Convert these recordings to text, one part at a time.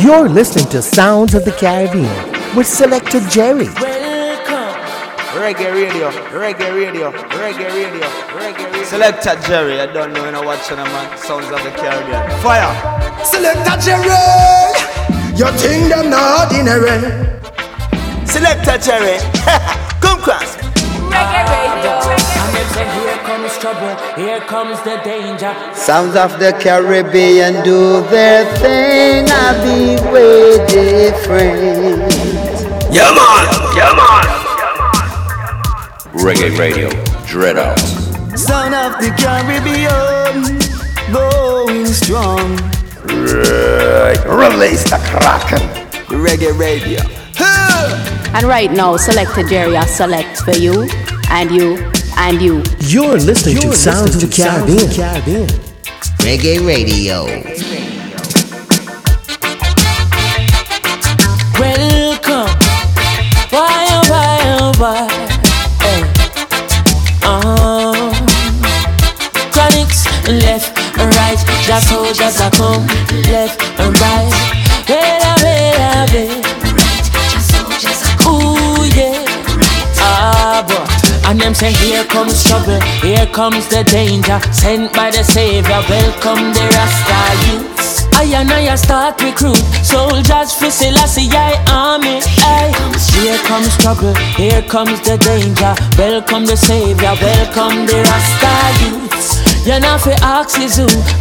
You're listening to Sounds of the Caribbean with Selector Jerry. Welcome. Reggae radio, reggae radio, reggae radio, reggae radio. Selector Jerry, I don't know, you know watching a man. Sounds of the Caribbean. Fire. Selector Jerry, your thing them not ordinary. Selector Jerry, come cross. Reggae radio. And them say here comes trouble, here comes the danger. Sounds of the Caribbean do their thing. I be way different. Yeah man, yeah man. Reggae Radio, Dread Out. Sound of the Caribbean, going strong. Release the Kraken. Reggae radio. And right now, Selector Jerry, I select for you, and you, and you. You're listening You're to Sounds of the listening to Sounds of the Caribbean. Reggae Radio. Welcome. Why, oh, why, oh, why? Hey. Uh, Chronixx left and right. Just soldiers are come left and right. And them say here comes trouble, here comes the danger. Sent by the Savior, welcome the Rasta youths. I and I start recruit soldiers for Selassie I army. Aye. Here comes trouble, here comes the danger. Welcome the Savior, welcome the Rasta youths. You know fi ask is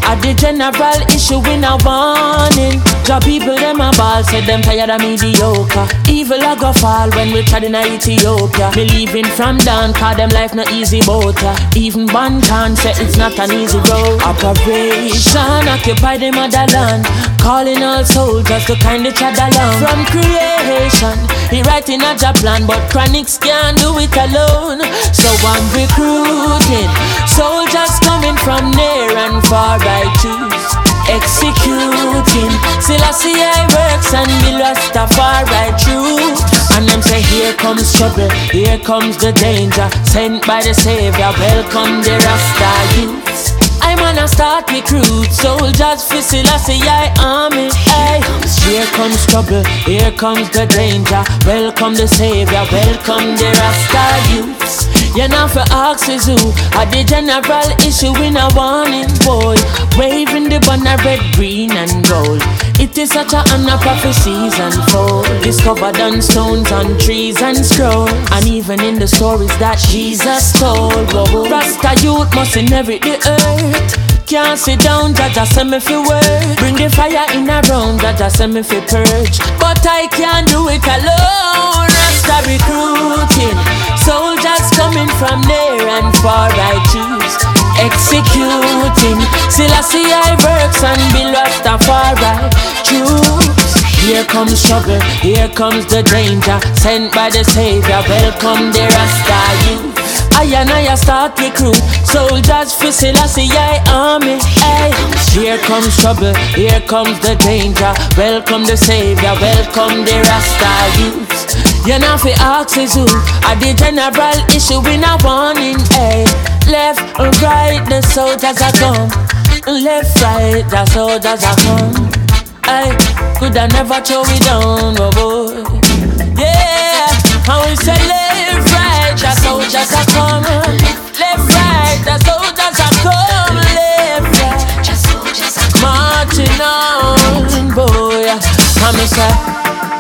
At the general issue in a warning. Job people them a ball Said them tired of mediocre. Evil a go fall when we tried in Ethiopia. Me leaving from down Cause them life no easy boat ya. Even Banton say it's not an easy road. Operation occupy the motherland. Calling all soldiers to kind of chad along From creation He writing a job plan But Chronixx can't do it alone. So I'm recruiting Soldiers coming from near and far I choose Executing Selassie I works and be Rastafari true And them say here comes trouble Here comes the danger Sent by the Savior Welcome the Rasta youths I'm on a start recruit soldiers for Selassie I army. Hey, here comes trouble, here comes the danger. Welcome the savior, welcome the Rasta youths. You know for axes who are the general issue in a warning boy. Waving the banner red, green and gold. It is such a honor prophecies unfold. Discovered on stones, on trees and scrolls. And even in the stories that Jesus told. Rasta youth must inherit the earth. Can't sit down, Jaja send me fi work. Bring the fire in a round, Jaja send me fi purge. But I can't do it alone. Rasta recruiting, soldiers coming from near and far. I choose executing. Selassie I see I works and be Rastafari. Choose. Here comes trouble, here comes the danger. Sent by the Savior, welcome the Rasta youth. I and I start recruit soldiers for Selassie I army. Hey, here comes trouble, here comes the danger. Welcome the Savior, welcome the Rasta youths. You know fi ask is who are the general issue in a warning. Hey, left and right the soldiers are come. Left right the soldiers are come. Hey, could I never throw it down, oh boy. Yeah, and we say soldiers are come. Left right the soldiers are come. Left right marching on, boy. Me say,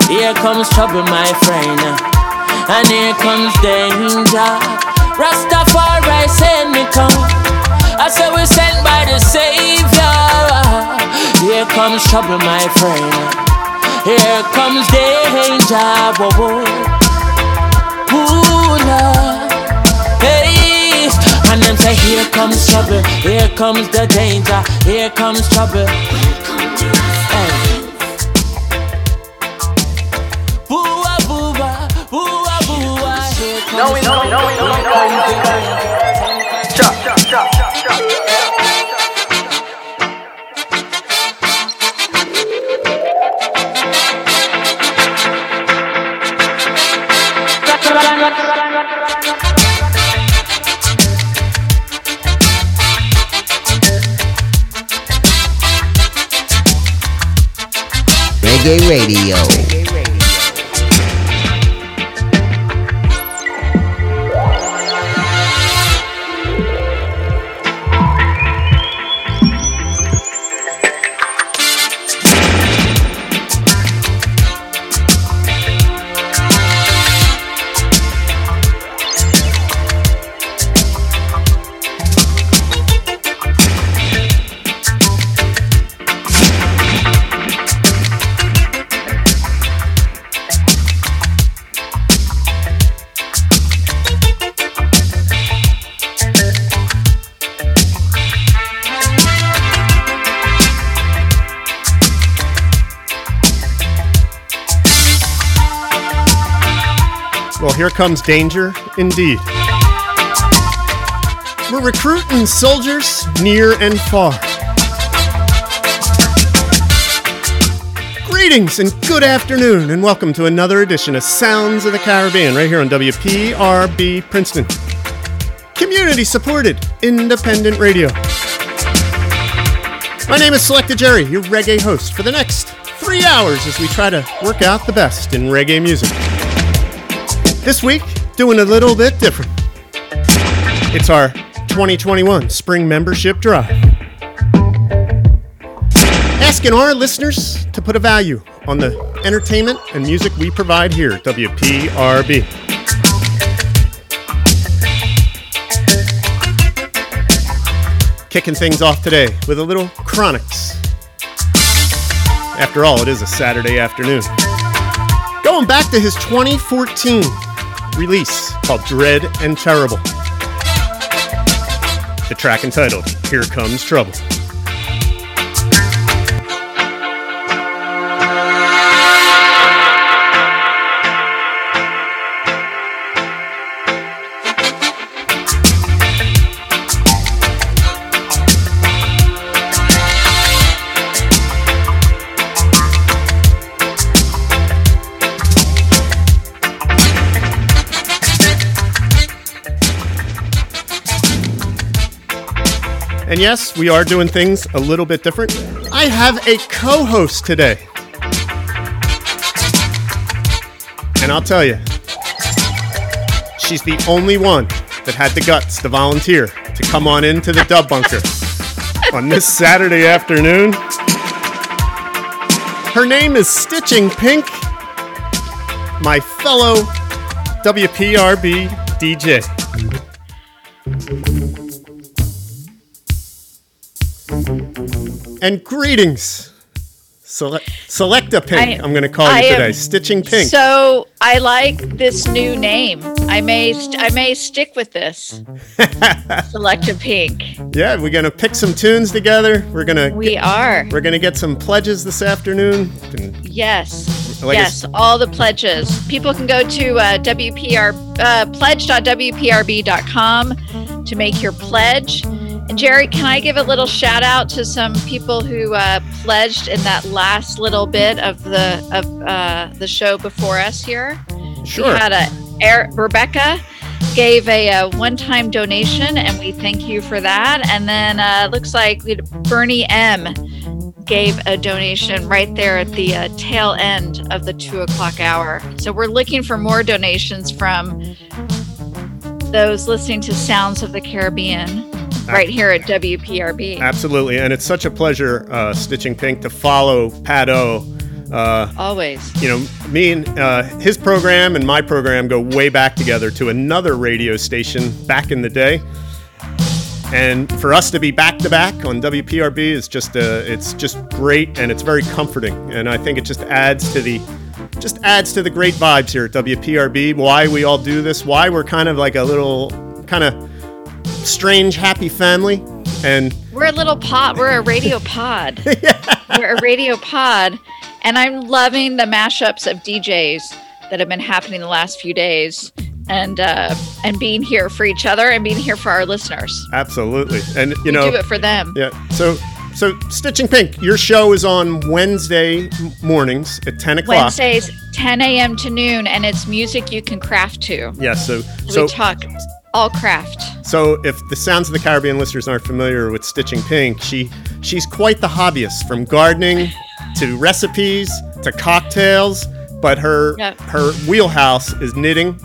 here comes trouble, my friend, and here comes danger. Rastafari send me come. I say we sent by the Savior. Here comes trouble, my friend. Here comes danger. Whoa. Ooh, Lord. Them say, Here comes trouble. Here comes the danger. Here comes trouble. Boo-ah, boo-ah, boo-ah, boo-ah. Here comes trouble. Here comes the Reggae Radio. Here comes danger indeed. We're recruiting soldiers near and far. Greetings and good afternoon, and welcome to another edition of Sounds of the Caribbean right here on WPRB Princeton. Community supported independent radio. My name is Selecta Jerry, your reggae host for the next three hours as we try to work out the best in reggae music. This week, doing a little bit different. It's our 2021 Spring Membership Drive. Asking our listeners to put a value on the entertainment and music we provide here at WPRB. Kicking things off today with a little Chronixx. After all, it is a Saturday afternoon. Going back to his 2014 release called Dread and Terrible. The track entitled Here Comes Trouble. And yes, we are doing things a little bit different. I have a co host today. And I'll tell you, she's the only one that had the guts to volunteer to come on into the dub bunker on this Saturday afternoon. Her name is Stitching Pink, my fellow WPRB DJ. And greetings. Select, a Pink, I, am going to call I you today. Stitching Pink. So I like this new name. I may st- I may stick with this. Selecta Pink. Yeah, we're going to pick some tunes together. We're going to We are. We're going to get some pledges this afternoon. Yes. Like yes, all the pledges. People can go to uh, WPR uh, pledge.wprb.com to make your pledge. And Jerry, can I give a little shout out to some people who uh, pledged in that last little bit of the of uh, the show before us here? Sure. We had a Eric, Rebecca gave a, a one-time donation, and we thank you for that. And then uh, looks like we had Bernie M gave a donation right there at the uh, tail end of the two o'clock hour. So we're looking for more donations from those listening to Sounds of the Caribbean right here at WPRB. Absolutely. And it's such a pleasure, uh, Stitching Pink, to follow Pat O. Uh, Always. You know, me and uh, his program and my program go way back together to another radio station back in the day. And for us to be back to back on WPRB is just uh, it's just great and it's very comforting. And I think it just adds to the just adds to the great vibes here at WPRB. Why we all do this, why we're kind of like a little kind of strange happy family. And we're a little pod. We're a radio pod. yeah. We're a radio pod, and I'm loving the mashups of DJs that have been happening the last few days and uh, and being here for each other and being here for our listeners. Absolutely, and you we know, do it for them. Yeah. So, so Stitching Pink, your show is on Wednesday mornings at ten o'clock. Wednesdays, ten a.m. to noon, and it's music you can craft to. Yes. so, so we talk all craft. So, if the Sounds of the Caribbean listeners aren't familiar with Stitching Pink, she she's quite the hobbyist, from gardening to recipes to cocktails, but her Yep. her wheelhouse is knitting,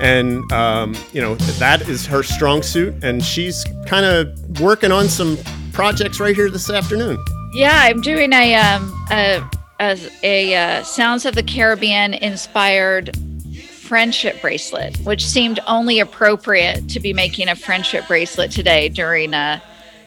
and um, you know that is her strong suit, and she's kind of working on some projects right here this afternoon. Yeah, I'm doing a um a a, a uh, Sounds of the Caribbean inspired friendship bracelet, which seemed only appropriate to be making a friendship bracelet today during uh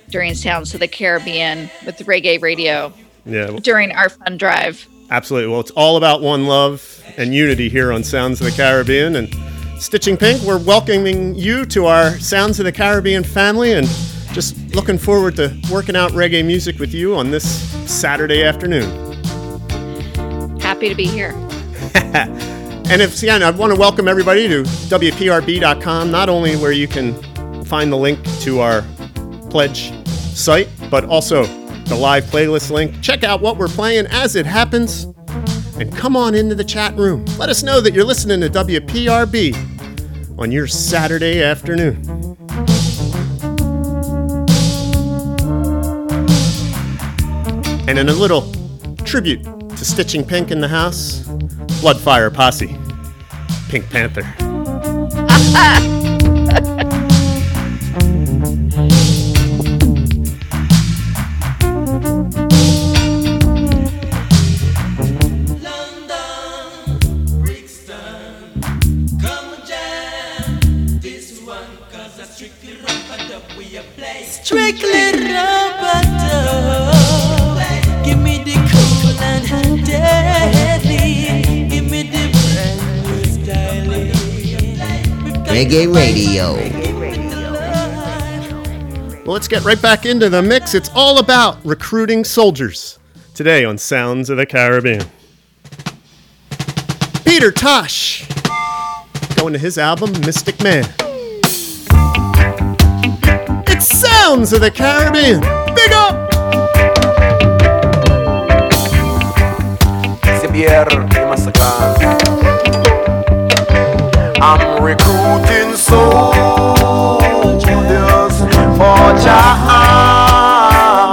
during Sounds of the Caribbean with Reggae Radio Yeah, during our fun drive. Absolutely. Well, it's all about one love and unity here on Sounds of the Caribbean. And Stitching Pink, we're welcoming you to our Sounds of the Caribbean family and just looking forward to working out reggae music with you on this Saturday afternoon. Happy to be here. And if again, I want to welcome everybody to WPRB.com, not only where you can find the link to our pledge site, but also the live playlist link. Check out what we're playing as it happens, and come on into the chat room. Let us know that you're listening to WPRB on your Saturday afternoon. And in a little tribute to Stitching Pink in the house, Bloodfire Posse, Pink Panther. Reggae Radio. Well, let's get right back into the mix. It's all about recruiting soldiers today on Sounds of the Caribbean. Peter Tosh going to his album Mystic Man. It's Sounds of the Caribbean. Big up! CBR, the massacre. I'm recruiting soldiers for Jah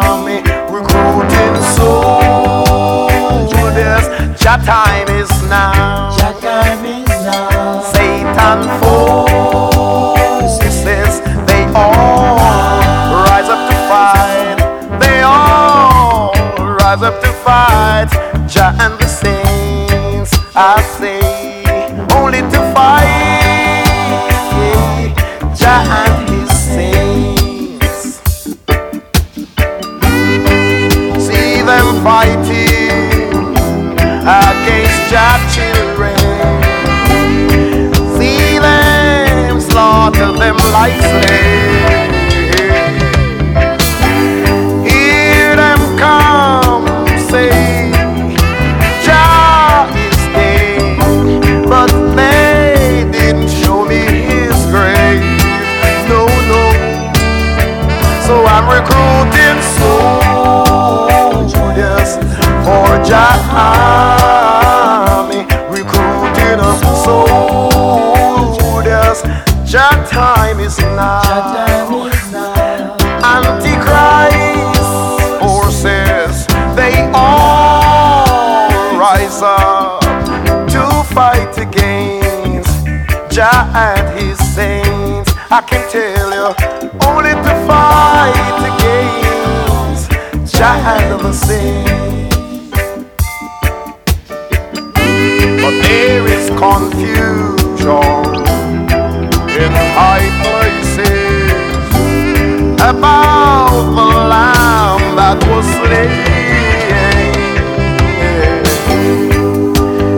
Army. Recruiting soldiers. Jah time is now. Jah time is now. Satan forces, they all rise up to fight. They all rise up to fight. Jah and the saints, I say, fighting against Jah children. See them slaughter them like slaves. Hear them come say, Jah is Jah army. Recruiting soldiers. Jah time is now. Antichrist forces, they all rise up to fight against Jah and his saints. I can tell you, only to fight against Jah and the saints. There is confusion in high places about the lamb that was slain.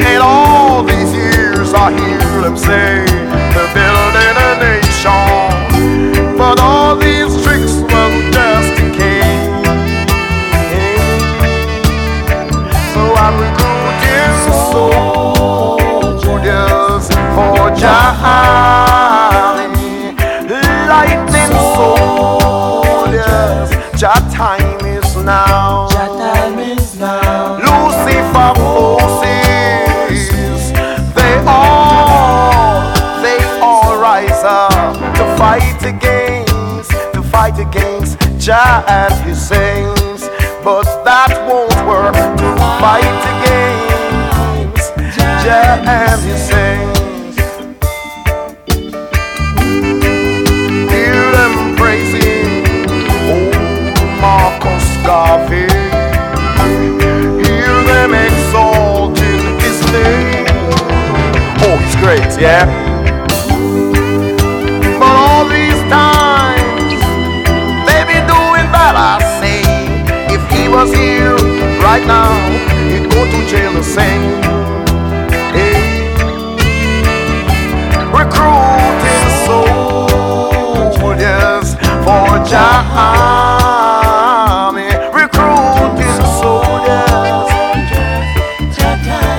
And all these years I hear them say they're building a nation, but all and he sings, but that won't work fight the games. Yeah, and he sings. Hear them praising, oh Marcus Garvey. Hear them exalting his name. Oh, he's great, yeah. was here right now, he'd go to jail the same. Hey. Recruiting soldiers for Jah army. Recruiting soldiers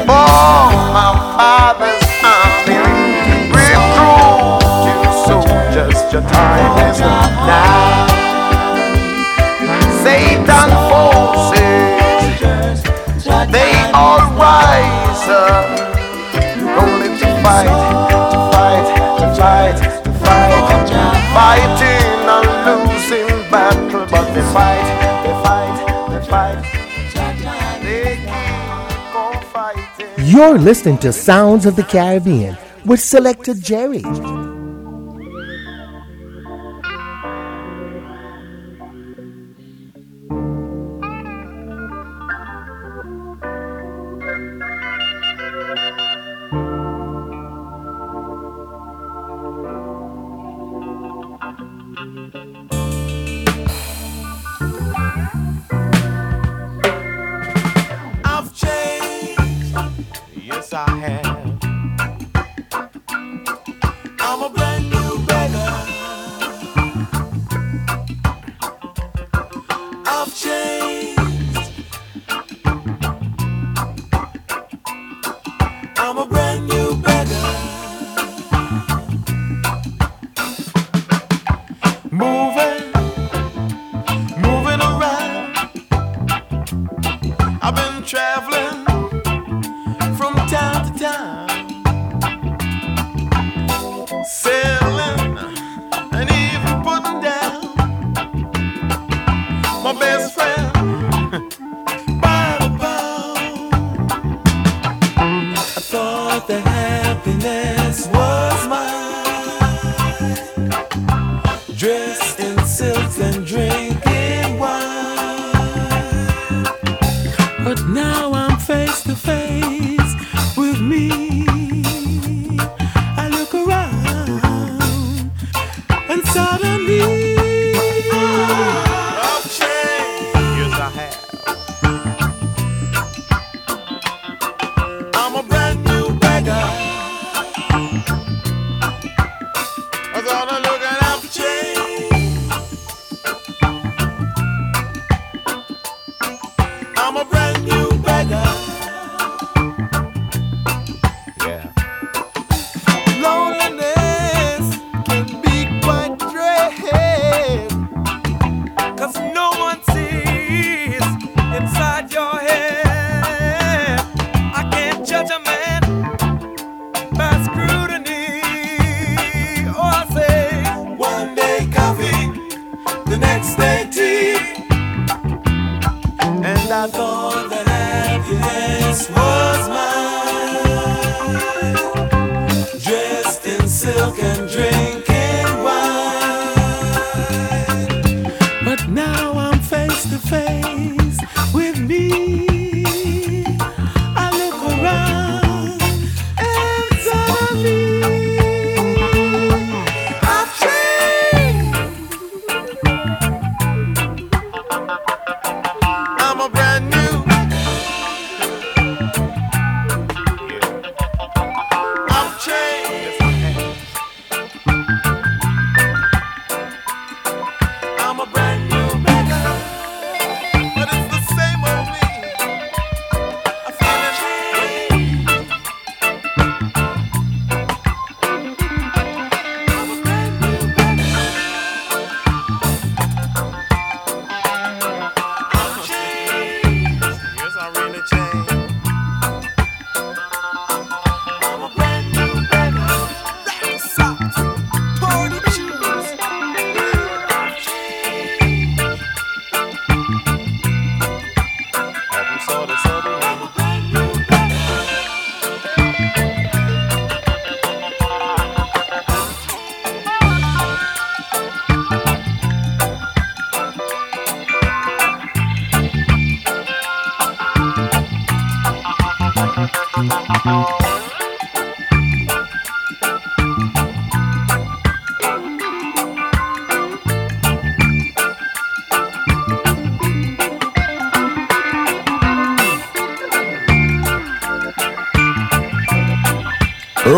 for my father's army. Recruiting soldiers, your time. Only to fight, to fight, to fight, to fight, fighting and losing battle, but they fight, they fight, they fight. You're listening to Sounds of the Caribbean with Selector Jerry.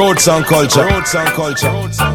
Roots and culture. Roots and culture. Roots and culture.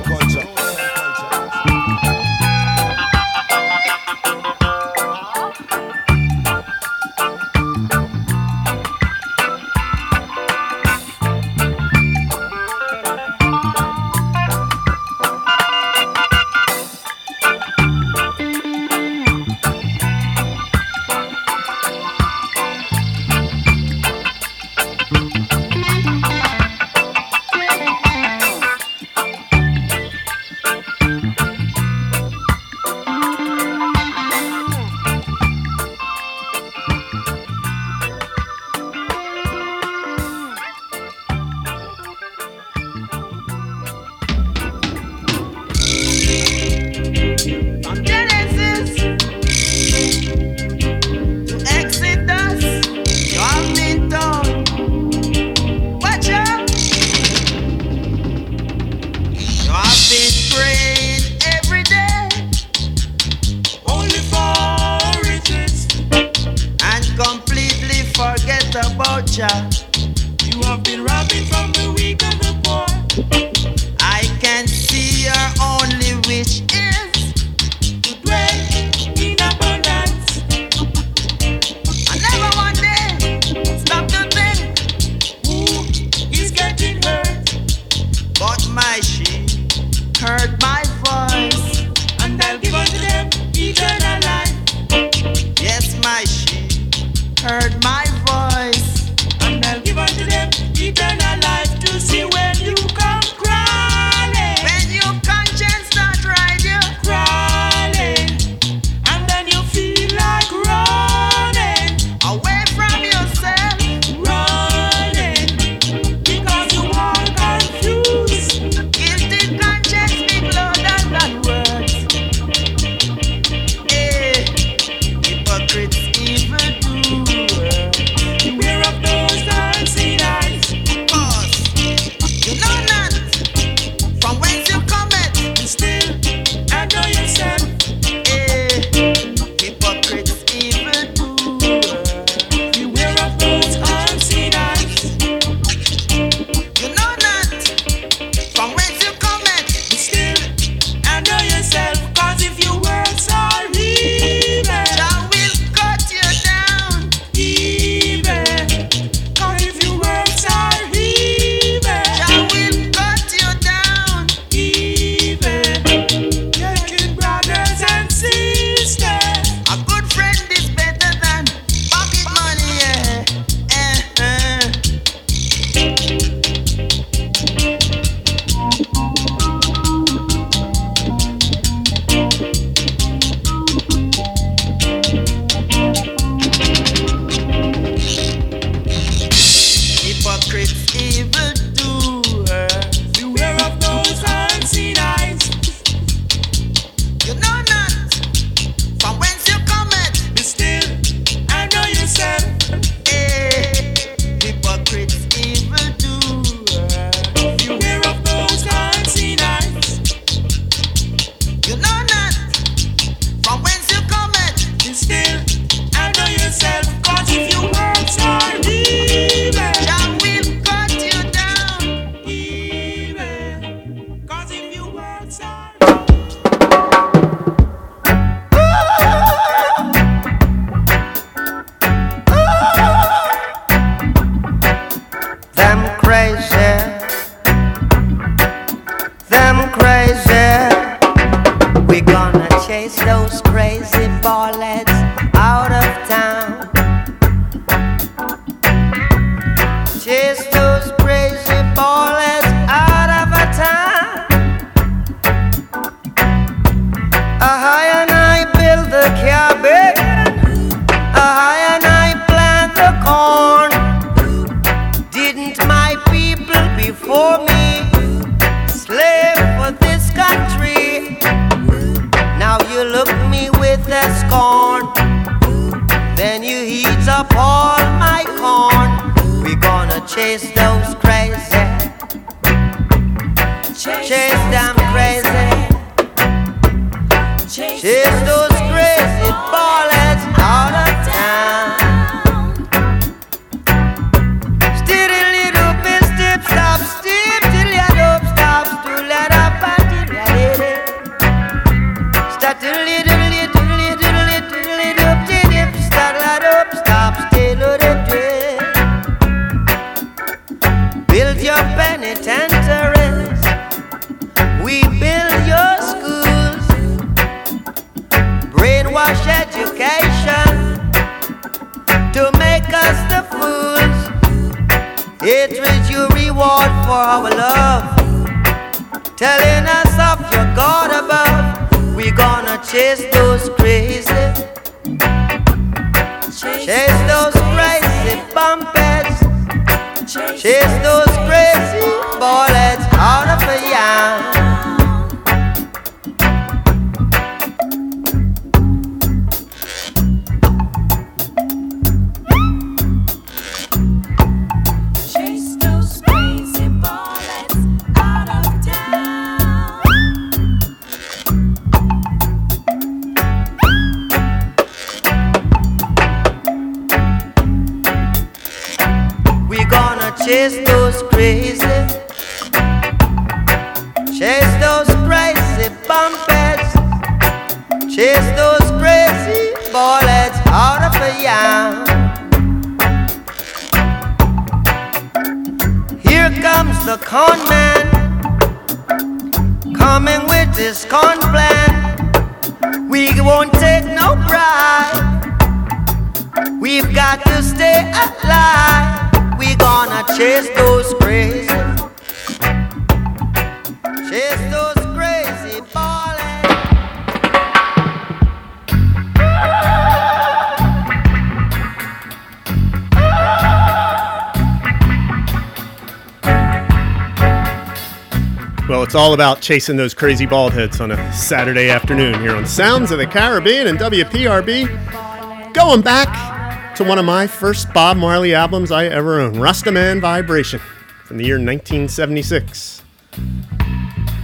Chasing those crazy bald heads on a Saturday afternoon here on Sounds of the Caribbean and WPRB. Going back to one of my first Bob Marley albums I ever owned, Rastaman Vibration, from the year 1976.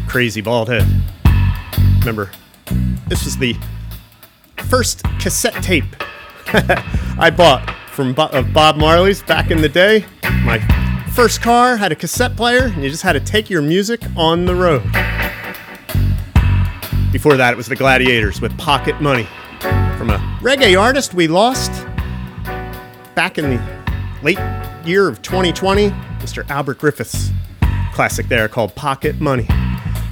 Crazy bald head. Remember, this was the first cassette tape I bought from of Bob Marley's back in the day. First car had a cassette player, and you just had to take your music on the road. Before that, it was the Gladiators with Pocket Money from a reggae artist we lost back in the late year of 2020, Mr. Albert Griffiths. Classic there called Pocket Money.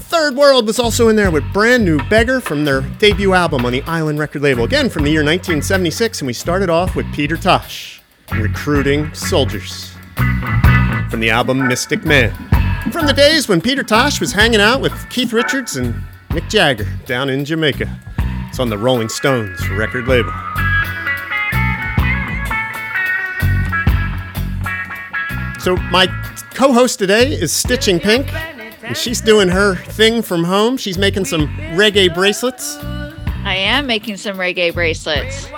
Third World was also in there with Brand New Beggar from their debut album on the Island record label, again from the year 1976, and we started off with Peter Tosh, Recruiting Soldiers, from the album Mystic Man. From the days when Peter Tosh was hanging out with Keith Richards and Mick Jagger down in Jamaica. It's on the Rolling Stones record label. So my co-host today is Stitching Pink, and she's doing her thing from home. She's making some reggae bracelets. I am making some reggae bracelets,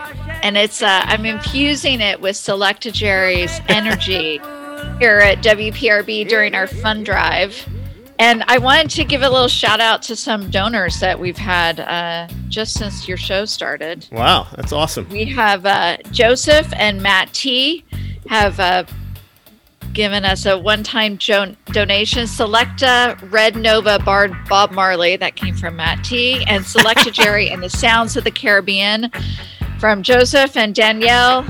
and it's uh, I'm infusing it with Selecta Jerry's energy here at WPRB during our fund drive. And I wanted to give a little shout out to some donors that we've had uh, just since your show started. Wow, that's awesome. We have uh, Joseph and Matt T have uh, given us a one-time jo- donation. Selecta Red Nova Bard Bob Marley that came from Matt T, and Selecta Jerry and the Sounds of the Caribbean from Joseph and Danielle.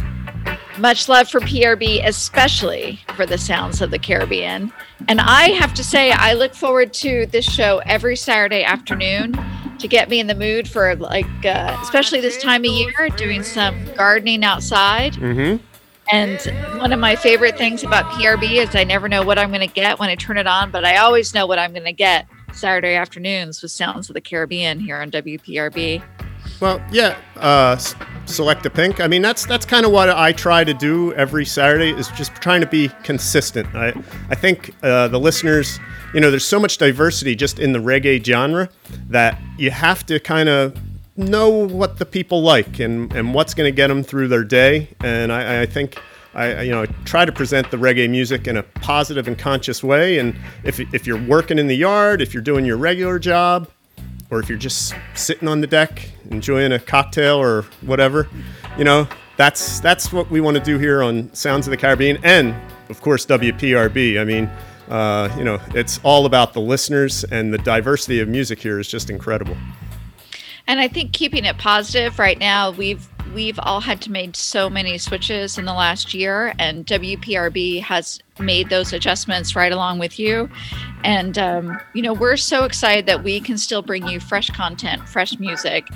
Much love for PRB, especially for the Sounds of the Caribbean. And I have to say, I look forward to this show every Saturday afternoon to get me in the mood for like, uh, especially this time of year, doing some gardening outside. Mm-hmm. And one of my favorite things about PRB is I never know what I'm going to get when I turn it on, but I always know what I'm going to get Saturday afternoons with Sounds of the Caribbean here on WPRB. Well, yeah, uh, select a pink. I mean, that's that's kind of what I try to do every Saturday is just trying to be consistent. I I think uh, the listeners, you know, there's so much diversity just in the reggae genre that you have to kind of know what the people like and and what's going to get them through their day. And I, I think. I, I, you know, try to present the reggae music in a positive and conscious way. And if, if you're working in the yard, if you're doing your regular job, or if you're just sitting on the deck enjoying a cocktail or whatever, you know, that's that's what we want to do here on Sounds of the Caribbean and of course WPRB. I mean, uh, you know, it's all about the listeners and the diversity of music here is just incredible. And I think keeping it positive right now, we've we've all had to make so many switches in the last year, and WPRB has made those adjustments right along with you. And um, you know, we're so excited that we can still bring you fresh content, fresh music,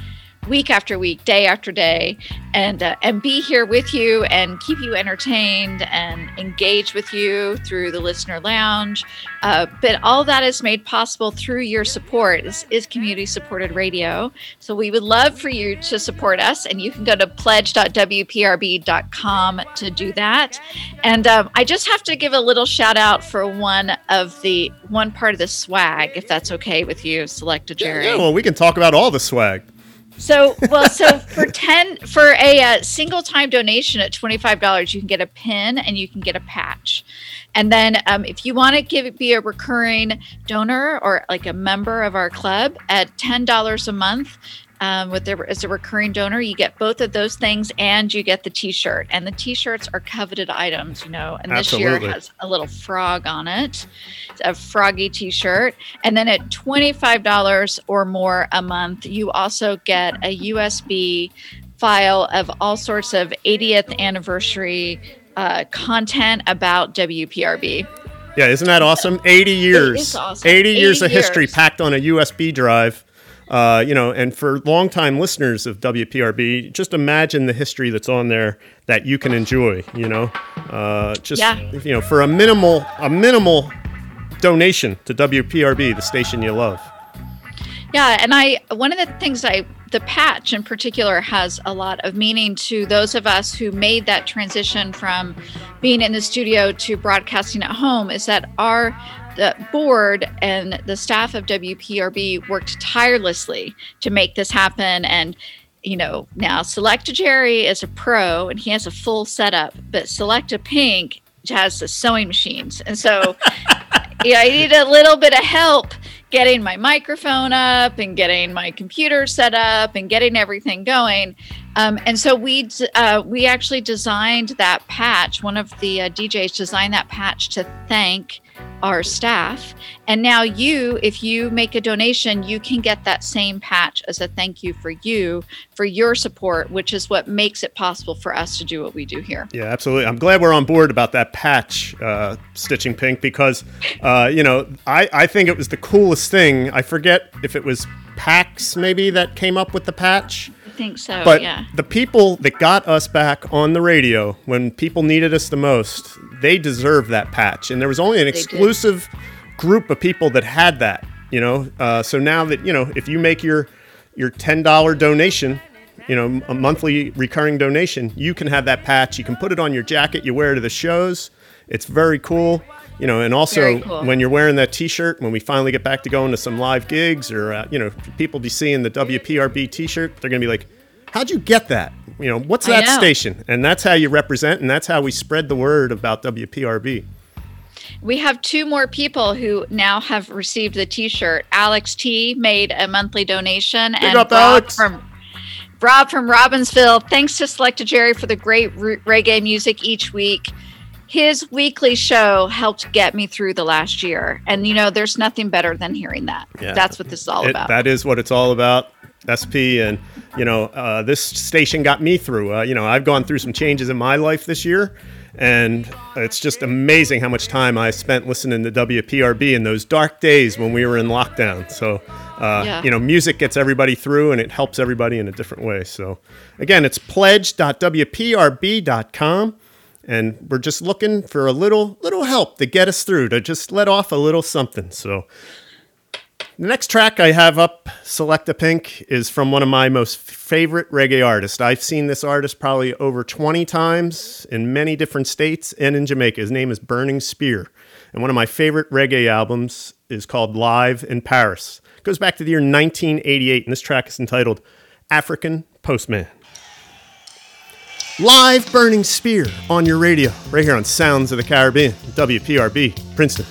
week after week, day after day, and uh, and be here with you and keep you entertained and engage with you through the listener lounge. Uh, but all that is made possible through your support. This is community supported radio, so we would love for you to support us, and you can go to pledge.wprb.com to do that. And um, I just have to give a little shout out for one of the one part of the swag, if that's okay with you, Selecta Jerry. Yeah, well, we can talk about all the swag. So, well, so for ten for a uh, single time donation at twenty five dollars, you can get a pin and you can get a patch. And then, um, if you want to give be a recurring donor or like a member of our club at ten dollars a month. Um, with the, as a recurring donor, you get both of those things, and you get the T-shirt. And the T-shirts are coveted items, you know. And this year has a little frog on it, It's a froggy T-shirt. And then at twenty-five dollars or more a month, you also get a USB file of all sorts of 80th anniversary uh, content about WPRB. Yeah, isn't that awesome? 80 years. awesome. 80 years 80 of history packed on a USB drive. Uh, you know, and for longtime listeners of WPRB, just imagine the history that's on there that you can enjoy. You know, uh, just Yeah. you know, for a minimal a minimal donation to WPRB, the station you love. Yeah, and I one of the things I the patch in particular has a lot of meaning to those of us who made that transition from being in the studio to broadcasting at home is that our the board and the staff of WPRB worked tirelessly to make this happen and you know now Selecta Jerry is a pro and he has a full setup but Selecta Pink has the sewing machines and so yeah, I need a little bit of help getting my microphone up and getting my computer set up and getting everything going. Um, and so we uh, we actually designed that patch. One of the uh, DJs designed that patch to thank our staff. And now you, if you make a donation, you can get that same patch as a thank you for you for your support, which is what makes it possible for us to do what we do here. Yeah, absolutely. I'm glad we're on board about that patch, uh, Stitching Pink, because, uh, you know, I, I think it was the coolest thing. I forget if it was PAX maybe that came up with the patch. I think so. but yeah. the people that got us back on the radio when people needed us the most, they deserve that patch. And there was only an exclusive group of people that had that, you know. Uh, so now that, you know, if you make your your $10 donation, you know, a monthly recurring donation, you can have that patch. You can put it on your jacket, you wear it to the shows. It's very cool. You know, and also cool. when you're wearing that T-shirt, when we finally get back to going to some live gigs, or uh, you know, people be seeing the WPRB T-shirt, they're gonna be like, "How'd you get that? You know, what's that know. station?" And that's how you represent, and that's how we spread the word about WPRB. We have two more people who now have received the T-shirt. Alex T made a monthly donation, and up, Rob Alex. from Rob from Robbinsville. Thanks to Selecta Jerry for the great re- reggae music each week. His weekly show helped get me through the last year, and you know, there's nothing better than hearing that. Yeah. That's what this is all It- about. That is what it's all about. SP and you know uh, this station got me through. Uh, you know I've gone through some changes in my life this year, and it's just amazing how much time I spent listening to WPRB in those dark days when we were in lockdown. So uh, Yeah. you know music gets everybody through, and it helps everybody in a different way. So again, it's pledge.wprb.com. And we're just looking for a little little help to get us through, to just let off a little something. So the next track I have up, Selecta Pink, is from one of my most favorite reggae artists. I've seen this artist probably over 20 times in many different states and in Jamaica. His name is Burning Spear. And one of my favorite reggae albums is called Live in Paris. It goes back to the year 1988, and this track is entitled African Postman. Live Burning Spear on your radio, right here on Sounds of the Caribbean, WPRB, Princeton.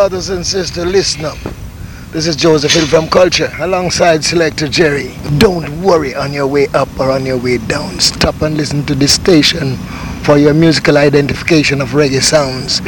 brothers and sisters, listen up. This is Joseph Hill from Culture, alongside Selecta Jerry. Don't worry on your way up or on your way down. Stop and listen to this station for your musical identification of reggae sounds.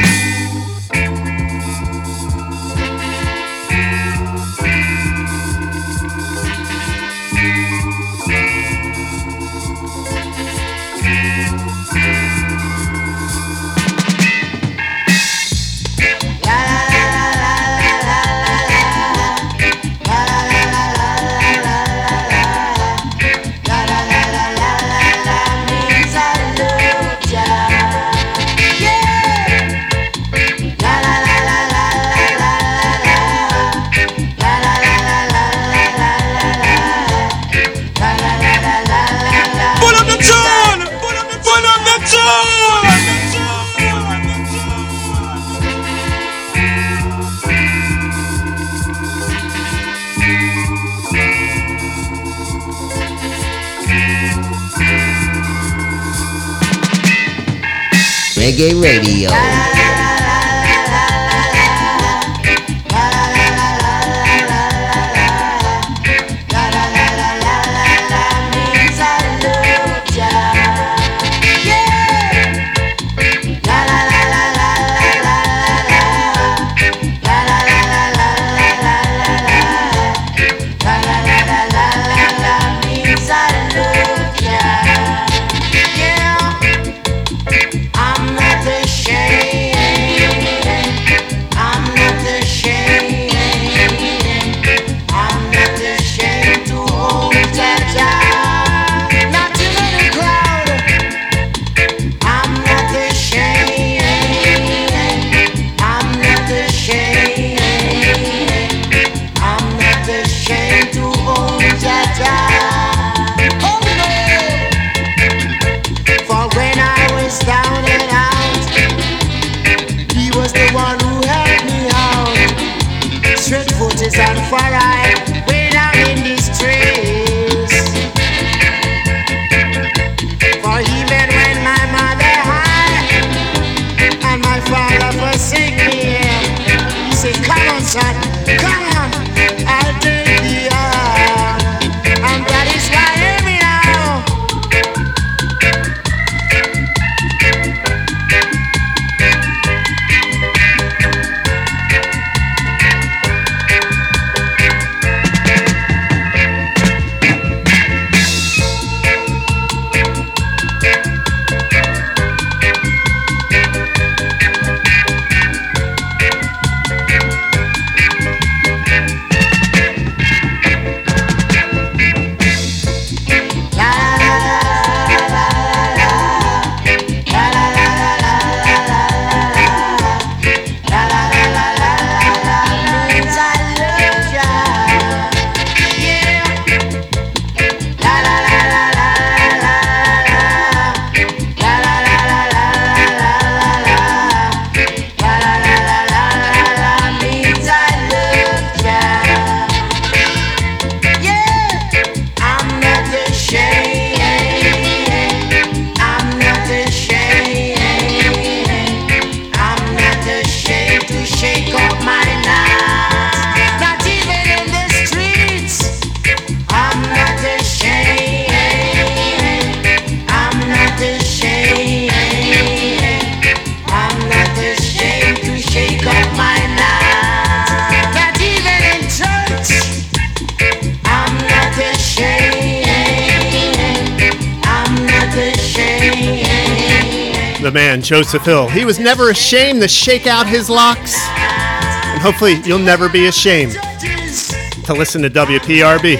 Joseph Hill. He was never ashamed to shake out his locks. And hopefully, you'll never be ashamed to listen to WPRB.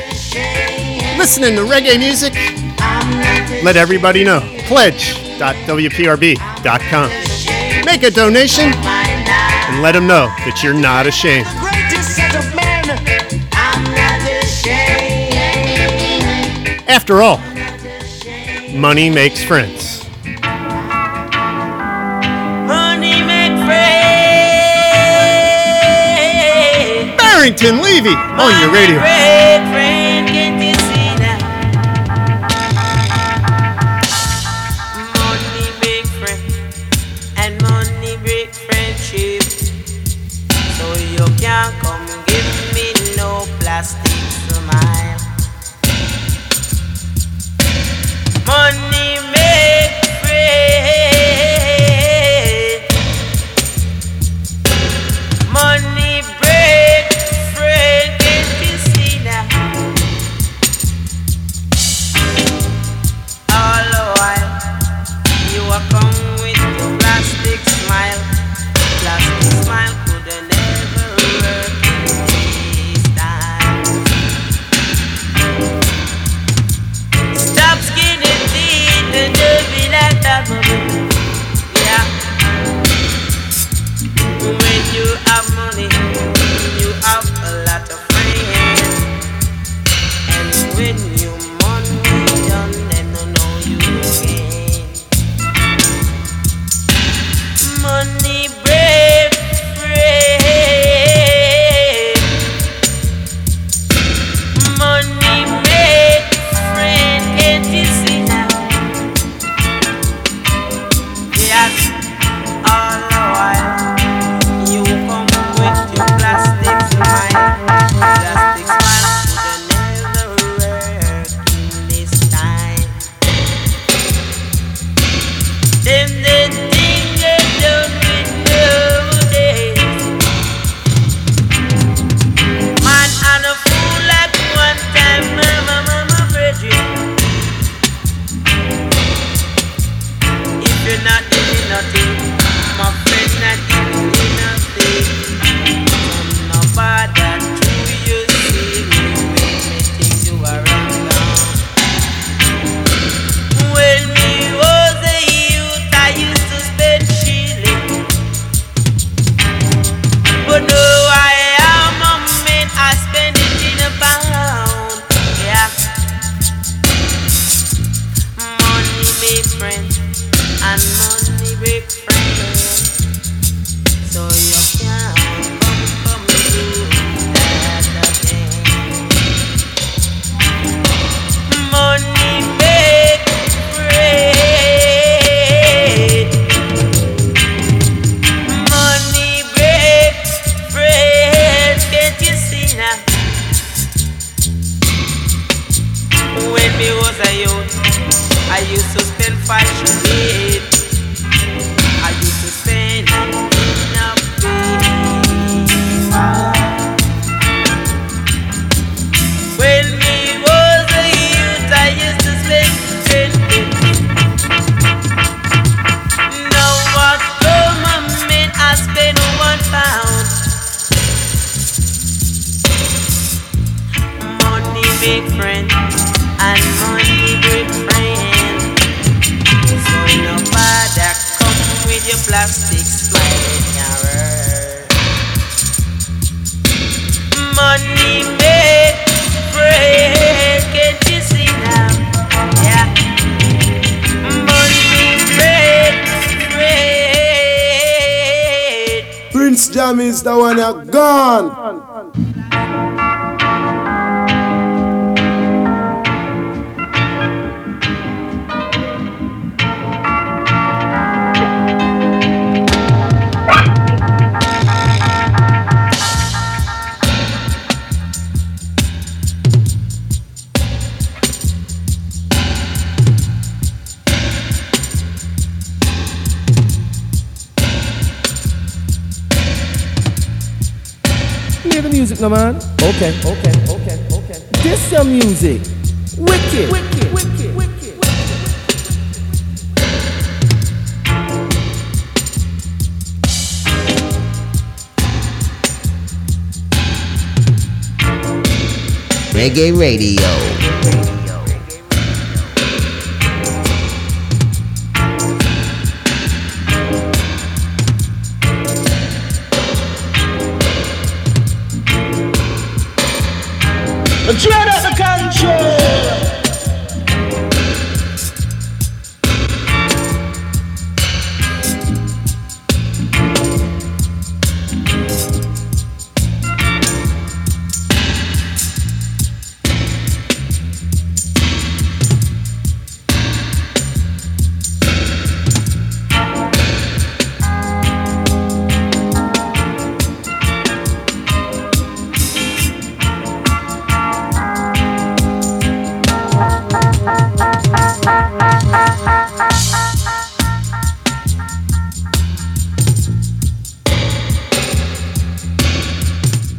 Listening to reggae music, let everybody know. Pledge.wprb.com. Make a donation and let them know that you're not ashamed. After all, money makes friends. Barrington Levy on your radio.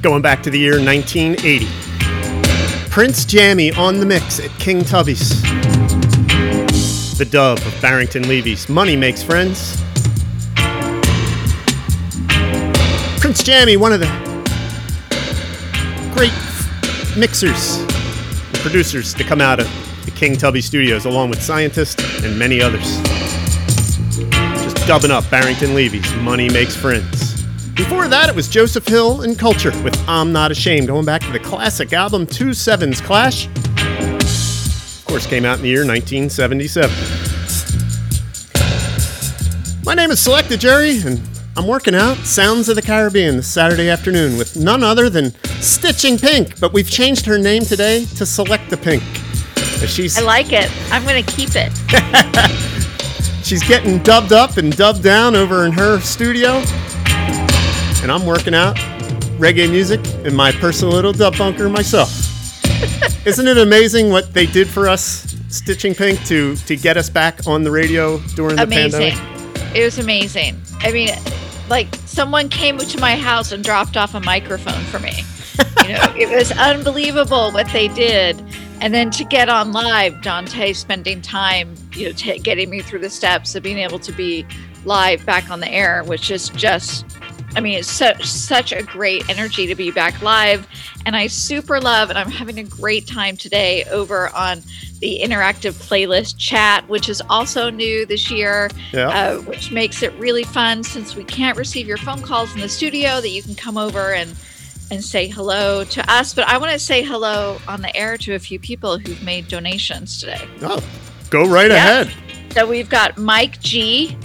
Going back to the year 1980. Prince Jammy on the mix at King Tubby's. The dub of Barrington Levy's Money Makes Friends. Prince Jammy, one of the great mixers and producers to come out of the King Tubby studios, along with scientists and many others. Just dubbing up Barrington Levy's Money Makes Friends. Before that, it was Joseph Hill and Culture with I'm Not Ashamed, going back to the classic album Two Sevens Clash. Of course, came out in the year 1977. My name is Selecta Jerry, and I'm working out Sounds of the Caribbean this Saturday afternoon with none other than Stitching Pink, but we've changed her name today to Selecta Pink. She's I like it. I'm going to keep it. She's getting dubbed up and dubbed down over in her studio. And I'm working out reggae music in my personal little dub bunker myself. Isn't it amazing what they did for us, Stitching Pink, to to get us back on the radio during the amazing. pandemic? It was amazing. I mean, like someone came to my house and dropped off a microphone for me. You know, it was unbelievable what they did. And then to get on live, Dante spending time, you know, ta getting me through the steps of being able to be live back on the air, which is just, I mean, it's such such a great energy to be back live. And I super love, and I'm having a great time today over on the interactive playlist chat, which is also new this year, Yeah. uh, which makes it really fun since we can't receive your phone calls in the studio that you can come over and and say hello to us. But I want to say hello on the air to a few people who've made donations today. Oh, go right Yeah. ahead. So we've got Mike G,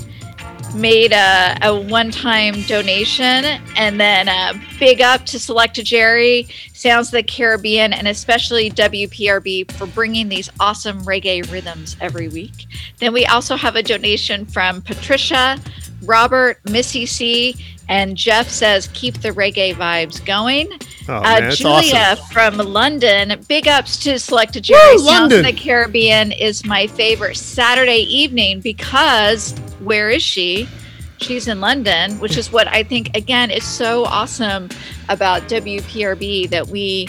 made a, a one-time donation, and then uh, big up to Selecta Jerry, Sounds of the Caribbean, and especially WPRB for bringing these awesome reggae rhythms every week. Then we also have a donation from Patricia, Robert, Missy C, and Jeff says keep the reggae vibes going. Oh, uh, man, Julia awesome. from London, big ups to Selecta Jerry. Woo, Sounds London. the Caribbean is my favorite Saturday evening because where is she? She's in London, which is what I think again is so awesome about WPRB that we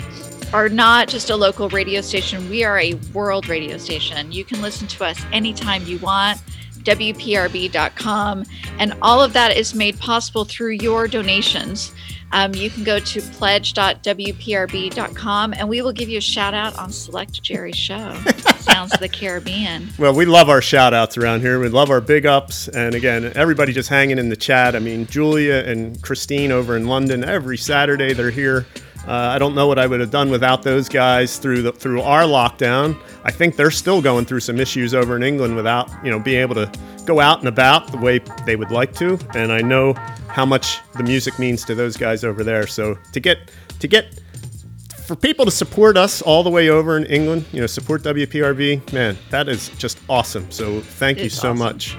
are not just a local radio station, we are a world radio station. You can listen to us anytime you want. WPRB.com, and all of that is made possible through your donations. Um, you can go to pledge.wprb.com and we will give you a shout out on Selecta Jerry Show. Sounds of the Caribbean. Well, we love our shout outs around here. We love our big ups. And again, everybody just hanging in the chat. I mean, Julia and Christine over in London, every Saturday they're here. Uh, I don't know what I would have done without those guys through the, through our lockdown. I think they're still going through some issues over in England without you know being able to go out and about the way they would like to. And I know how much the music means to those guys over there. So to get to get for people to support us all the way over in England, you know, support WPRB, man, that is just awesome. So thank It you so awesome. much.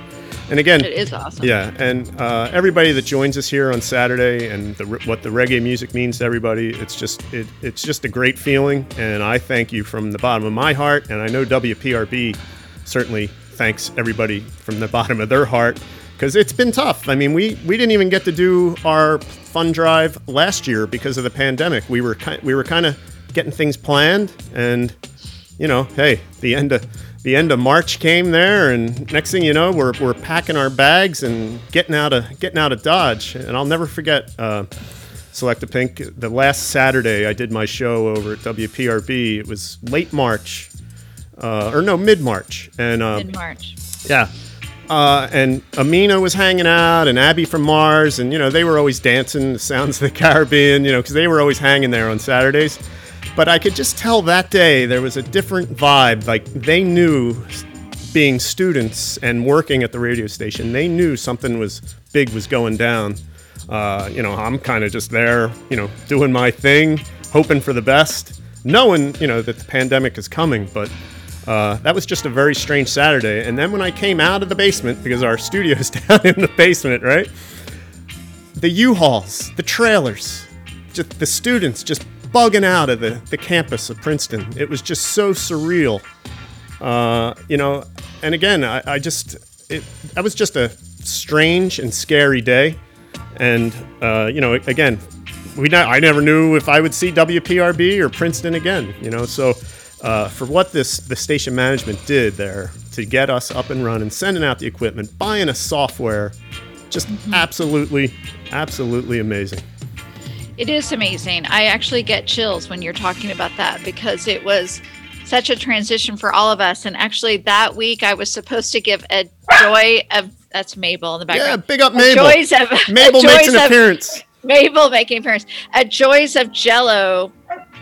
And again, It is awesome. Yeah, and uh, everybody that joins us here on Saturday and the, what the reggae music means to everybody, it's just it, it's just a great feeling, and I thank you from the bottom of my heart, and I know WPRB certainly thanks everybody from the bottom of their heart because it's been tough. I mean, we we didn't even get to do our fun drive last year because of the pandemic. We were kind we were kind of getting things planned, and you know, hey, the end of the end of March came there, and next thing you know, we're, we're packing our bags and getting out of getting out of Dodge. And I'll never forget. Uh, Selecta Pink. The last Saturday I did my show over at WPRB. It was late March, uh, or no, mid March, and uh, Mid March. yeah. Uh, and Amina was hanging out, and Abby from Mars, and you know they were always dancing the sounds of the Caribbean, you know, because they were always hanging there on Saturdays. But I could just tell that day there was a different vibe. Like they knew, being students and working at the radio station, they knew something was big was going down. Uh, you know, I'm kind of just there, you know, doing my thing, hoping for the best, knowing, you know, that the pandemic is coming. But uh, that was just a very strange Saturday. And then when I came out of the basement, because our studio's down in the basement, right? The U-Hauls, the trailers, just the students just bugging out of the, the campus of Princeton. It was just so surreal. Uh, you know, and again, I, I just, it, that was just a strange and scary day. And, uh, you know, again, we not, I never knew if I would see WPRB or Princeton again, you know, so uh, for what this the station management did there to get us up and running, sending out the equipment, buying a software, just absolutely, absolutely amazing. It is amazing. I actually get chills when you're talking about that because it was such a transition for all of us. And actually, that week I was supposed to give a joy of that's Mabel in the Yeah, background. big up A Mabel. Joys of Mabel makes an of- appearance. Mabel making an appearance. A Joys of Jello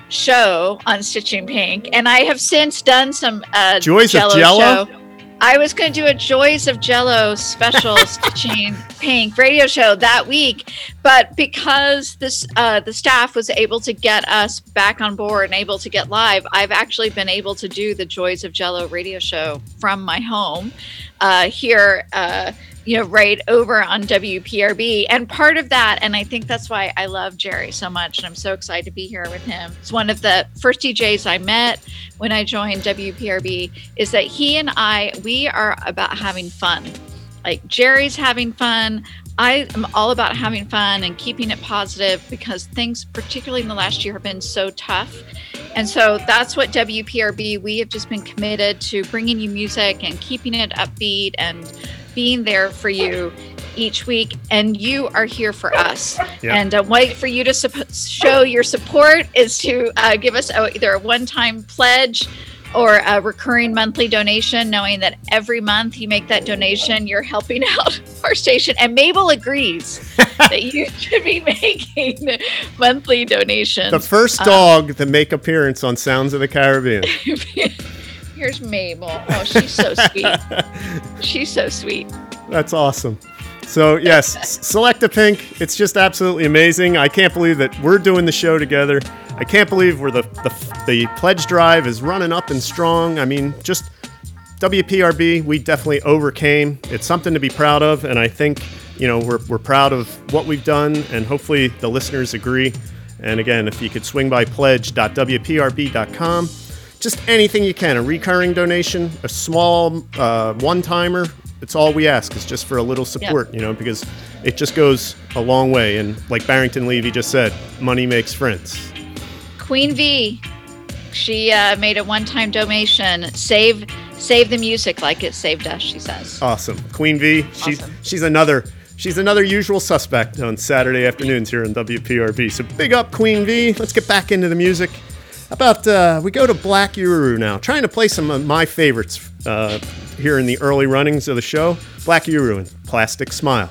show on Stitching Pink, and I have since done some uh, Joys of Jell-O Jell-O? show. I was going to do a Joys of Jello special Stitching Pink radio show that week, but because this uh, the staff was able to get us back on board and able to get live, I've actually been able to do the Joys of Jello radio show from my home uh, here. Uh, you know, right over on WPRB. And part of that, and I think that's why I love Jerry so much, and I'm so excited to be here with him. It's one of the first DJs I met when I joined WPRB, is that he and I, we are about having fun. Like Jerry's having fun. I am all about having fun and keeping it positive because things, particularly in the last year, have been so tough. And so that's what WPRB, we have just been committed to bringing you music and keeping it upbeat and being there for you each week. And you are here for us. Yeah. And a way for you to sup- show your support is to uh, give us a, either a one time pledge or a recurring monthly donation, knowing that every month you make that donation, you're helping out our station. And Mabel agrees that you should be making monthly donations. The first Um, dog to make appearance on Sounds of the Caribbean. Here's Mabel. Oh, she's so sweet. she's so sweet. That's awesome. So yes, Select Selecta Pink. It's just absolutely amazing. I can't believe that we're doing the show together. I can't believe we're the the, the pledge drive is running up and strong. I mean, just WPRB. We definitely overcame. It's something to be proud of, and I think you know we're we're proud of what we've done, and hopefully the listeners agree. And again, if you could swing by pledge.wprb.com, just anything you can, a recurring donation, a small uh, one timer. It's all we ask is just for a little support, you know, because it just goes a long way. And like Barrington Levy just said, money makes friends. Queen V, she uh, made a one-time donation. Save, save the music like it saved us. She says. Awesome, Queen V. She's she's another she's another usual suspect on Saturday afternoons here on WPRB. So big up Queen V. Let's get back into the music. About uh, we go to Black Uhuru now, trying to play some of my favorites uh, here in the early runnings of the show. Black Uhuru and Plastic Smile.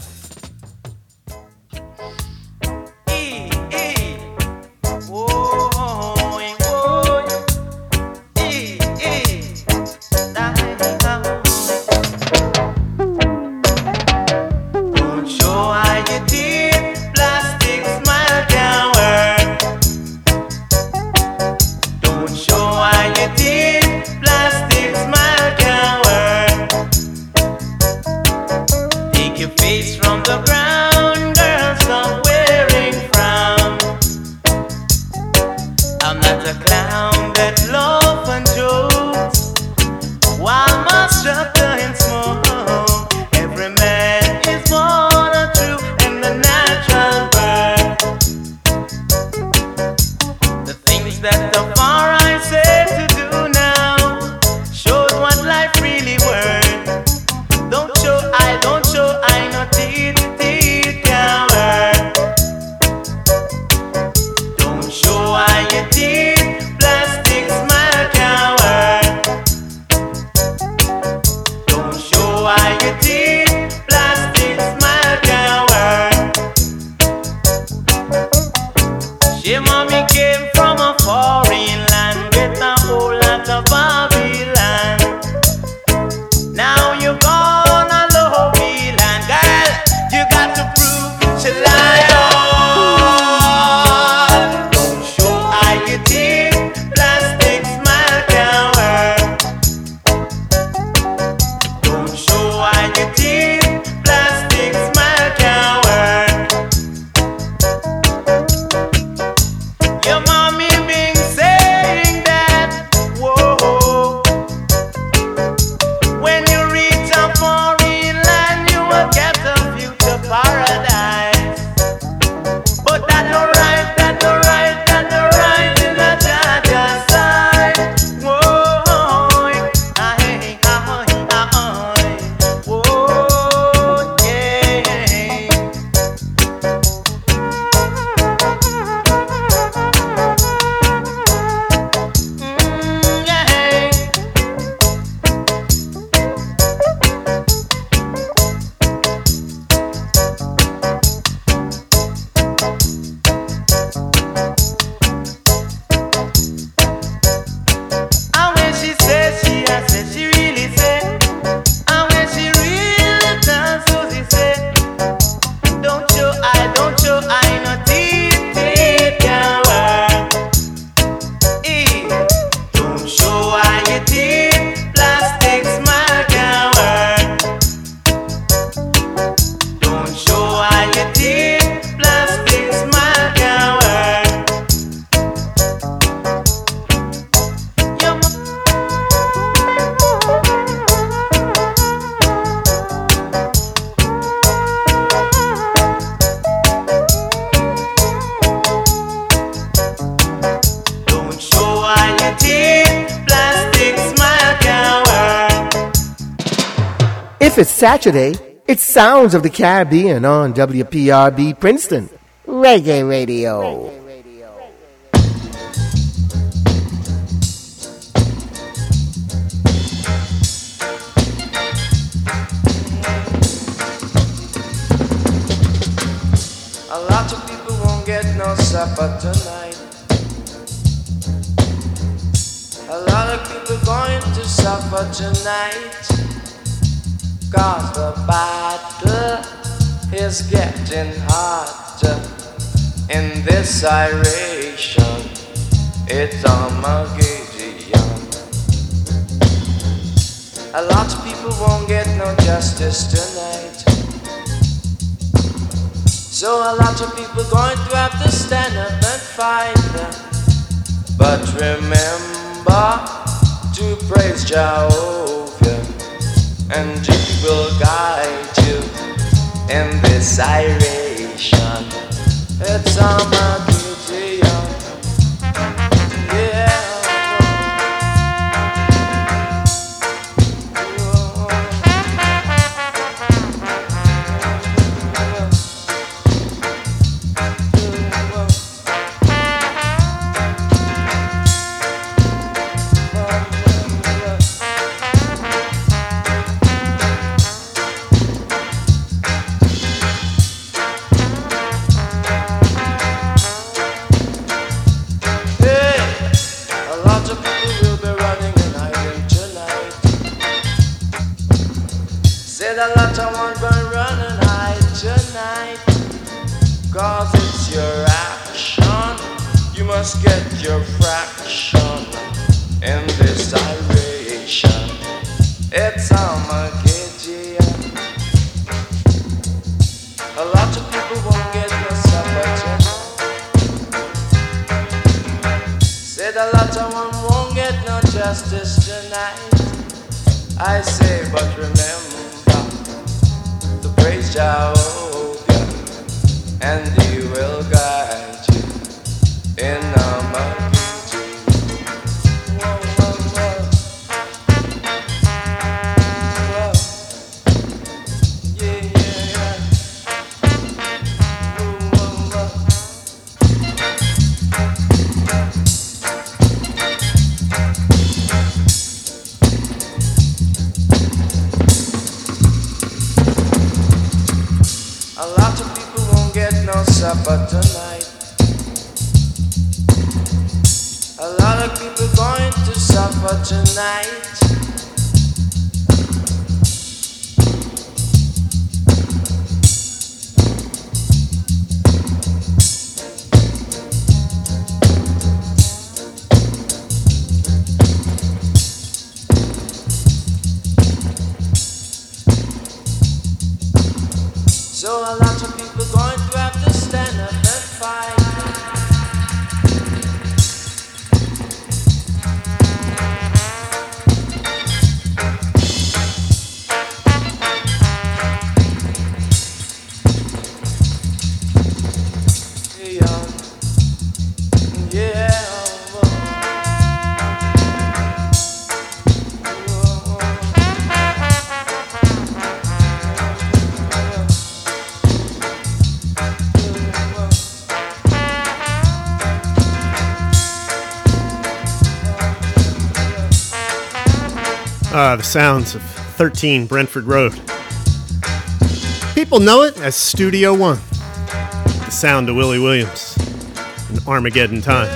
If it's Saturday, it's Sounds of the Caribbean on WPRB Princeton. Reggae Radio. A lot of people won't get no supper tonight. A lot of people going to suffer tonight. Cause the battle is getting hotter in this iration. It's Armageddon. A lot of people won't get no justice tonight. So a lot of people going to have to stand up and fight. But remember to praise Jehovah, and He will guide you in this iration. It's all Armageddon. Yeah. Must get your fraction in this iration. It's Armageddon. A lot of people won't get no supper. Said a lot of one won't get no justice tonight. I say, but remember to praise Jehovah, and supper tonight. A lot of people going to suffer tonight. Ah, the sounds of 13 Brentford Road. People know it as Studio One. The sound of Willie Williams in Armageddon Time.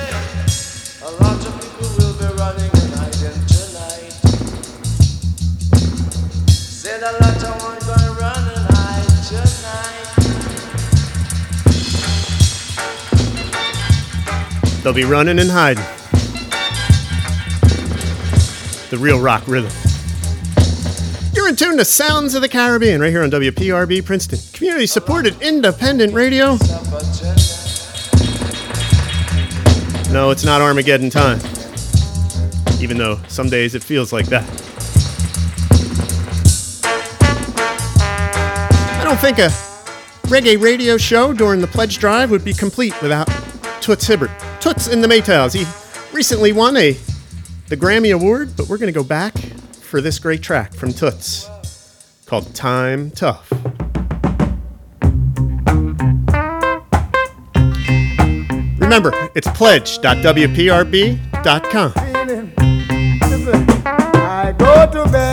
They'll be running and hiding. The real rock rhythm. You're tune to Sounds of the Caribbean right here on WPRB Princeton, community supported independent radio. No, it's not Armageddon time. Even though some days it feels like that. I don't think a reggae radio show during the pledge drive would be complete without Toots Hibbert. Toots and the Maytals. He recently won a the Grammy Award, but we're going to go back for this great track from Toots called Time Tough. Remember, it's pledge.wprb.com.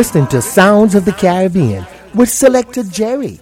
listening to Sounds of the Caribbean with Selecta Jerry.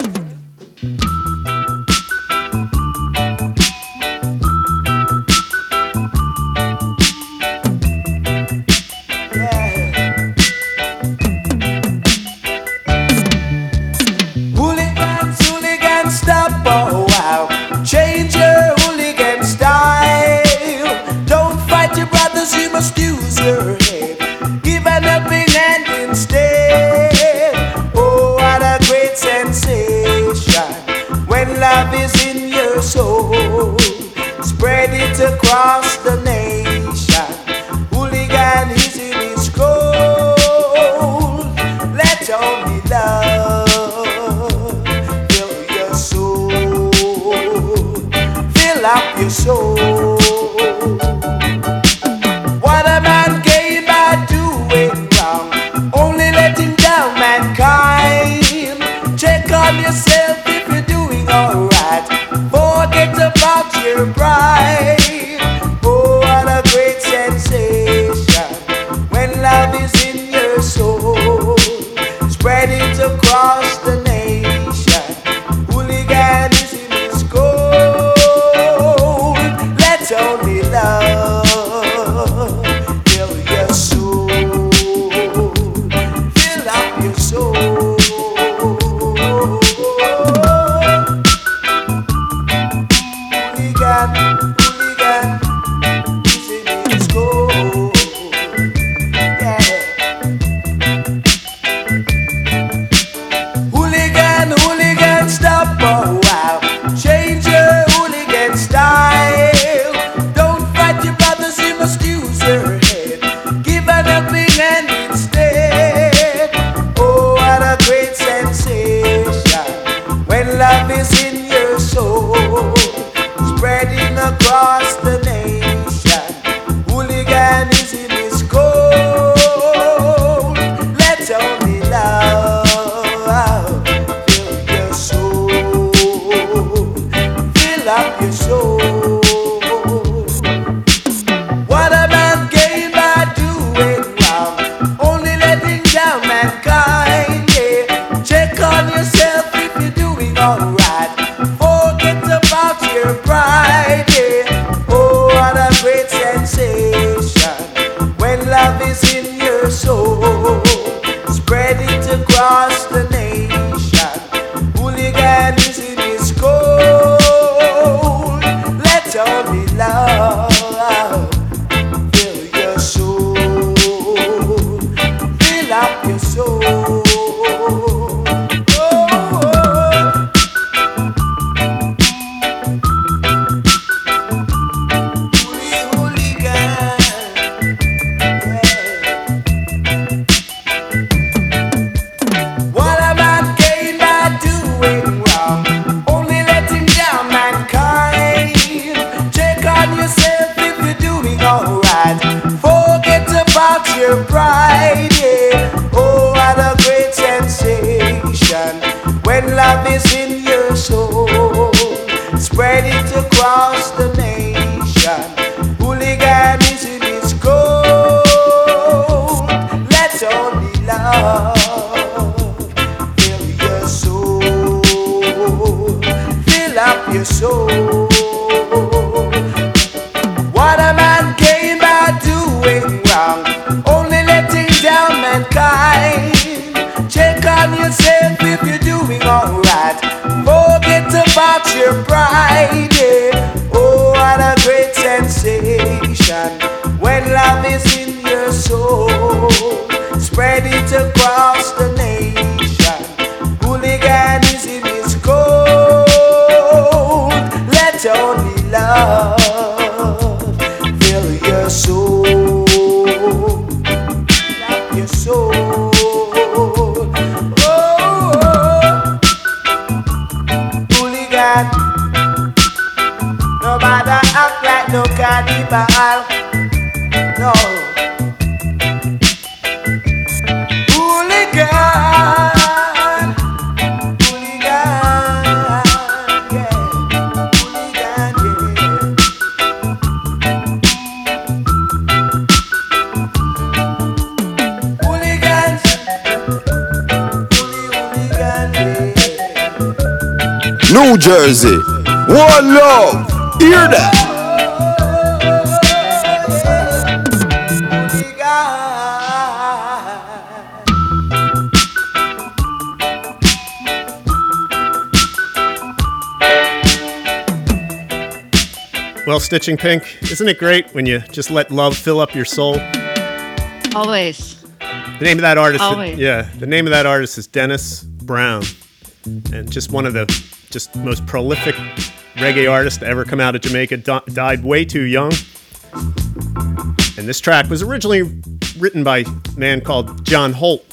Stitching Pink, isn't it great when you just let love fill up your soul? Always. The name of that artist, Always. yeah, the name of that artist is Dennis Brown, and just one of the just most prolific reggae artists to ever come out of Jamaica. Di- died way too young, and this track was originally written by a man called John Holt,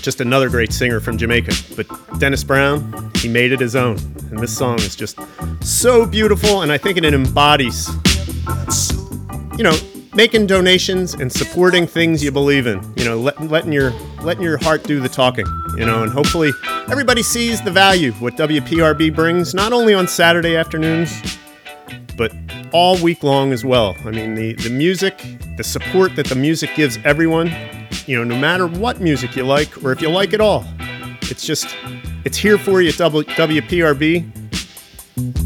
just another great singer from Jamaica. But Dennis Brown, he made it his own, and this song is just so beautiful, and I think it embodies, you know, making donations and supporting things you believe in. You know, let, letting your letting your heart do the talking. You know, and hopefully everybody sees the value what WPRB brings, not only on Saturday afternoons, but all week long as well. I mean, the the music, the support that the music gives everyone. You know, no matter what music you like or if you like it all, it's just it's here for you at W- WPRB.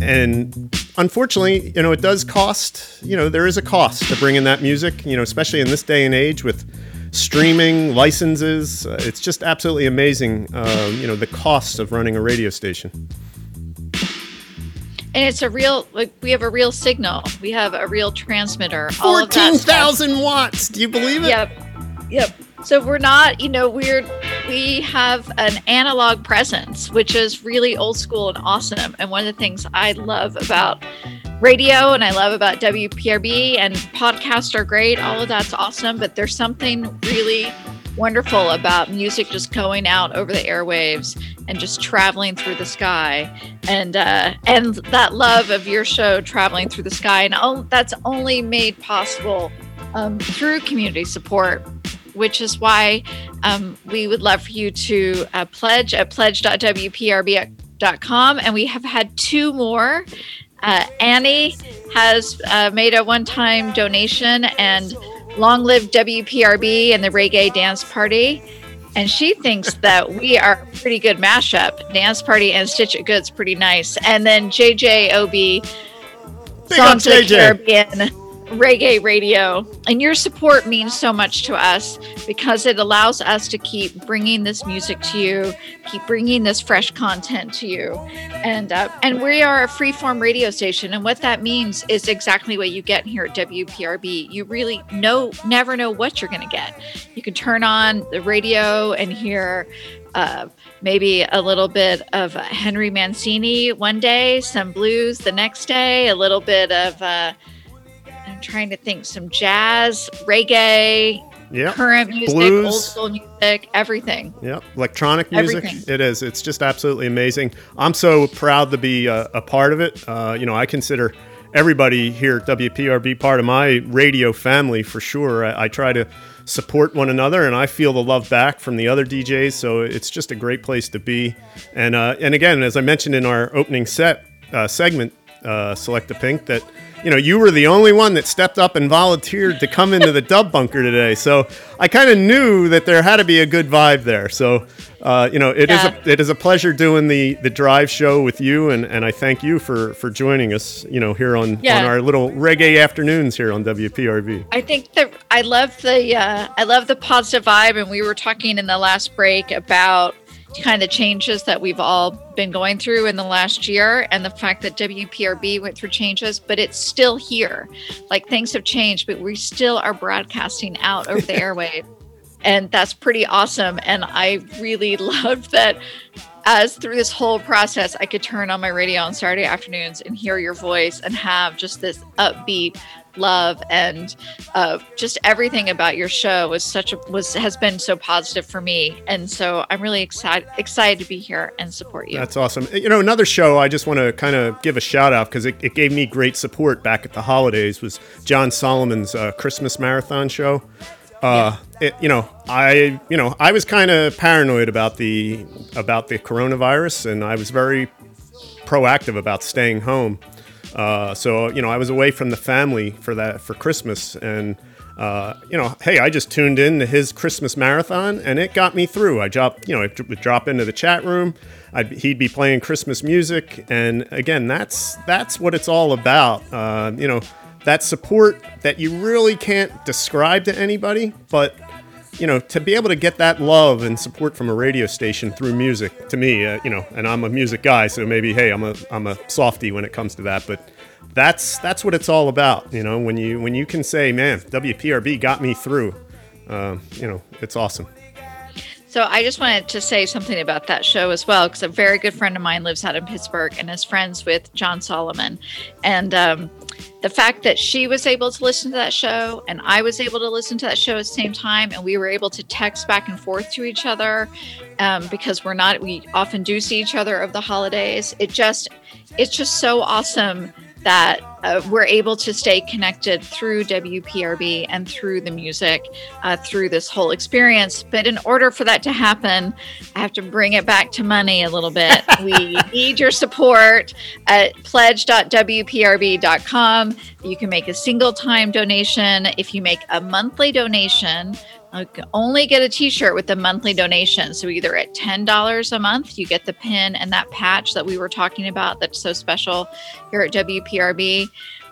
And unfortunately, you know, it does cost, you know, there is a cost to bring in that music, you know, especially in this day and age with streaming licenses. Uh, it's just absolutely amazing. Um, you know the cost of running a radio station. And it's a real, like, we have a real signal. We have a real transmitter. all of that Fourteen stuff. thousand watts. Do you believe it? Yep. Yep. So we're not, you know, we're we have an analog presence, which is really old school and awesome. And one of the things I love about radio and I love about WPRB and podcasts are great. All of that's awesome, but there's something really wonderful about music just going out over the airwaves and just traveling through the sky and uh, and that love of your show traveling through the sky and oh, that's only made possible um, through community support which is why um, we would love for you to uh, pledge at pledge.wprb.com. And we have had two more. Uh, Annie has uh, made a one time donation, and long live WPRB and the Reggae Dance Party. And she thinks that we are a pretty good mashup. Dance Party and Stitch It Good's pretty nice. And then JJOB, Big Songs of the JJ. Caribbean reggae radio. And your support means so much to us because it allows us to keep bringing this music to you keep bringing this fresh content to you. And uh, and we are a free form radio station. And what that means is exactly what you get here at wprb you really know never know what you're going to get. You can turn on the radio and hear uh, maybe a little bit of henry mancini one day some blues the next day a little bit of uh, I'm trying to think some jazz, reggae, Yep. current music, Blues. old school music, everything. Yep, electronic music. Everything. It is. It's just absolutely amazing. I'm so proud to be a, a part of it. Uh, you know, I consider everybody here at WPRB part of my radio family for sure. I, I try to support one another, and I feel the love back from the other DJs. So it's just a great place to be. And uh, and again, as I mentioned in our opening set uh, segment, uh, Selecta Pink that. You know, you were the only one that stepped up and volunteered to come into the dub bunker today. So I kind of knew that there had to be a good vibe there. So, uh, you know, it is Yeah. a it is a pleasure doing the the drive show with you, and, and I thank you for for joining us. You know, here on Yeah. on our little reggae afternoons here on WPRB. I think that I love the uh, I love the positive vibe, and we were talking in the last break about kind of the changes that we've all been going through in the last year, and the fact that WPRB went through changes, but it's still here. Like things have changed, but we still are broadcasting out over the airwave, and that's pretty awesome. And I really love that. As through this whole process, I could turn on my radio on Saturday afternoons and hear your voice and have just this upbeat love and uh, just everything about your show was such a was has been so positive for me and so i'm really excited excited to be here and support you That's awesome. You know, another show I just want to kind of give a shout out because it, it gave me great support back at the holidays was John Solomon's uh, Christmas marathon show. Uh, it, you know, I you know I was kind of paranoid about the about the coronavirus, and I was very proactive about staying home. Uh, so you know, I was away from the family for that for Christmas, and uh, you know, hey, I just tuned in to his Christmas marathon, and it got me through. I dropped, you know, I would drop into the chat room. I'd, he'd be playing Christmas music, and again, that's that's what it's all about. Uh, you know, that support that you really can't describe to anybody, but you know, to be able to get that love and support from a radio station through music, to me, uh, you know, and I'm a music guy, so maybe, hey, I'm a I'm a softy when it comes to that, but that's that's what it's all about, you know. When you when you can say, man, WPRB got me through, um, you know, it's awesome. So I just wanted to say something about that show as well, because a very good friend of mine lives out in Pittsburgh and is friends with John Solomon, and um, the fact that she was able to listen to that show and I was able to listen to that show at the same time, and we were able to text back and forth to each other um, because we're not we often do see each other over the holidays. It just it's just so awesome that uh, we're able to stay connected through WPRB and through the music, uh, through this whole experience. But in order for that to happen, I have to bring it back to money a little bit. we need your support at pledge.wprb.com. You can make a single time donation. If you make a monthly donation, you can only get a t-shirt with the monthly donation. So either at $10 a month you get the pin and that patch that we were talking about that's so special here at wprb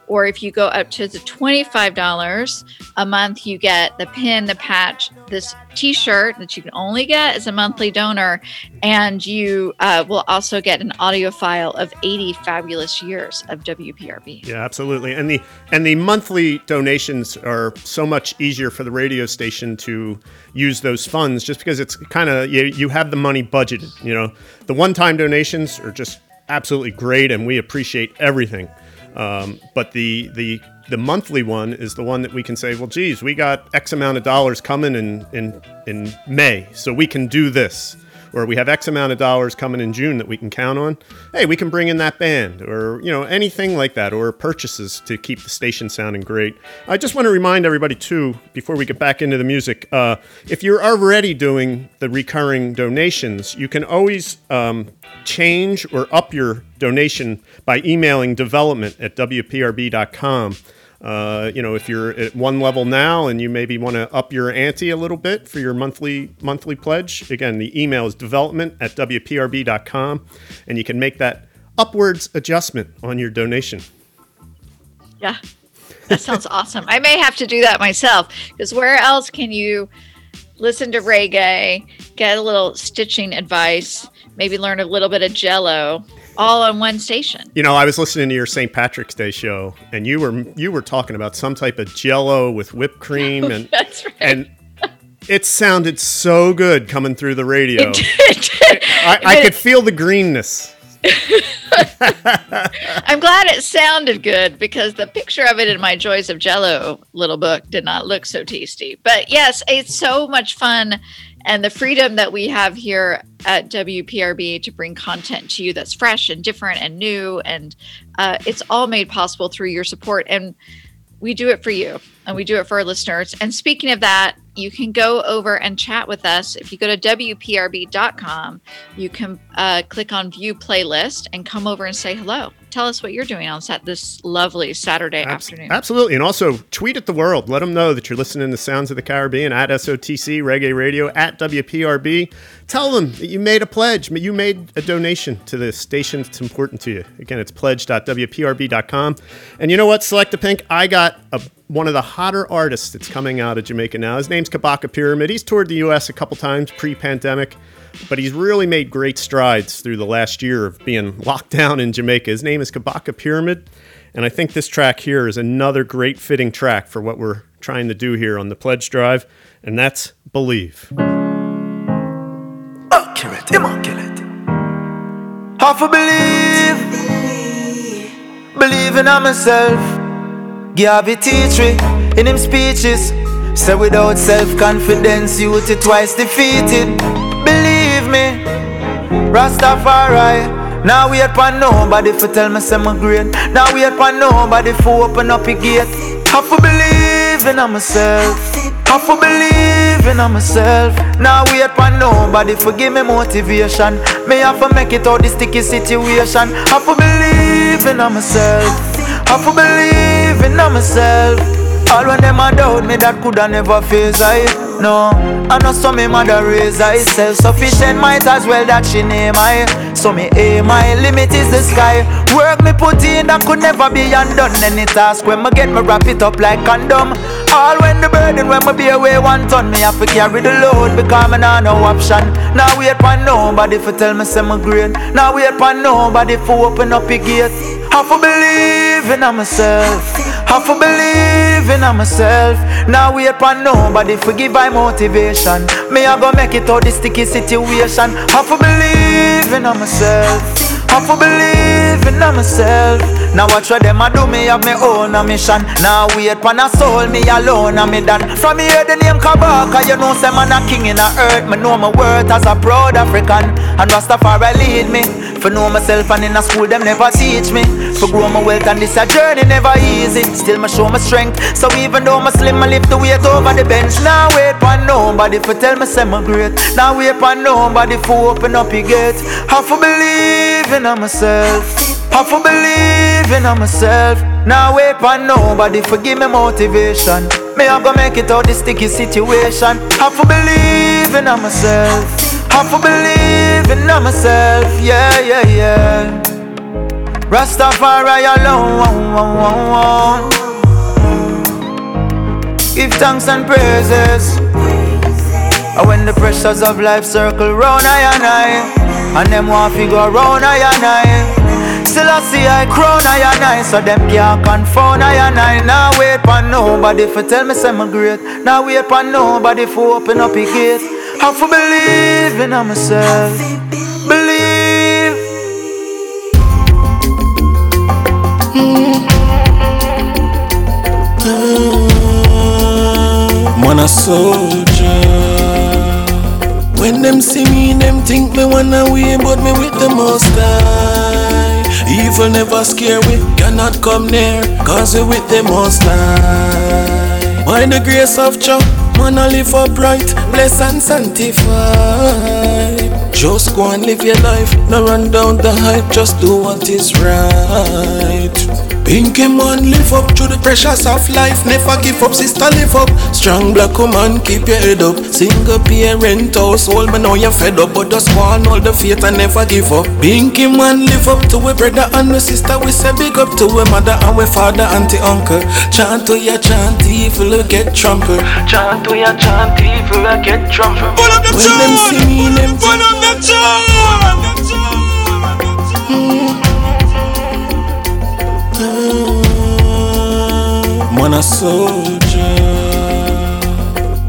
Or if you go up to the $25 a month, you get the pin, the patch, this t shirt that you can only get as a monthly donor. And you uh, will also get an audio file of 80 fabulous years of WPRB. Yeah, absolutely. And the and the monthly donations are so much easier for the radio station to use those funds just because it's kind of you, you have the money budgeted. You know, the one-time donations are just absolutely great, and we appreciate everything. Um, but the the the monthly one is the one that we can say, well, geez, we got X amount of dollars coming in in in May, so we can do this or we have X amount of dollars coming in June that we can count on. Hey, we can bring in that band, or you know anything like that, or purchases to keep the station sounding great. I just want to remind everybody too, before we get back into the music, uh, if you're already doing the recurring donations, you can always um, change or up your donation by emailing development at wprb.com. Uh, you know, if you're at one level now and you maybe want to up your ante a little bit for your monthly monthly pledge, again, the email is development at wprb.com, and you can make that upwards adjustment on your donation. Yeah, that sounds awesome. I may have to do that myself because where else can you listen to reggae, get a little stitching advice, maybe learn a little bit of jello all on one station? You know, I was listening to your St. Patrick's Day show, and you were you were talking about some type of Jello with whipped cream, oh, and That's right. and it sounded so good coming through the radio. It did. I, I could feel the greenness. I'm glad it sounded good because the picture of it in my Joys of Jello little book did not look so tasty. But yes, it's so much fun and the freedom that we have here at WPRB to bring content to you that's fresh and different and new and uh, it's all made possible through your support and we do it for you and we do it for our listeners. And speaking of that, you can go over and chat with us. If you go to WPRB.com, you can uh, click on view playlist and come over and say hello. Tell us what you're doing on set this lovely Saturday afternoon. Absolutely. And also tweet at the world. Let them know that you're listening to Sounds of the Caribbean at SOTC Reggae Radio at WPRB. Tell them that you made a pledge. You made a donation to the station that's important to you. Again, it's pledge.wprb.com. And you know what, Selecta Pink? I got a, one of the hotter artists that's coming out of Jamaica now. His name's Kabaka Pyramid. He's toured the U.S. a couple times pre pandemic but he's really made great strides through the last year of being locked down in Jamaica. His name is Kabaka Pyramid, and I think this track here is another great fitting track for what we're trying to do here on the Pledge Drive, and that's Believe. Half a believe, believing in myself. Garvey teach me in him speeches. Say without self-confidence, youth is twice defeated. Me, Rastafari. Now wait for nobody for tell me say my great. Now wait for nobody for open up a gate. Have to believe in myself. Have to believe in myself. Now wait for nobody for give me motivation. Me have to make it out this sticky situation. Have to believe in myself. Have to believe in myself. All when them a doubt me that coulda never face I No, I know so me mother raise Self-sufficient. Might as well that she name I. So me aim my limit is the sky. Work me put in that could never be undone. Any task when me get me wrap it up like condom All when the burden when me be away one ton Me have to carry the load because me nah no option. Now wait for nobody for tell me say me great. Now wait for nobody for open up a gate. Have to believe in myself. Have to believe in myself. Now wait for nobody for give my motivation. Me I go make it out this sticky situation. Have to believe in myself. Have to believe in myself. Now watch what them a do me have me own a mission. Now wait for a soul me alone and me done. From hear the name Kabaka, you know say man a king in the earth. Me know my worth as a proud African. And Rastafari lead me. For know myself and in a school them never teach me. For grow my wealth and this a journey never easy. Still me show my strength. So even though my slim, I lift the weight over the bench. Now wait for nobody for tell me say me great. Now wait for nobody for open up your gate. Have to believe in myself. Have to believe in myself. Now wait for nobody for give me motivation. Me I go make it out this sticky situation. Have to believe in myself. Have to believe in myself. Yeah, yeah, yeah. Rastafari alone. Give thanks and praises. And when the pressures of life circle round I and I, and them want to go round I and I. Still I see I crown I and I, so them can't confound I and I. Now wait for nobody for tell me me great. Now wait for nobody for open up a gate. Have to believe in myself. Believe. Mm-hmm. Man a soldier. When them see me, them think me wanna way, but me with the most high. Evil never scare we, cannot come near, cause we with the most high. By the grace of Jah, man I live upright, bless and sanctified. Just go and live your life, no run down the hype, just do what is right. Pinky man, live up to the pressures of life. Never give up, sister, live up. Strong black woman, keep your head up. Single parent household, me know you're fed up, but just on all the faith and never give up. Pinky man, live up to we brother and we sister. We say big up to we mother and we father, auntie, uncle. Chant to your chant, evil will get trampled. Chant to your chant, evil will get trampled. When them see me, them think Man a soldier.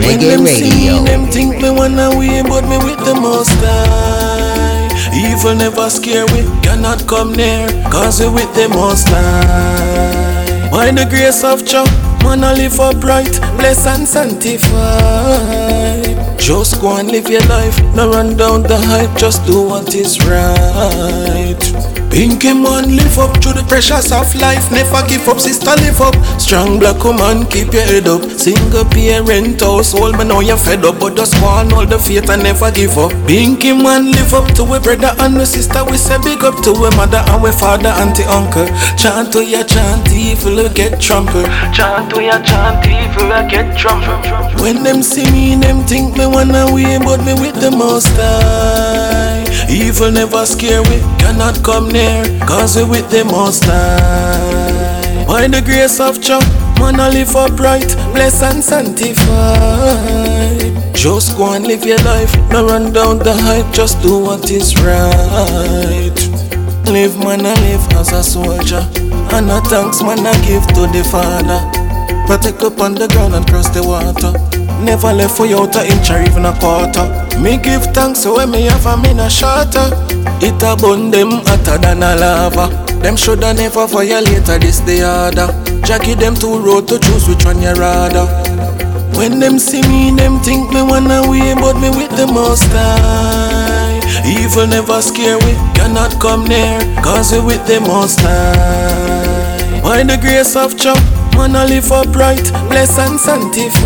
When Reggae them see Radio. them think me wanna way, but me with the most high. Evil never scare we, cannot come near, cause we with the most high. By the grace of Jah, man I live upright, bless and sanctified. Just go and live your life, no run down the hype, just do what is right. Pinky man, live up to the pressures of life. Never give up, sister, live up. Strong black woman, keep your head up. Single parent household, me know you're fed up, but just want all the faith and never give up. Pinky man, live up to we brother and we sister. We say big up to we mother and we father, auntie, uncle. Chant to your chant, evil get trampled. Chant to your chant, evil get trampled. When them see me, them think me wanna way, but me with the most high. Evil never scare we, cannot come near, cause we with the most high. By the grace of Jah, man I live upright, bless and sanctified. Just go and live your life, no run down the hype, just do what is right. Live man I live as a soldier, and a thanks man I give to the Father. Protect up on the ground and cross the water. Never left for you out a inch or even a quarter. Me give thanks so when me have a me a shatter. It a burn them hotter than a lava. Them shoulda never violate this the order. Jackie them two road to choose which one you rather. When them see me, them think me wanna way, but me with the most high. Evil never scare we, cannot come near, cause we with the most high. By the grace of Jah, man I live upright, bless and sanctified.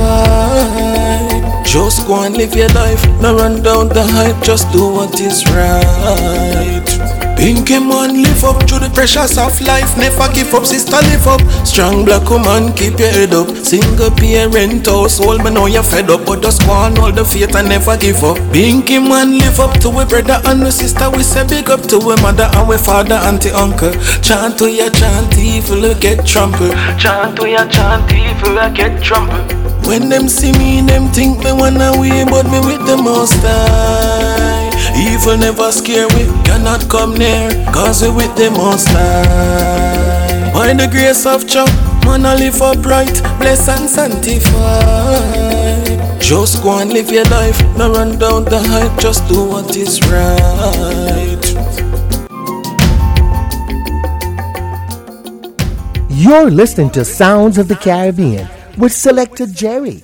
Just go and live your life, no run down the hype, just do what is right. Pinky man, live up to the pressures of life. Never give up, sister, live up. Strong black woman, keep your head up. Single parent household, me know you're fed up, but just go on all the faith and never give up. Pinky man, live up to we brother and we sister. We say big up to we mother and we father, auntie, uncle. Chant to your chant, evil get trampled. Chant to your chant, evil get trampled. When them see me, them think me wanna way, but me with the most high. Evil never scare we, cannot come near, cause we with the most high. By the grace of Jah, man I live upright, bless and sanctify. Just go and live your life, no run down the hype, just do what is right. You're listening to Sounds of the Caribbean with Selecta Jerry.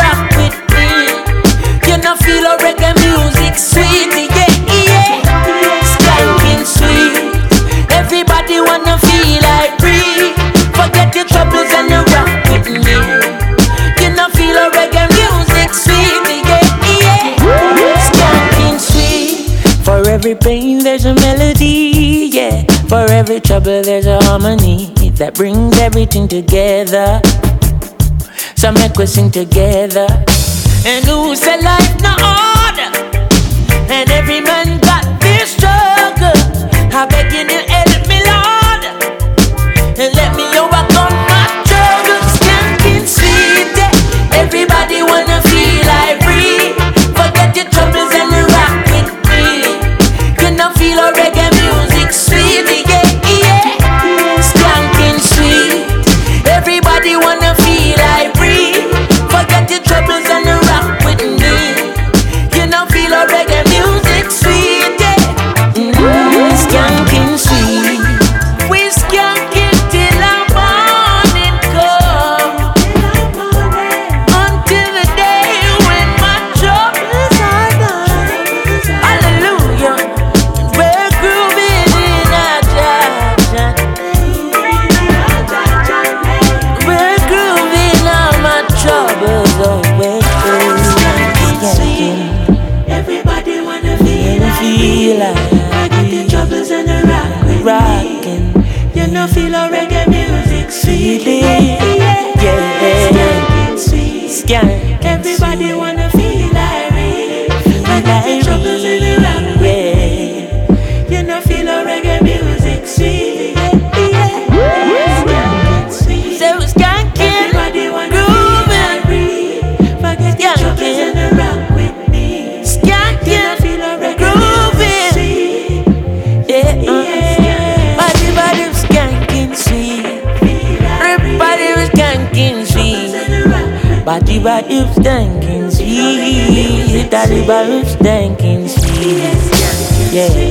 Know feel a reggae music sweet, yeah, yeah. Skanking sweet. Everybody wanna feel like free. Forget your troubles and you rock with me. You know feel a reggae music sweet, yeah, yeah. Skanking sweet. For every pain there's a melody, yeah. For every trouble there's a harmony that brings everything together. So make we sing together. And who say life no order? And every man got their struggle. I beg you help me, Lord, and let me Yeah. Body, body of skanking sweet. Body, body of thinking, sweet. Yeah.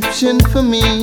Prescription for me.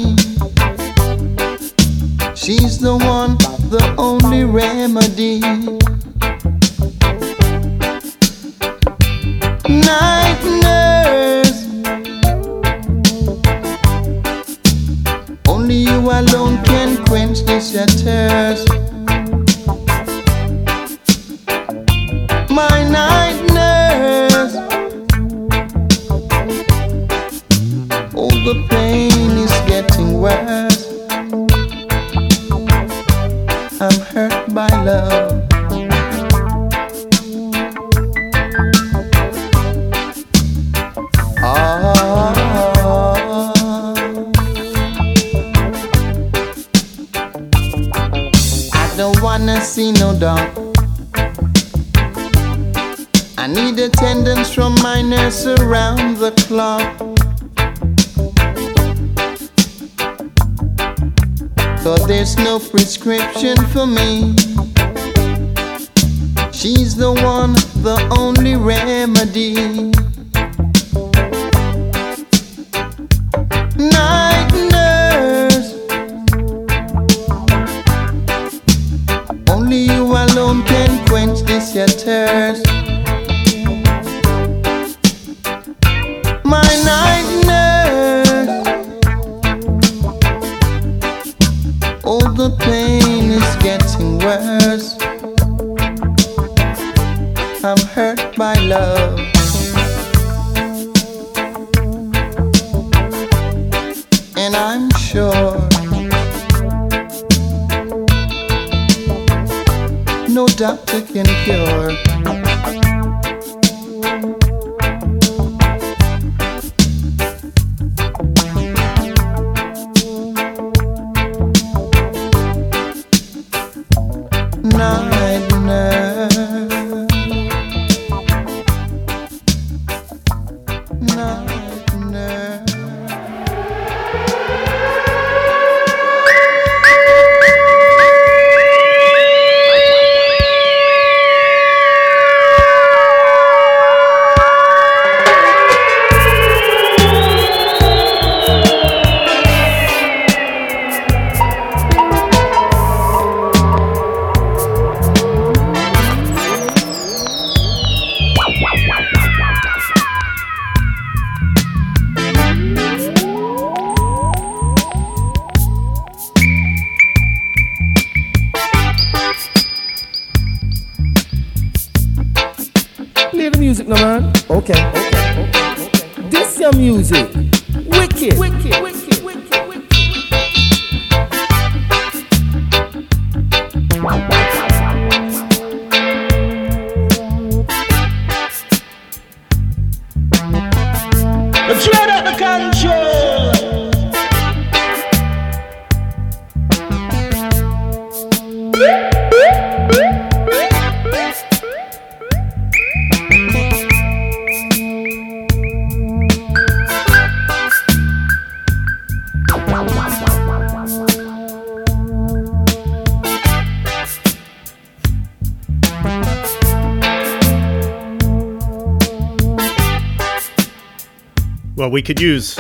Well, we could use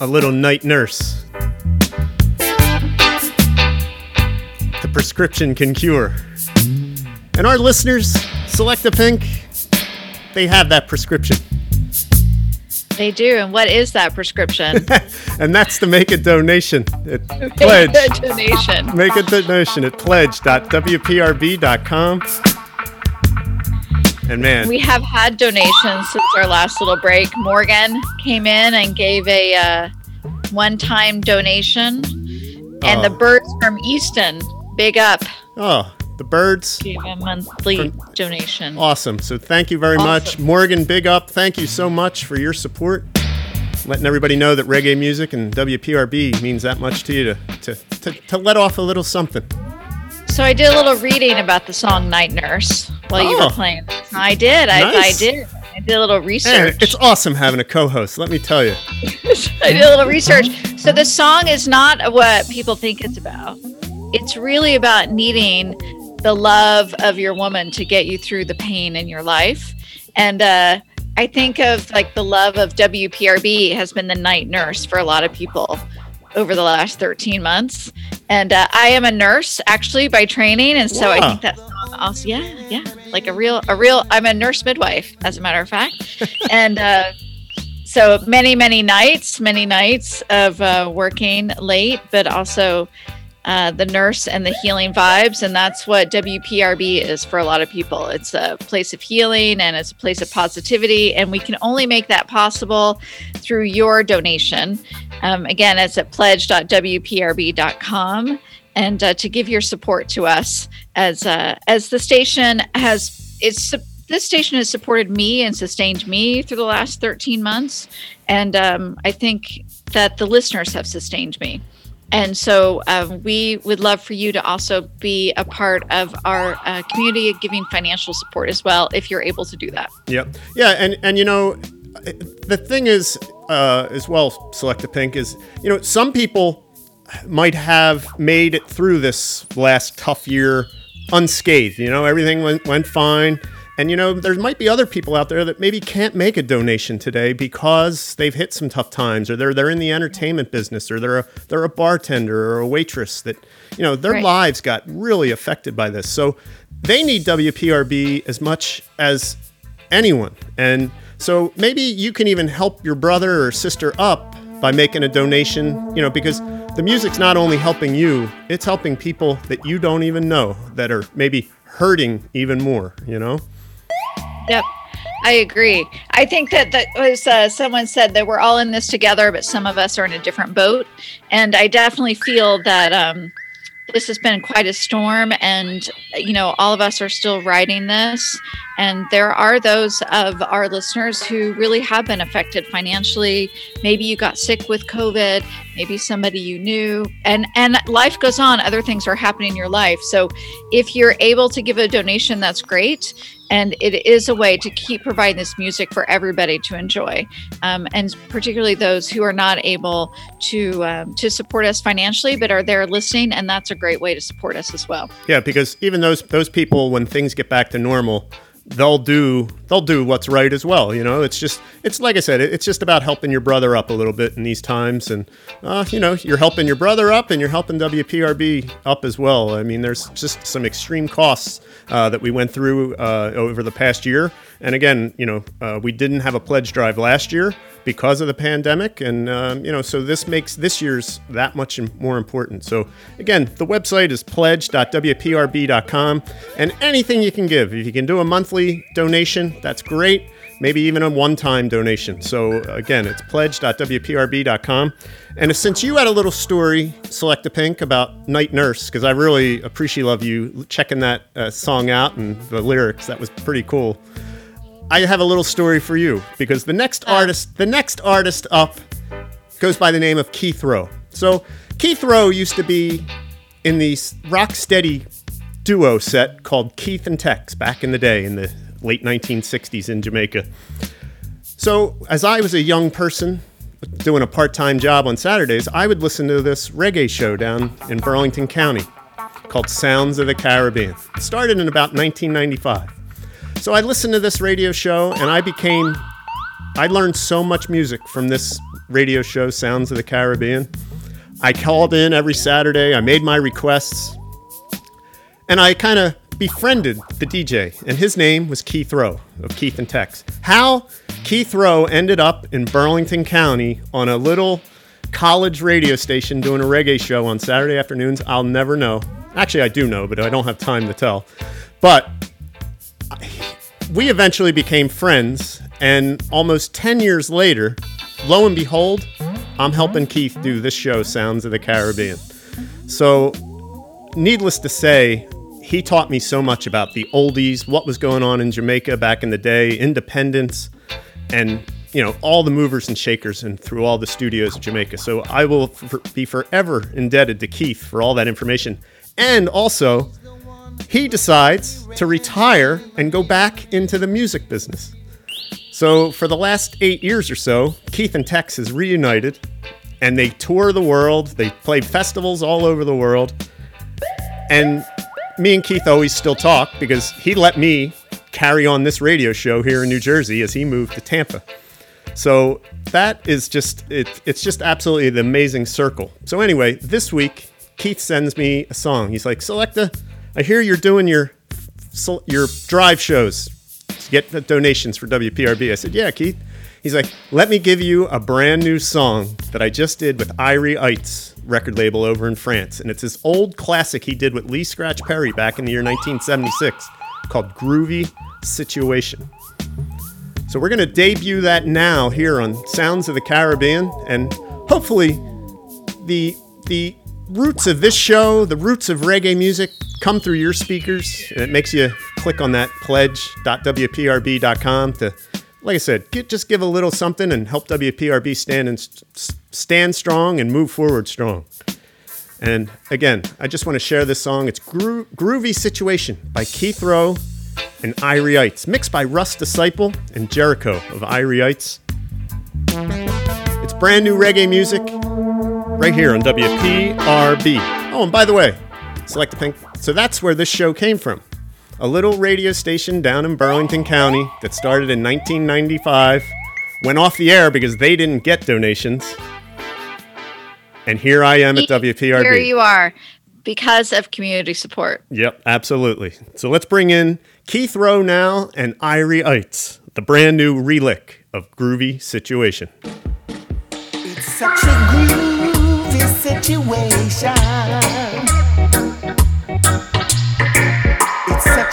a little night nurse. The prescription can cure. And our listeners, Selecta Pink, they have that prescription. They do. And what is that prescription? And that's to make a donation at Make Pledge. a donation. Make a donation at pledge.wprb.com. And man, We have had donations since our last little break. Morgan came in and gave a uh, one-time donation, and the Oh. birds from Easton, big up, oh, the birds. gave a monthly donation. Awesome. So thank you very much. Morgan, big up. Thank you so much for your support. Letting everybody know that reggae music and WPRB means that much to you to, to, to, to let off a little something. So I did a little reading about the song "Night Nurse" while you Oh. were playing. I did. I, I did. I did a little Man, research. it's awesome having a co host, let me tell you. I did a little research. So the song is not what people think it's about. It's really about needing the love of your woman to get you through the pain in your life. And uh, I think of like the love of WPRB has been the night nurse for a lot of people over the last 13 months. And uh, I am a nurse actually by training, and so I Wow. think that's also yeah, yeah, like a real, a real. I'm a nurse midwife, as a matter of fact, and uh, so many, many nights, many nights of uh, working late, but also uh, the nurse and the healing vibes. And that's what WPRB is for a lot of people. It's a place of healing and it's a place of positivity. And we can only make that possible through your donation. Um, again, it's at pledge.wprb.com. And uh, to give your support to us as uh, as the station has it's this station has supported me and sustained me through the last 13 months and um, i think that the listeners have sustained me and so um, we would love for you to also be a part of our uh, community giving financial support as well if you're able to do that Yep. Yeah, and and you know, the thing is, uh, as well, Selecta Pink is, you know, some people might have made it through this last tough year unscathed. You know, everything went went fine. And you know, there might be other people out there that maybe can't make a donation today because they've hit some tough times, or they're they're in the entertainment business, or they're a they're a bartender or a waitress that you know their Right. lives got really affected by this. So they need WPRB as much as anyone. And so maybe you can even help your brother or sister up by making a donation, you know, because the music's not only helping you, it's helping people that you don't even know that are maybe hurting even more, you know? Yep. I agree. I think that that was uh, someone said that we're all in this together, but some of us are in a different boat. And I definitely feel that um, this has been quite a storm, and you know, all of us are still riding this. And there are those of our listeners who really have been affected financially. Maybe you got sick with COVID. Maybe somebody you knew, and and life goes on. Other things are happening in your life. So, if you're able to give a donation, that's great and it is a way to keep providing this music for everybody to enjoy um, and particularly those who are not able to um, to support us financially but are there listening and that's a great way to support us as well Yeah, because even those those people when things get back to normal, they'll do they'll do what's right as well. You know, it's just it's like I said, it's just about helping your brother up a little bit in these times, and uh, you know, you're helping your brother up, and you're helping WPRB up as well. I mean, there's just some extreme costs uh, that we went through uh, over the past year, and again, you know, uh, we didn't have a pledge drive last year because of the pandemic, and um, you know, so this makes this year's that much more important. So again, the website is pledge.wprb.com, and anything you can give, if you can do a monthly donation, that's great. Maybe even a one-time donation. So again, it's pledge.wprb.com. And since you had a little story, Selecta Pink about Night Nurse, because I really appreciate love you checking that uh, song out and the lyrics. That was pretty cool. I have a little story for you because the next artist, the next artist up goes by the name of Keith Rowe. So Keith Rowe used to be in the rock steady duo set called Keith and Tex back in the day in the late 1960s in Jamaica. So as I was a young person doing a part-time job on Saturdays, I would listen to this reggae show down in Burlington County called Sounds of the Caribbean. It started in about 1995. So I listened to this radio show and I became I learned so much music from this radio show Sounds of the Caribbean. I called in every Saturday, I made my requests, and I kind of befriended the DJ, and his name was Keith Rowe of Keith and Tex. How Keith Rowe ended up in Burlington County on a little college radio station doing a reggae show on Saturday afternoons, I'll never know. Actually, I do know, but I don't have time to tell. But we eventually became friends, and almost 10 years later, lo and behold, I'm helping Keith do this show, Sounds of the Caribbean. So, needless to say, he taught me so much about the oldies, what was going on in Jamaica back in the day, independence, and you know all the movers and shakers and through all the studios of Jamaica. So I will be forever indebted to Keith for all that information. And also, he decides to retire and go back into the music business. So for the last eight years or so, Keith and Tex has reunited, and they tour the world. They play festivals all over the world, and me and Keith always still talk because he let me carry on this radio show here in New Jersey as he moved to Tampa. So that is just it, it's just absolutely the amazing circle. So anyway, this week Keith sends me a song. He's like, Selecta, I hear you're doing your your drive shows to get donations for WPRB. I said, Yeah, Keith. He's like, Let me give you a brand new song that I just did with Irie Ites record label over in France. And it's this old classic he did with Lee Scratch Perry back in the year 1976 called Groovy Situation. So we're going to debut that now here on Sounds of the Caribbean, and hopefully, the the roots of this show, the roots of reggae music, come through your speakers, and it makes you click on that pledge.wprb.com to, like I said, get, just give a little something and help WPRB stand and stand strong and move forward strong. And again, I just want to share this song. It's Gro- Groovy Situation by Keith Rowe and Irie mixed by Russ Disciple and Jericho of Irie It's brand new reggae music right here on WPRB. Oh, and by the way, Selecta Pink. So that's where this show came from. A little radio station down in Burlington County that started in 1995, went off the air because they didn't get donations. And here I am at WPRB. Here you are because of community support. Yep, absolutely. So let's bring in Keith Rowe now and Irie Ites, the brand new relic of Groovy Situation. It's such a groovy situation.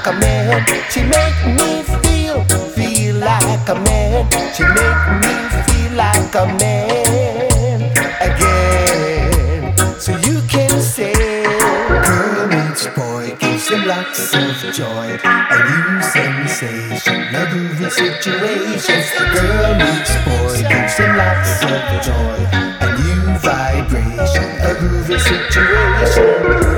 like a man. She make me feel, feel like a man. She make me feel like a man again. So you can say, girl meets boy gives him lots of joy. A new sensation, a groovy situation. Girl meets boy gives him lots of joy. A new vibration, a groovy situation.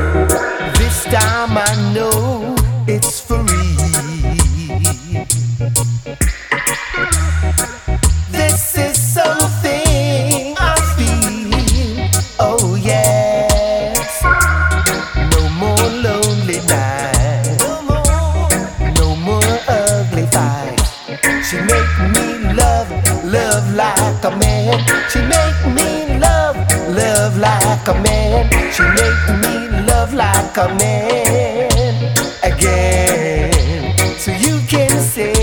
She make me love like a man again. So you can say,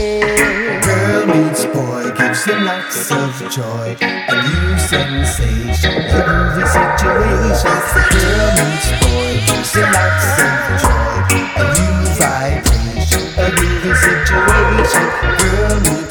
girl meets boy gives him lots of joy, a new sensation, a groovy situation. Girl meets boy gives him lots of joy, a new vibration, a groovy situation. Girl meets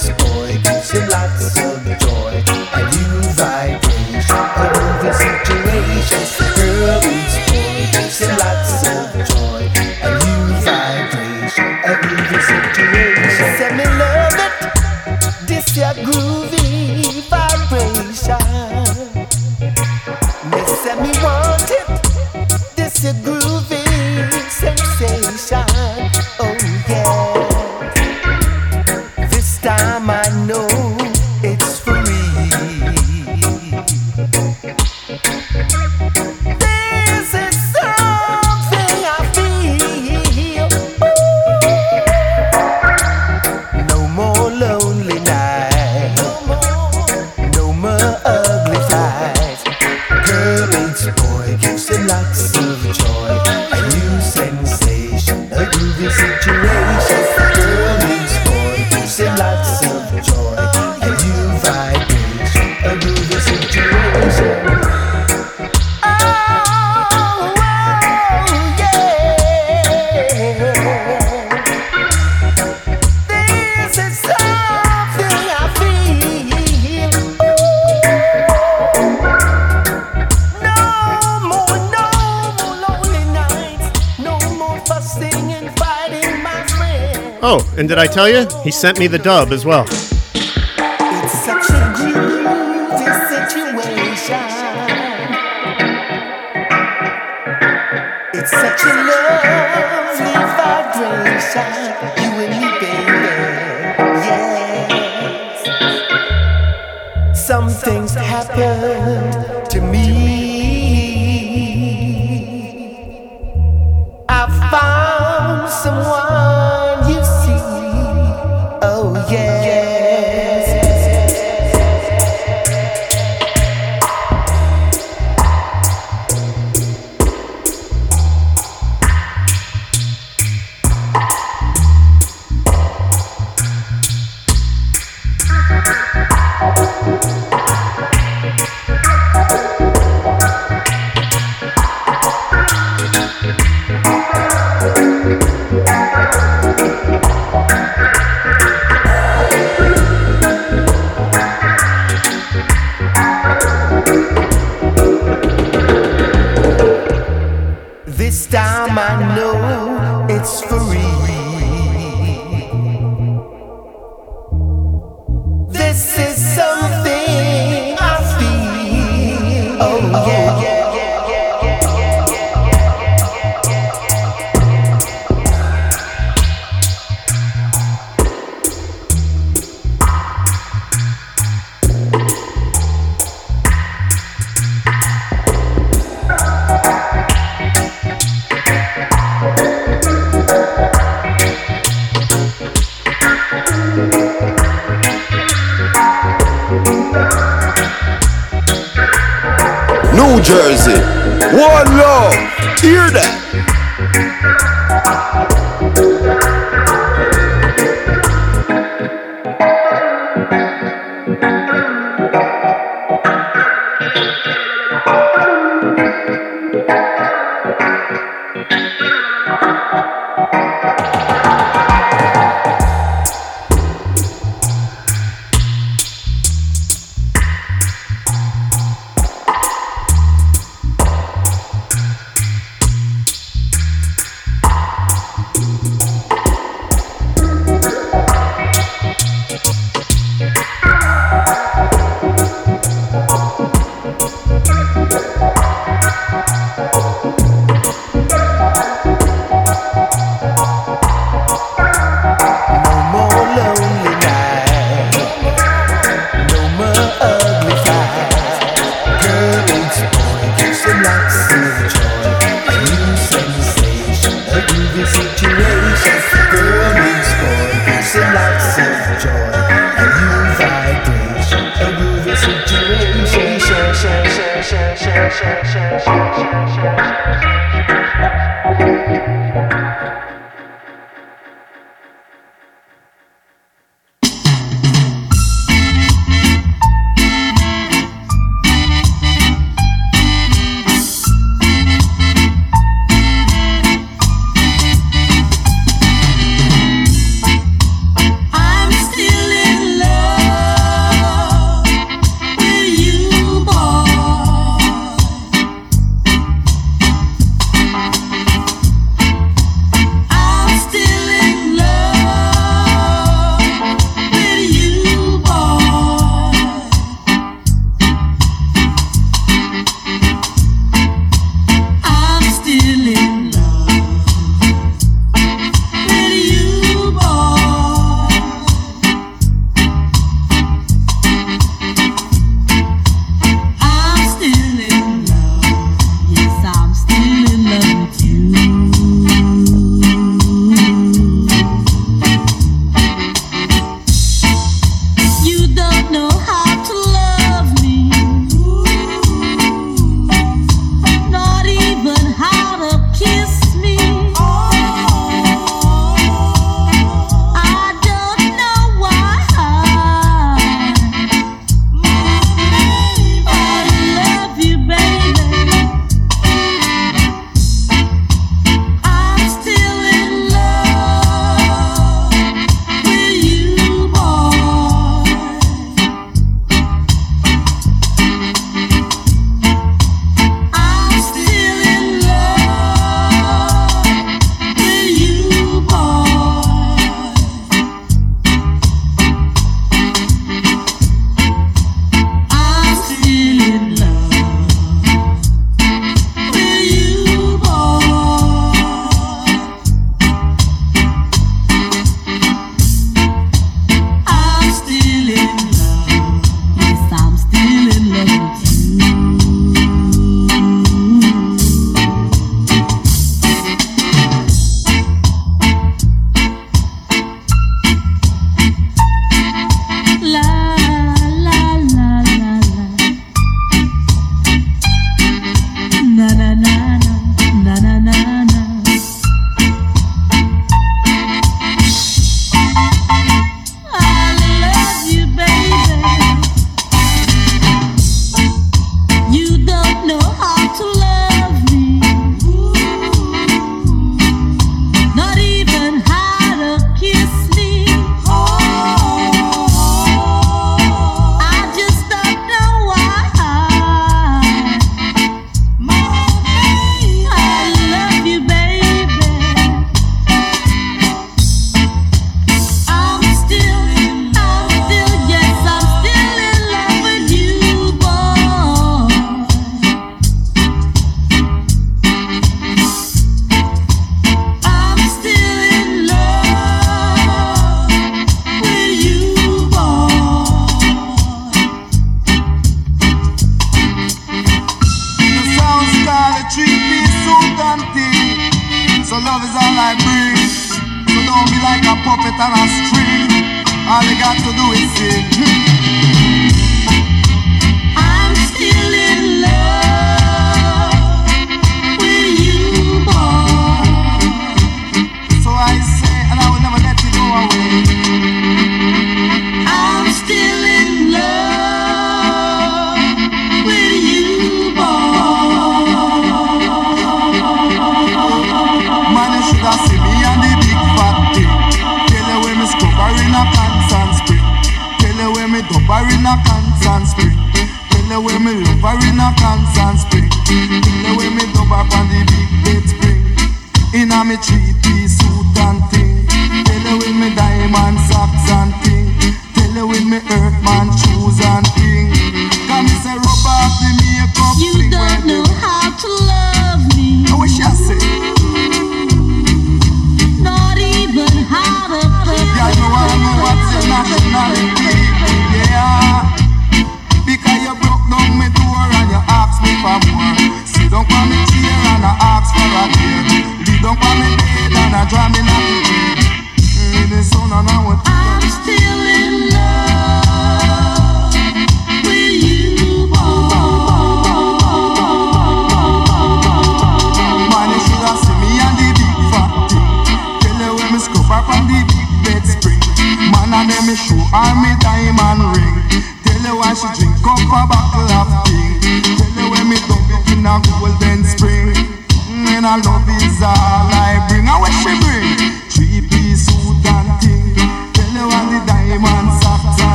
and did I tell you? He sent me the dub as well.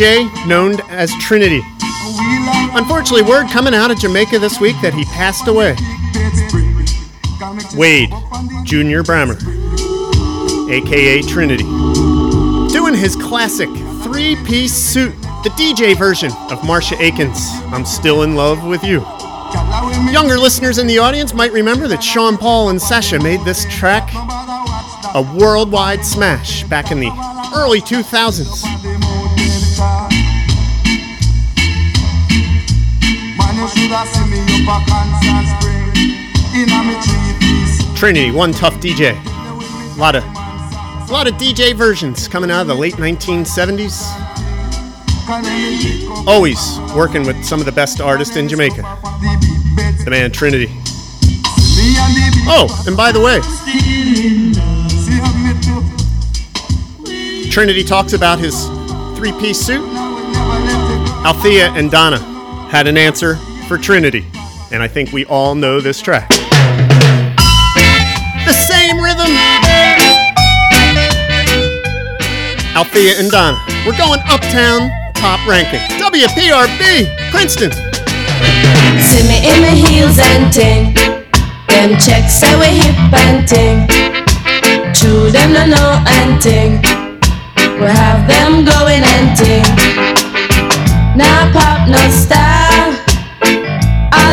Known as Trinity. Unfortunately, word coming out of Jamaica this week that he passed away. Wade Junior Brammer, aka Trinity, doing his classic three piece suit, the DJ version of Marcia Aitken's I'm Still in Love with You. Younger listeners in the audience might remember that Sean Paul and Sasha made this track a worldwide smash back in the early 2000s. Trinity, one tough DJ. A lot of, a lot of DJ versions coming out of the late 1970s. Always working with some of the best artists in Jamaica. The man Trinity. Oh, and by the way, Trinity talks about his three piece suit. Althea and Donna had an answer for Trinity, and I think we all know this track. The same rhythm. Althea and Donna. We're going uptown, top ranking. WPRB, Princeton. Me in my heels and ting. Them checks say we hip and ting. True them no know and ting. We have them going and ting. Now pop no style.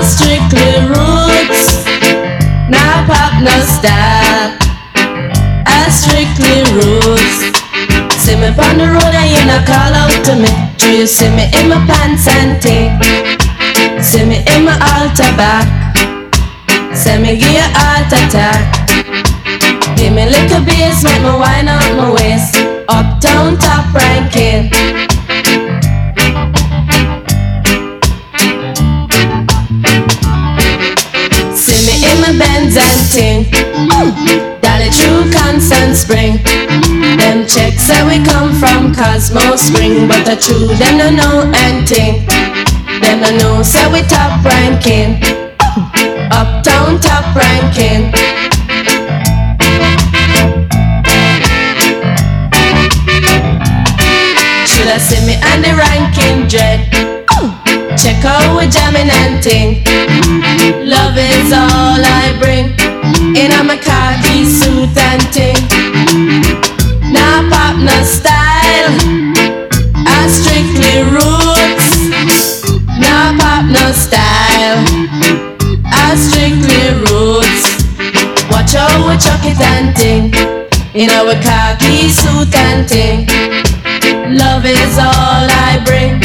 Strictly roots. Now pop no style. All strictly roots. See me on the road and you not call out to me. Do you see me in my pants and ting? See me in my altar back. Say me give you heart attack. Give me little bass, make me wind up my waist. Uptown top ranking. Spring. Them checks say we come from Constant Spring, but the true them no know anything. Them no know say we top ranking. Uptown top ranking. Should I see me on the ranking dread? Check out we jamming and ting. Love is all I bring. in no style. I strictly roots. No pop, no style. I strictly roots. Watch out. In our khaki suit and ting. Love is all I bring.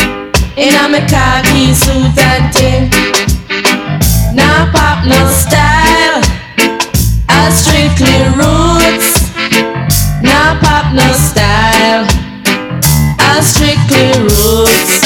In our khaki suit and ting. No pop, no style. I strictly roots. Strictly roots.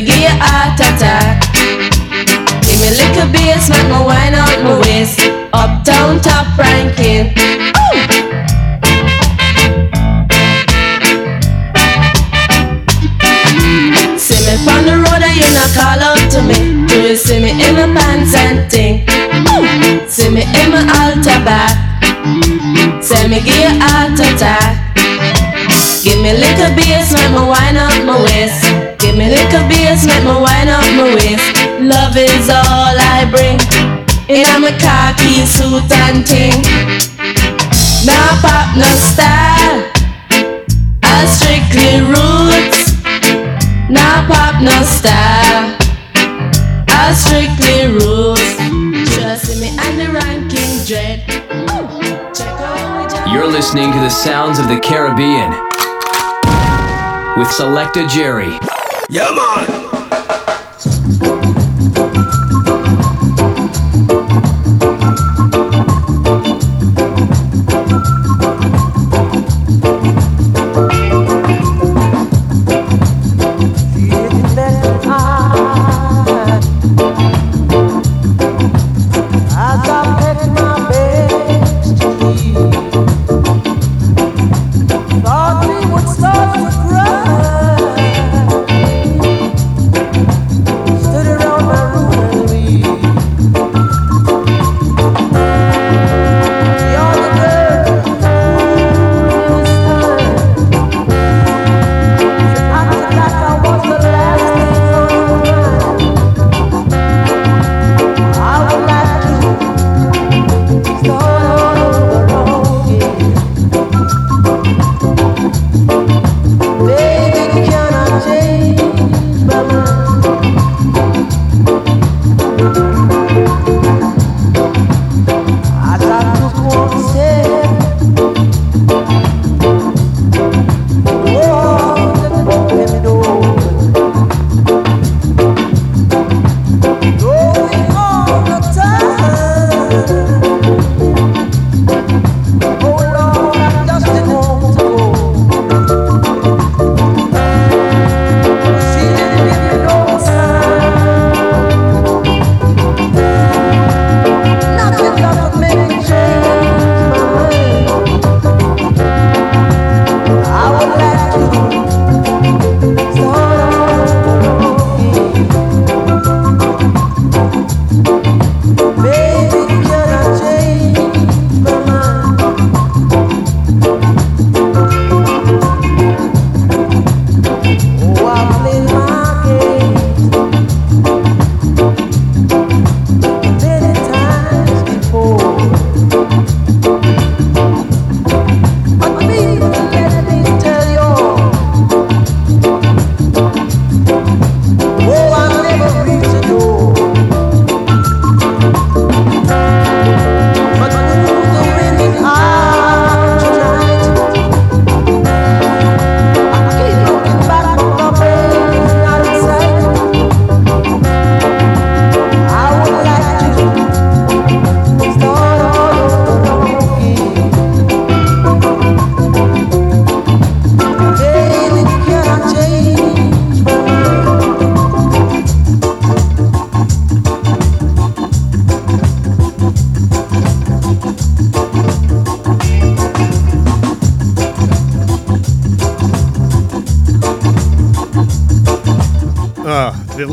Give you heart attack. Ah, give me a little bass, make me wine out my waist. Uptown top ranking. See me on the road and you not call out to me. Do you see me in my pants and ting? See me in my altar back. Say me give you a heart attack. Give me little bass, make me wine my waist. Little bass, make up my waist. Love is all I bring. In my khaki suit and ting. Now pop no style. I strictly roots. Now pop no style. I strictly roots. Trust me and the ranking dread. You're listening to the sounds of the Caribbean with Selecta Jerry. Yeah, man.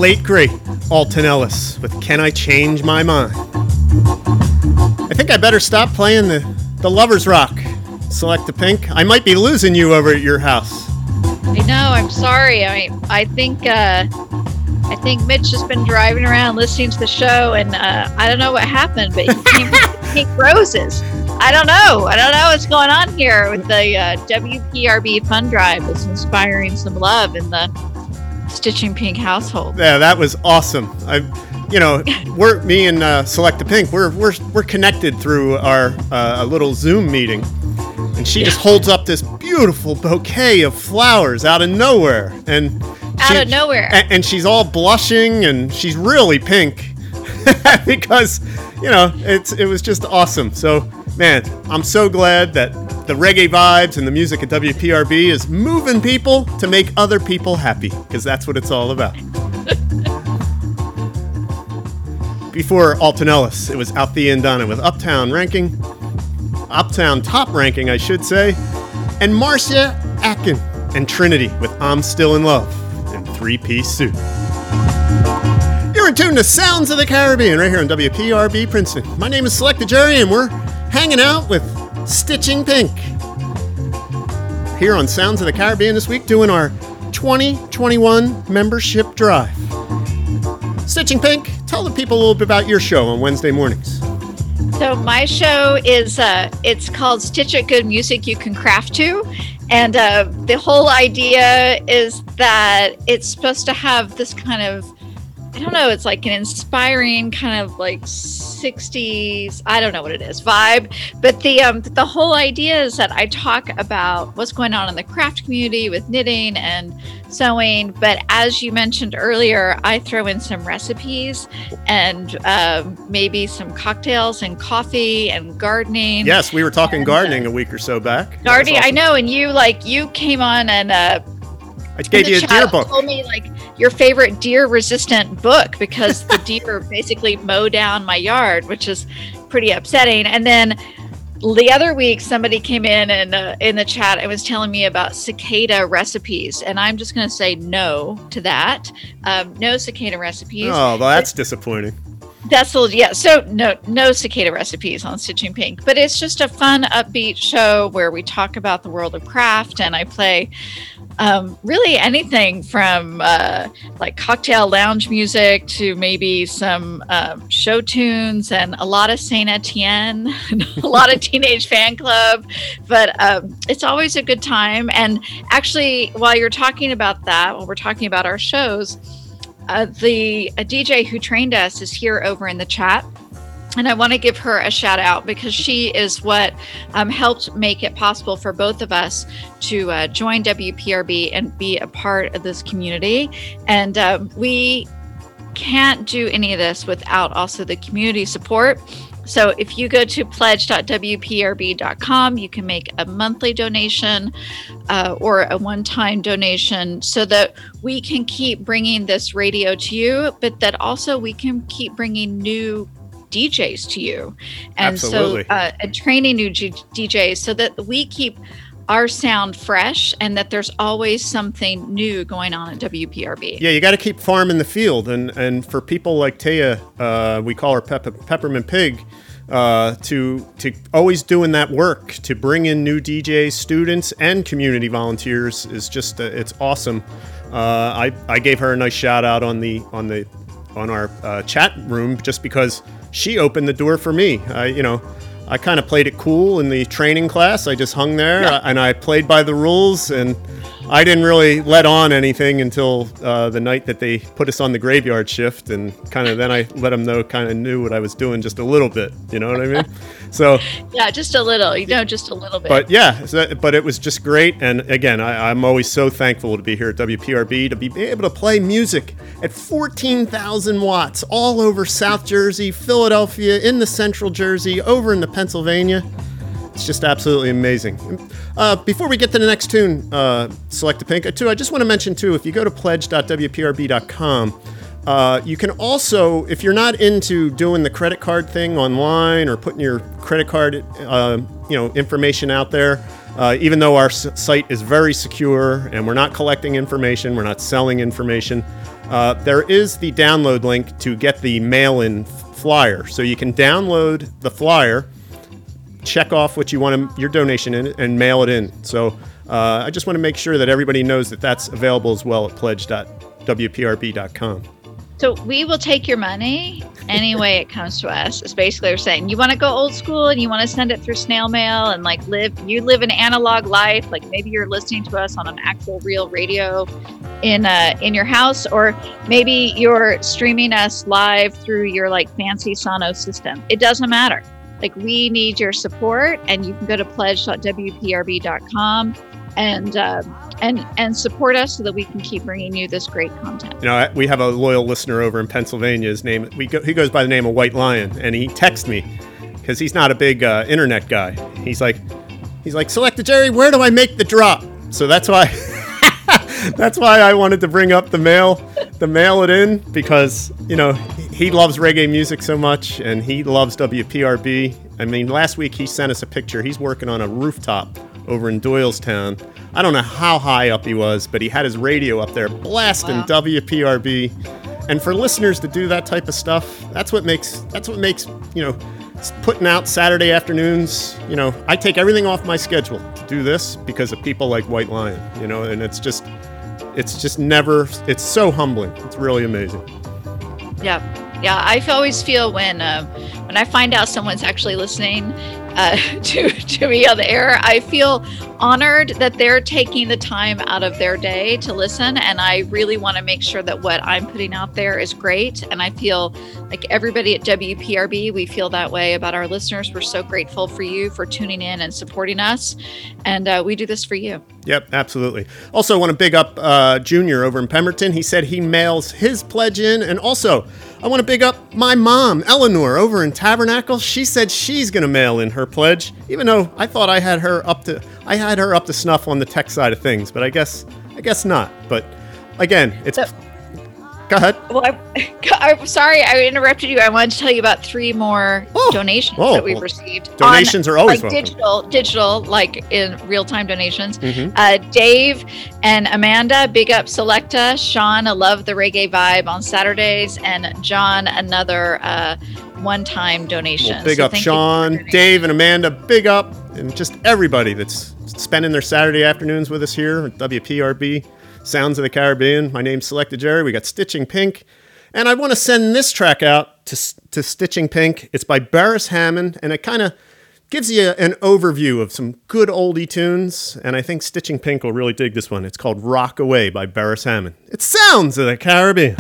Late great Alton Ellis with Can I Change My Mind? I think I better stop playing the, the Lover's Rock. Selecta Pink. I might be losing you over at your house. I know. I'm sorry. I I think uh, I think Mitch has been driving around listening to the show, and uh, I don't know what happened, but he came pink roses. I don't know. I don't know what's going on here with the uh, WPRB fund drive that's inspiring some love in the Stitching Pink household. Yeah, that was awesome. I, you know, we're me and uh, Selecta Pink. We're we're we're connected through our uh, a little Zoom meeting, and she just holds up this beautiful bouquet of flowers out of nowhere, and Out she- of nowhere. a- and she's all blushing, and she's really pink because you know it's it was just awesome. So man, I'm so glad that the reggae vibes and the music at WPRB is moving people to make other people happy because that's what it's all about. Before Alton Ellis, it was Althea and Donna with Uptown ranking, Uptown top ranking, I should say, and Marcia Aitken and Trinity with I'm Still in Love and Three Piece Suit. You're in tune to Sounds of the Caribbean right here on WPRB Princeton. My name is Selecta Jerry, and we're hanging out with Stitching Pink here on Sounds of the Caribbean this week, doing our 2021 membership drive. Stitching Pink, tell the people a little bit about your show on Wednesday mornings. So my show is uh, it's called Stitch It Good Music You Can Craft To, and uh, the whole idea is that it's supposed to have this kind of I don't know, it's like an inspiring kind of like 60s, I don't know what it is, vibe. But the um the whole idea is that I talk about what's going on in the craft community with knitting and sewing. But as you mentioned earlier, I throw in some recipes and um, maybe some cocktails and coffee and gardening. Yes, we were talking gardening a week or so back. Gardening, I know, and you like you came on and uh I gave you a deer book. Told me like your favorite deer resistant book because the deer basically mow down my yard, which is pretty upsetting. And then the other week, somebody came in and uh, in the chat and was telling me about cicada recipes, and I'm just going to say no to that. Um, no cicada recipes. Oh, well, that's disappointing. That's a little, yeah. So no, no cicada recipes on Stitching Pink, but it's just a fun, upbeat show where we talk about the world of craft, and I play um, really anything from uh, like cocktail lounge music to maybe some um, show tunes and a lot of Saint Etienne, a lot of Teenage Fan Club, but um, it's always a good time. And actually, while you're talking about that, while we're talking about our shows uh, the DJ who trained us is here over in the chat. And I want to give her a shout out because she is what um, helped make it possible for both of us to uh, join WPRB and be a part of this community. And um, we can't do any of this without also the community support. So if you go to pledge.wprb.com, you can make a monthly donation uh, or a one time donation so that we can keep bringing this radio to you, but that also we can keep bringing new DJs to you. And Absolutely. so, uh, and training new G- DJs so that we keep our sound fresh and that there's always something new going on at WPRB. Yeah, you got to keep farming the field, and and for people like Taya, uh, we call her Pepper, Peppermint Pig, uh, to to always doing that work to bring in new DJs, students, and community volunteers is just uh, it's awesome. Uh, I I gave her a nice shout out on the on the on our uh, chat room just because she opened the door for me. I you know. I kind of played it cool in the training class. I just hung there Yeah. and I played by the rules, and I didn't really let on anything until uh, the night that they put us on the graveyard shift, and kind of then I let them know, kind of knew what I was doing just a little bit. You know what I mean? so, Yeah, just a little, you know, just a little bit. but yeah, so that- but it was just great. And again, I, I'm always so thankful to be here at WPRB to be able to play music at 14,000 watts all over South Jersey, Philadelphia, in the Central Jersey, over into Pennsylvania. It's just absolutely amazing. Uh, before we get to the next tune, uh, Selecta Pink. uh, Too, I just want to mention too, if you go to pledge.wprb.com, uh, you can also, if you're not into doing the credit card thing online or putting your credit card, uh, you know, information out there, uh, even though our site is very secure and we're not collecting information, we're not selling information, uh, there is the download link to get the mail-in flyer. So you can download the flyer, check off what you want to, your donation in, and mail it in. So uh, I just want to make sure that everybody knows that that's available as well at pledge.wprb.com. So we will take your money any way it comes to us. It's basically we're saying you want to go old school and you want to send it through snail mail and like live you live an analog life. Like maybe you're listening to us on an actual real radio in uh in your house, or maybe you're streaming us live through your like fancy Sonos system. It doesn't matter. Like we need your support, and you can go to pledge.wprb.com and uh, and and support us so that we can keep bringing you this great content. You know, we have a loyal listener over in Pennsylvania. His name go, he goes by the name of White Lion, and he texts me because he's not a big uh, internet guy. He's like, he's like, Selecta Jerry, where do I make the drop? So that's why. that's why I wanted to bring up the mail, the mail it in because you know he loves reggae music so much and he loves WPRB. I mean, last week he sent us a picture. He's working on a rooftop over in Doylestown. I don't know how high up he was, but he had his radio up there blasting Wow. WPRB. And for listeners to do that type of stuff, that's what makes that's what makes you know putting out Saturday afternoons. You know, I take everything off my schedule to do this because of people like White Lion. You know, and it's just it's just never it's so humbling. It's really amazing. Yeah, yeah. I always feel when uh, when I find out someone's actually listening uh, to to me on the air, I feel honored that they're taking the time out of their day to listen, and I really want to make sure that what I'm putting out there is great. And I feel like everybody at WPRB, we feel that way about our listeners. We're so grateful for you for tuning in and supporting us, and uh, we do this for you. Yep, absolutely. Also, I want to big up uh, Junior over in Pemberton. He said he mails his pledge in, and also I want to big up my mom, Eleanor, over in Tabernacle. She said she's going to mail in her pledge, even though I thought I had her up to I had her up to snuff on the tech side of things, but I guess I guess not. But again, it's go ahead. Well, I, I'm sorry I interrupted you. I wanted to tell you about three more donations Oh, that we've received. donations on, are always like welcome. digital, digital, like in real time donations. Mhm. Uh, Dave and Amanda, big up Selecta. Sean, I love the reggae vibe on Saturdays, and John, another uh, one time donation. Well, big So up. Sean, Dave, and Amanda. Big up, and just everybody that's spending their Saturday afternoons with us here at WPRB, Sounds of the Caribbean. My name's Selecta Jerry. We got Stitching Pink, and I want to send this track out to to Stitching Pink. It's by Beres Hammond, and it kind of gives you an overview of some good oldie tunes. And I think Stitching Pink will really dig this one. It's called "Rock Away" by Beres Hammond. It sounds of the Caribbean.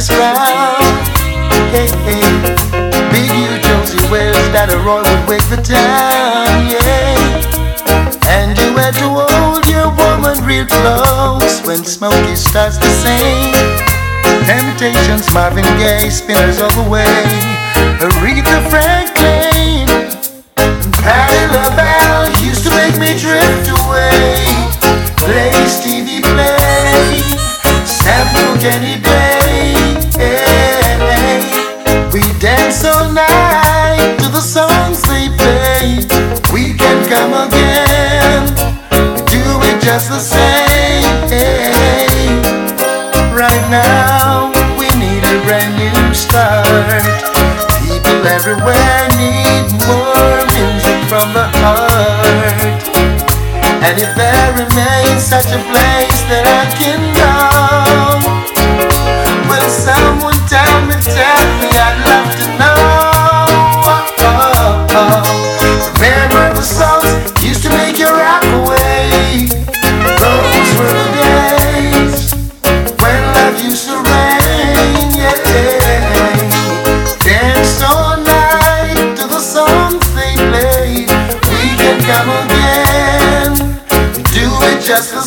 Dennis Brown. Hey, hey, Big Youth, Josey Wales, that a Roy would wake the town. Yeah. And you had to hold your woman real close when Smokey starts to sing. Temptations, Marvin Gaye, spinners all the way. Aretha Franklin, Patti LaBelle used to make me drift away. Play Stevie Play, Sam Cooke just the same. Right now, we need a brand new start. People everywhere need more music from the heart. And if there remains such a place that I can go, will someone tell me, tell me, I'd love to know. Remember the songs just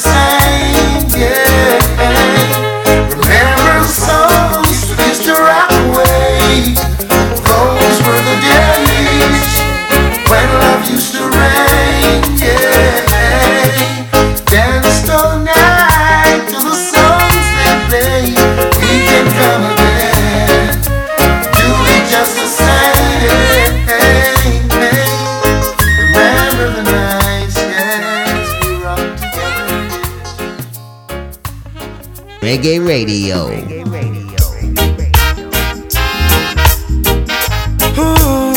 Reggae Radio. Ooh,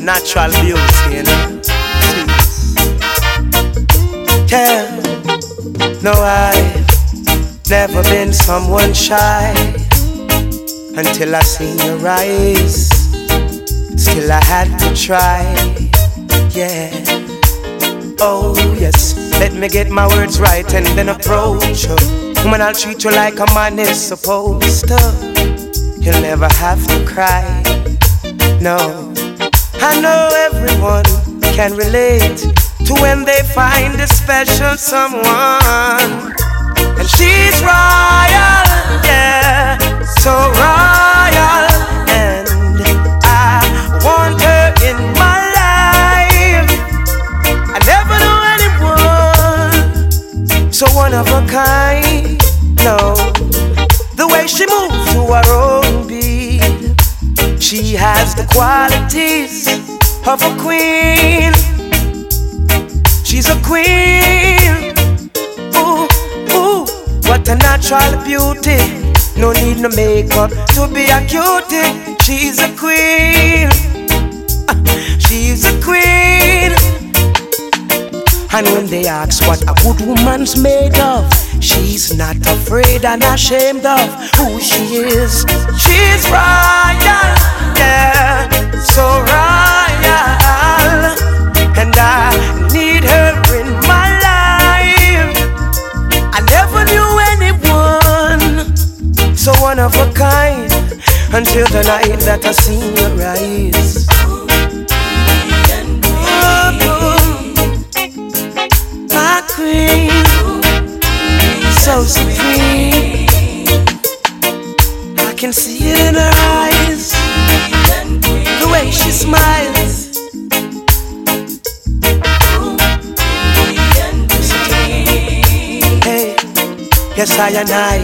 natural beauty, you know. Yeah, no, I've never been someone shy until I seen your eyes. Still, I had to try. Yeah. Oh, yes. Let me get my words right and then approach you. Woman, I'll treat you like a man is supposed to. You'll never have to cry. No. I know everyone can relate to when they find a special someone. And she's royal, yeah, so royal. And I want her in my life. I never knew anyone so one of a kind. Her own beat, she has the qualities of a queen. She's a queen. Ooh, ooh, what a natural beauty. No need no makeup to be a cutie. She's a queen. She's a queen. And when they ask what a good woman's made of, she's not afraid and ashamed of who she is. She's royal, yeah, so royal. And I need her in my life. I never knew anyone so one of a kind until the night that I seen your eyes. Oh, oh, my queen, so supreme. I can see it in her eyes, the way she smiles. Hey, yes I and I,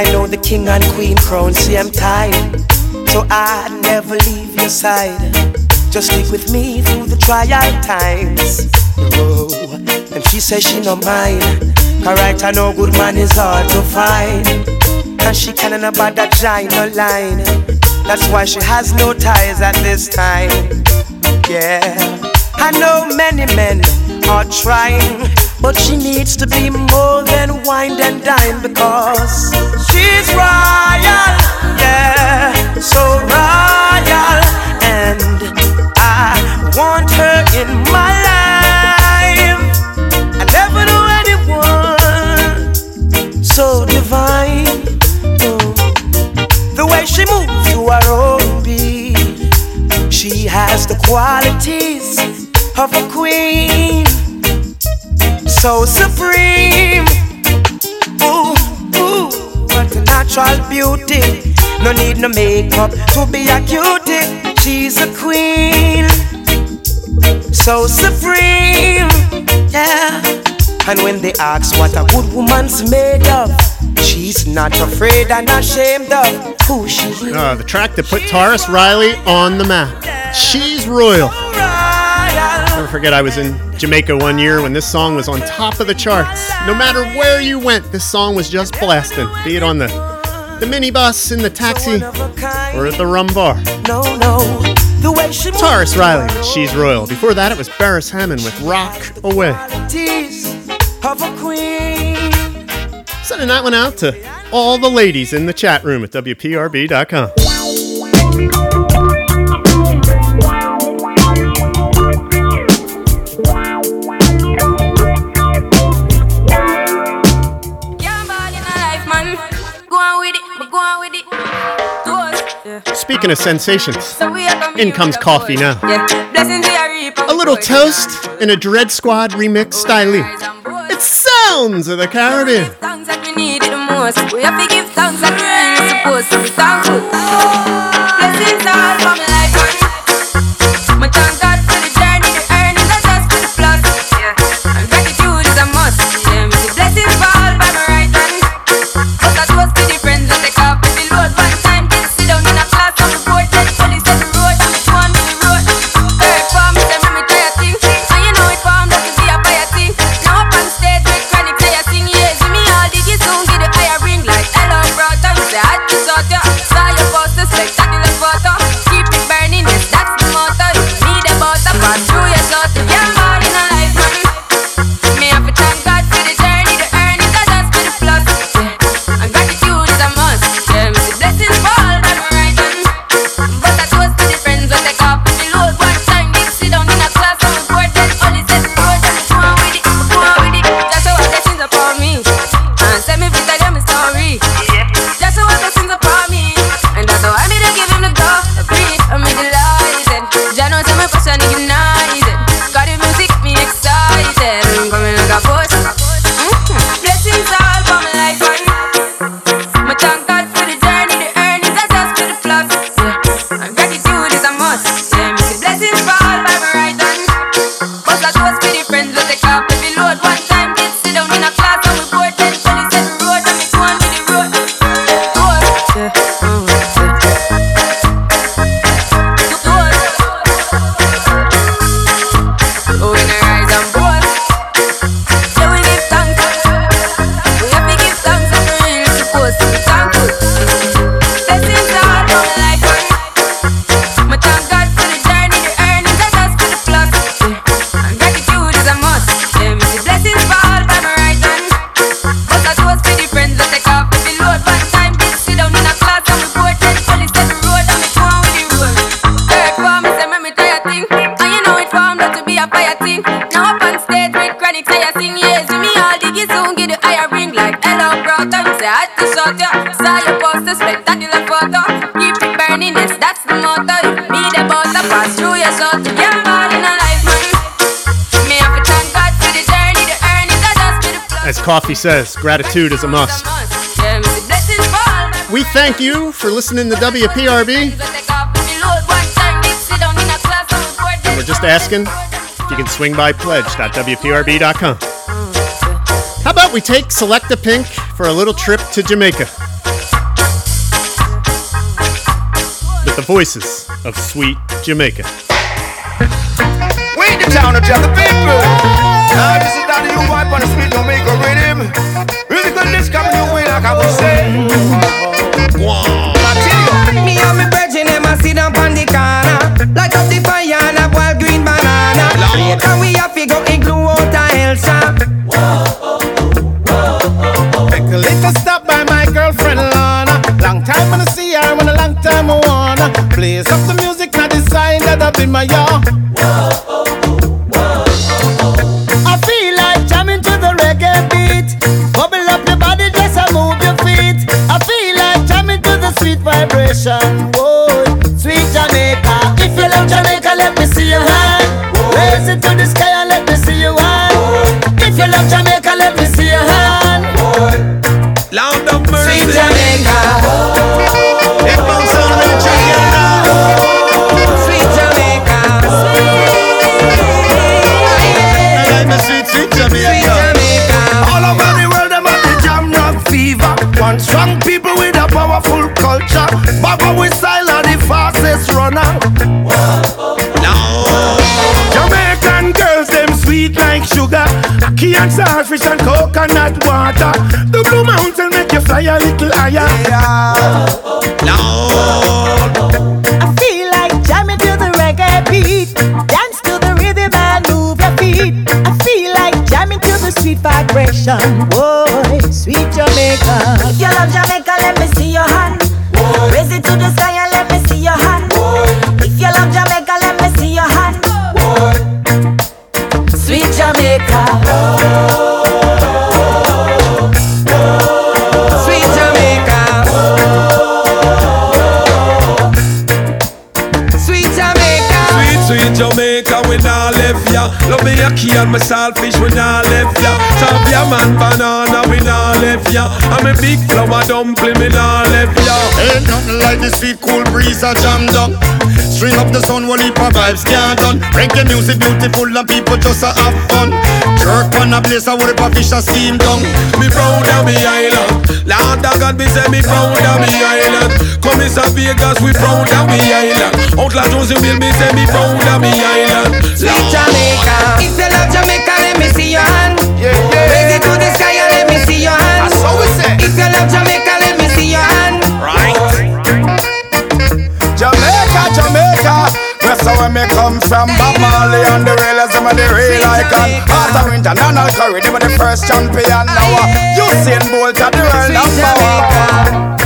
I know the king and queen crown. See I'm tired, so I'd never leave your side. Just stick with me through the trial times. Oh, and she says she no mind. Correct, I know good man is hard to find. And she can't about that giant no line. That's why she has no ties at this time. Yeah, I know many men are trying, but she needs to be more than wine and dine because she's royal. Yeah, so royal, and I want her in my life. has the qualities of a queen, so supreme. Ooh, ooh, what a natural beauty. No need no makeup to be a cutie. She's a queen, so supreme. Yeah. And when they ask what a good woman's made of, She's not afraid and ashamed of who she is. Uh, the track that put Tarrus Riley on the map. She's Royal. Never forget, I was in Jamaica one year when this song was on top of the charts. No matter where you went, this song was just blasting, be it on the, the minibus, in the taxi, or at the rum bar. No, no. Tarrus Riley with She's Royal. Before that, it was Beres Hammond with Rock Away. Sending that one out to all the ladies in the chat room at WPRB.com. Speaking of sensations, in comes Koffee now. A little toast in a Dread Squad remix style. It Sounds of the Caribbean. Koffee says gratitude is a must. We thank you for listening to WPRB. And we're just asking if you can swing by pledge.wprb.com. How about we take Select Pink for a little trip to Jamaica? With the voices of sweet Jamaica. We the town of Jamaica got the new vibe on the street, don't make a rhythm. Really good list coming your way, like I was saying. Wow. Me and me virgin, them a sit down on the corner. Light up the fire and a boil green banana. Later we a figure igloo out a Elsa. Whoa, oh, oh, oh, Take a little stop by my girlfriend Lana. Long time when I see her, when a long time I wanna. Please up the music, not the sign that up in my yard. Coconut water. The blue mountain make you fly a little higher. No. I feel like jamming to the reggae beat. Dance to the rhythm and move your feet. I feel like jamming to the sweet vibration. Key and my saltfish, we nah left ya. Tapia man, banana, we nah left ya. I'm a big flower dumpling, me nah left ya. Ain't nothing like the sweet cool breeze a jam down. String up the sun, one heap of vibes can't done. Reggae music beautiful and people just a have fun. Jerk on a place, I would a fish a steam down. Me proud of me island. Lord of God, me say me proud of me island. Come in Vegas, we proud of me island. Outlaw Josey will me say me proud of me island. Sweet Jamaica. If you love Jamaica, let me see your hand. Raise it to the sky and let me see your hand. That's how we say. If you love Jamaica, That's where me come from. Bob Marley and the Wailers, them are the real icon. Heart of international curry, they were the first champion. Now uh, Usain Bolt at the world of power.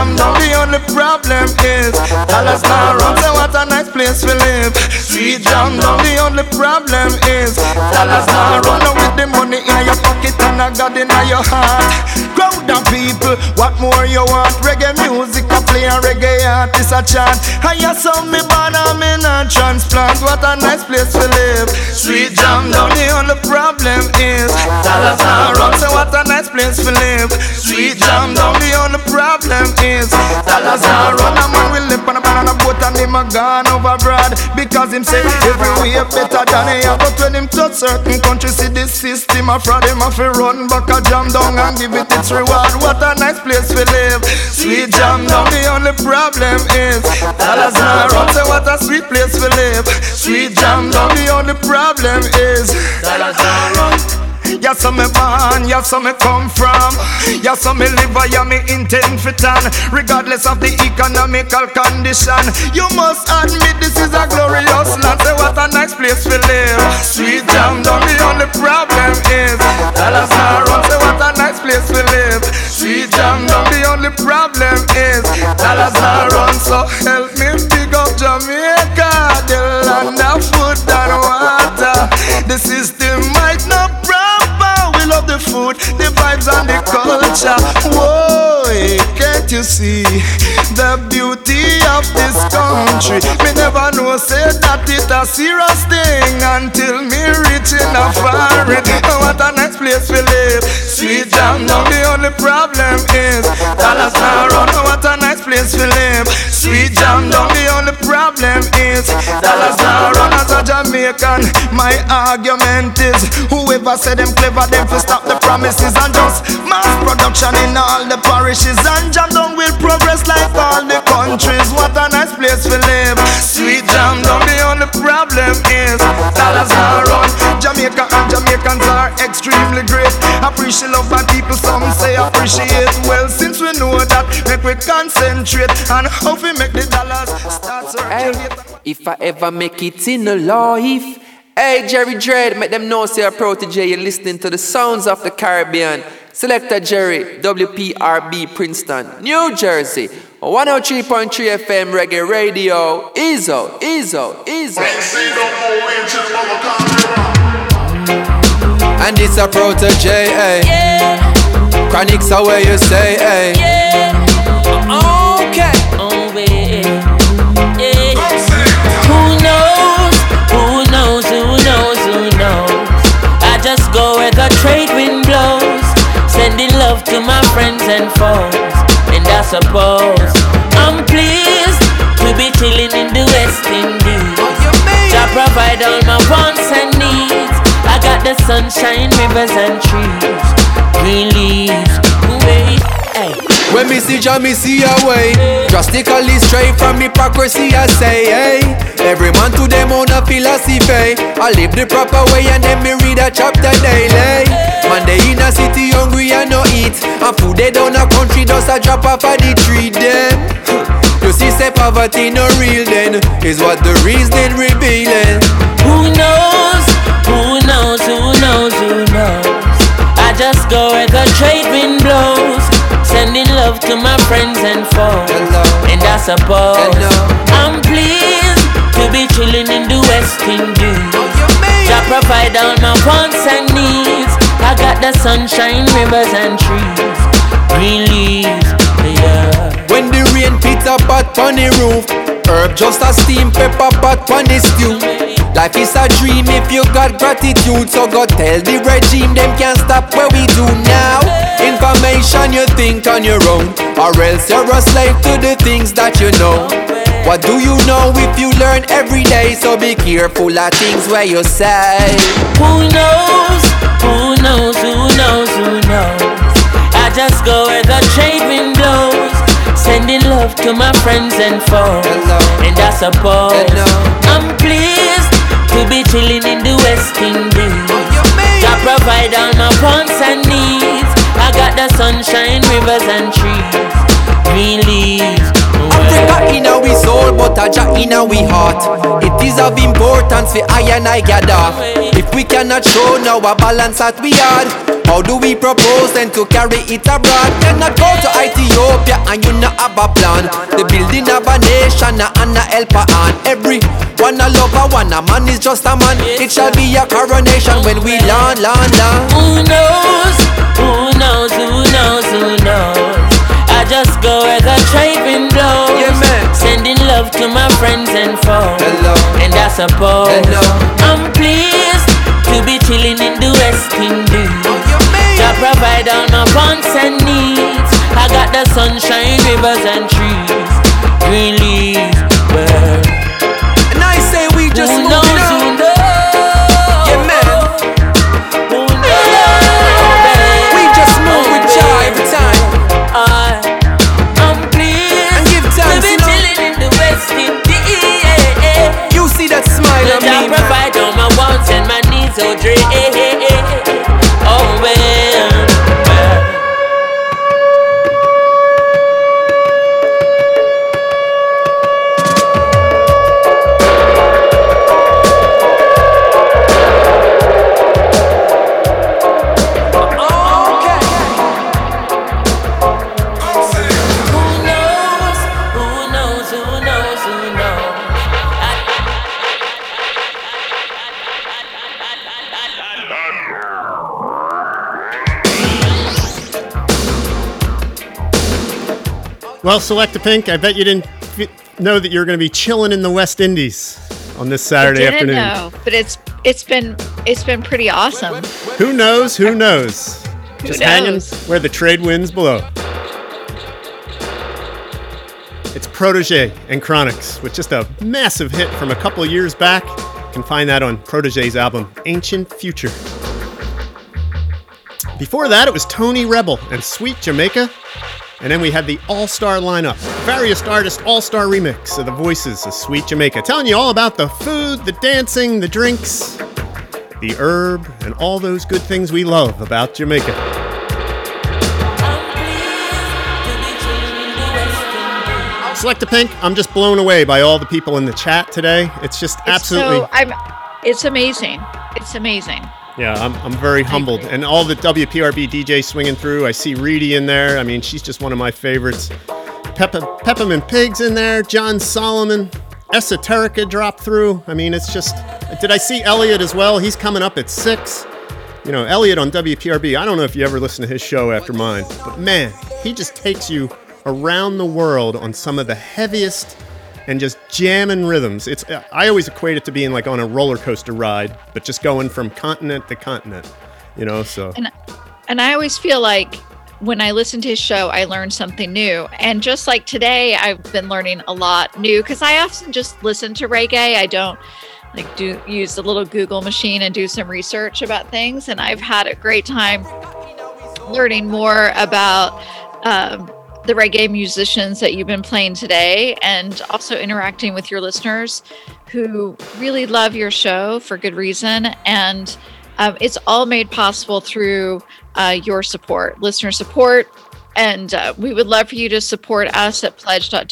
Jam, now the only problem is dollars not run. So what a nice place to live. Sweet jam, now the only problem is dollars not run. Now with the money in your pocket and a God in your heart. Crowd of people, what more you want? Reggae music, I play a reggae artist a chant. I hear some me born I'm in a transplant. What a nice place to live. Sweet jam, now the only problem is dollars not run. So what a nice place to live. Sweet jam, now the only problem is dollars not run. A man will live on a banana boat and him a gone over broad because him say everywhere better than he have. But when him touch certain countries, see this system a fraud. Him a fi run back a jam down and give it its reward. What a nice place to live. Sweet jam, now the only problem is dollars not run. Say what a sweet place to live. Sweet jam, now the only problem is dollars not run. Yeah, so me born, yeah, so me come from. Yeah, so me live, yeah, me intend for tan. Regardless of the economical condition, you must admit this is a glorious land. Say what a nice place to live. Sweet jam, down the only problem is dollars not run. Say what a nice place to live. Sweet jam, down the only problem is dollars not run. So help me big up Jamaica, the land of food and water. The system might not food, the vibes and the culture. Whoa, eh. Can't you see the beauty of this country. Me never know say that it a serious thing until me reach in a foreign. What a nice place we live. Sweet jam, now the only problem is dollars not run. What a nice place we live. Sweet jam, now the only problem is dollars not run. As a Jamaican, my argument is whoever said them clever, them to stop the promises and just mass production in all the parishes and jam down will progress like all the countries. What a nice place we live. Sweet jam down, the only problem is dollars are run. Jamaica and Jamaicans are extremely great. Appreciate love and people, some say appreciate. Well, since we know that, make we concentrate on how we make the dollars start to circulating. If I ever make it in a life. Hey, Jerry Dread, make them know say a Protoje. You're listening to the sounds of the Caribbean. Selecta Jerry, WPRB Princeton, New Jersey. 103.3 FM Reggae Radio. Ezo, Ezo, Ezo. And it's a Protoje, eh? Yeah. Chronixx are where you say, eh? Yeah. Love to my friends and foes. And I suppose I'm pleased to be chilling in the West Indies. Jah provide all my wants and needs. I got the sunshine, rivers and trees, green leaves. Hey. When me see Jah, me see a way. Drastically straight from hypocrisy I say hey. Every man to them own a philosophy. I live the proper way and then me read a chapter daily. Man they in a city hungry and no eat. And food they down a country just a drop off of the tree them. You see say poverty no real then Is what the reason revealing. Who knows? Just go where the trade wind blows, sending love to my friends and foes. And I suppose I'm pleased to be chilling in the West Indies. Jah oh, provide all my wants and needs. I got the sunshine, rivers and trees, green leaves. Yeah. When the rain pit a pot on the roof Herb just a steam pepper pot on the stew Life is a dream if you got gratitude So go tell the regime them can't stop what we do now Information you think on your own Or else you're a slave to the things that you know What do you know if you learn every day So be careful of things where you say Who knows? Who knows? Who knows? Who knows? I just go where the trade wind blows, sending love to my friends and foes. And I suppose I'm pleased to be chilling in the West Indies. Jah provide all my wants and needs. I got the sunshine, rivers and trees, green leaves. Africa in our soul, but a Jah in our heart. It is of importance for I and I gather. If we cannot show now a balance that we had, how do we propose then to carry it abroad? Cannot go to Ethiopia and you not have a plan. The building of a nation and a helper on every one a lover, one a man is just a man. It shall be a coronation when we land, land, land. Who knows? Who knows? Who knows? Who knows? I just go the trade wind blows, love to my friends and foes. And I suppose I'm pleased to be chilling in the West Indies. Jah provide all my wants and needs. I got the sunshine, rivers and trees, green leaves. Well, smile on Well, Selecta Pink, I bet you didn't know that you're going to be chilling in the West Indies on this Saturday afternoon. I didn't afternoon. know, but it's it's been it's been pretty awesome. Who knows? Who knows? Who Just hanging where the trade winds blow. It's Protoje and Chronixx with just a massive hit from a couple years back. You can find that on Protoje's album Ancient Future. Before that, it was Tony Rebel and Sweet Jamaica. And then we had the all star lineup, various artists all star remix of the voices of Sweet Jamaica, telling you all about the food, the dancing, the drinks, the herb, and all those good things we love about Jamaica. Selecta Pink, I'm just blown away by all the people in the chat today. It's just It's absolutely. so I'm. It's amazing. It's amazing. Yeah, I'm, I'm very humbled. And all the WPRB DJs swinging through. I see Reedy in there. I mean, she's just one of my favorites. Peppa, Peppermint Pigs in there. John Solomon. Esoterica dropped through. I mean, it's just. Did I see Elliot as well? He's coming up at 6. You know, Elliot on WPRB. I don't know if you ever listen to his show after mine, but man, he just takes you around the world on some of the heaviest and just jamming rhythms. It's I always equate it to being like on a roller coaster ride, but just going from continent to continent. You know, so And and I always feel like when I listen to his show, I learn something new. And just like today, I've been learning a lot new because I often just listen to reggae. I don't like do use the little Google machine and do some research about things. And I've had a great time learning more about um, the reggae musicians that you've been playing today and also interacting with your listeners who really love your show for good reason. And um, it's all made possible through uh, your support, listener support. And uh, we would love for you to support us at pledge.wprb.com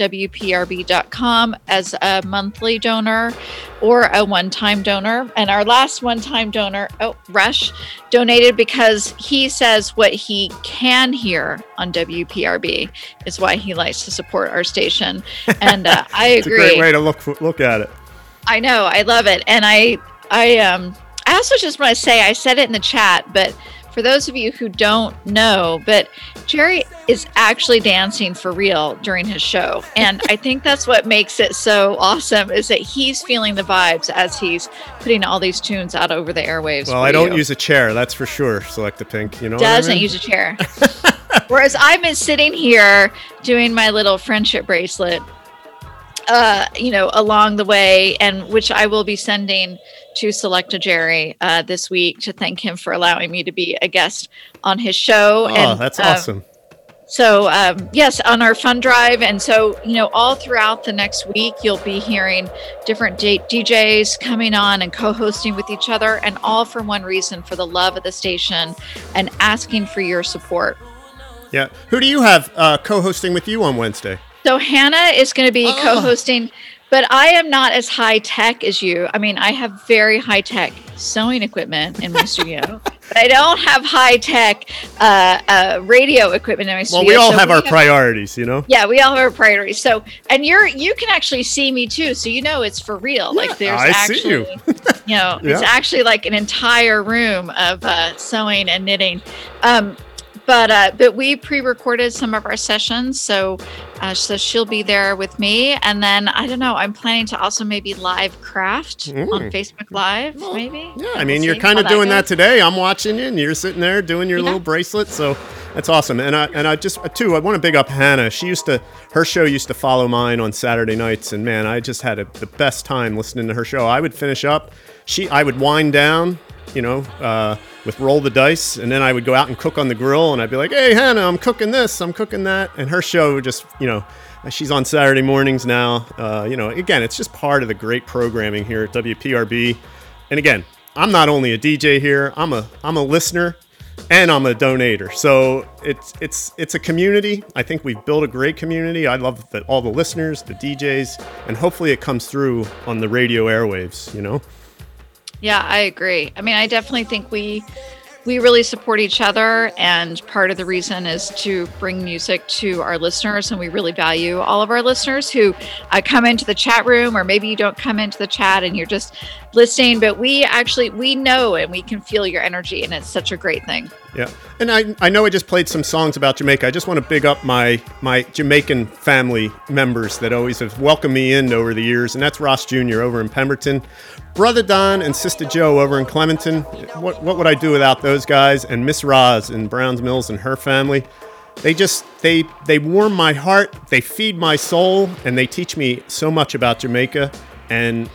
as a monthly donor or a one time donor. And our last one time donor, oh, Rush, donated because he says what he can hear on WPRB is why he likes to support our station. And uh, I it's a agree. great way to look look at it. I know, I love it, and I, I, um, I also just want to say I said it in the chat, but for those of you who don't know, but Jerry is actually dancing for real during his show, and I think that's what makes it so awesome is that he's feeling the vibes as he's putting all these tunes out over the airwaves. Well, I don't you. use a chair, that's for sure. Selecta Pink. You know, what I doesn't mean? use a chair. Whereas I've been sitting here doing my little friendship bracelet, uh, you know, along the way, and which I will be sending to Selecta Jerry uh, this week to thank him for allowing me to be a guest on his show. Oh, and that's um, awesome. so, um, yes, on our fund drive. And so, you know, all throughout the next week, you'll be hearing different D- DJs coming on and co hosting with each other, and all for one reason for the love of the station and asking for your support. Yeah. Who do you have uh, co-hosting with you on Wednesday? So, Hannah is going to be Oh. co hosting. But I am not as high tech as you. I mean, I have very high tech sewing equipment in my studio, but I don't have high tech uh, uh, radio equipment in my studio. Well, we all So have our priorities, you know. Yeah, we all have our priorities. So, and you're you can actually see me too, so you know it's for real. like there's I actually, see you. you know, it's actually like an entire room of uh, sewing and knitting. Um, but uh, but we pre-recorded some of our sessions, so uh, so she'll be there with me, and then I don't know. I'm planning to also maybe live craft on Mm. Facebook Live, maybe. Yeah, I mean, you're kind of doing that today. I'm watching you, and you're sitting there doing your little bracelet. So that's awesome. And I and I just too, I want to big up Hannah. She used to her show used to follow mine on Saturday nights, and man, I just had a, the best time listening to her show. I would finish up, she I would wind down, you know, uh, with roll the dice, and then I would go out and cook on the grill, and I'd be like, "Hey, Hannah, I'm cooking this, I'm cooking that," and her show just, you know. She's on Saturday mornings now. Uh, you know, again, it's just part of the great programming here at WPRB. And again, I'm not only a DJ here, I'm a I'm a listener and I'm a donator. So it's it's it's a community. I think we've built a great community. I love that all the listeners, the DJs, and hopefully it comes through on the radio airwaves, you know. Yeah, I agree. I mean, I definitely think we we really support each other, and part of the reason is to bring music to our listeners. And we really value all of our listeners who uh, come into the chat room, or maybe you don't come into the chat and you're just listening. But we actually we know and we can feel your energy, and it's such a great thing. Yeah, and I, I know I just played some songs about Jamaica. I just want to big up my my Jamaican family members that always have welcomed me in over the years, and that's Ross Jr. over in Pemberton, Brother Don and Sister Joe over in Clementon. What what would I do without those guys? And Miss Roz in Browns Mills and her family. They just they they warm my heart, they feed my soul, and they teach me so much about Jamaica and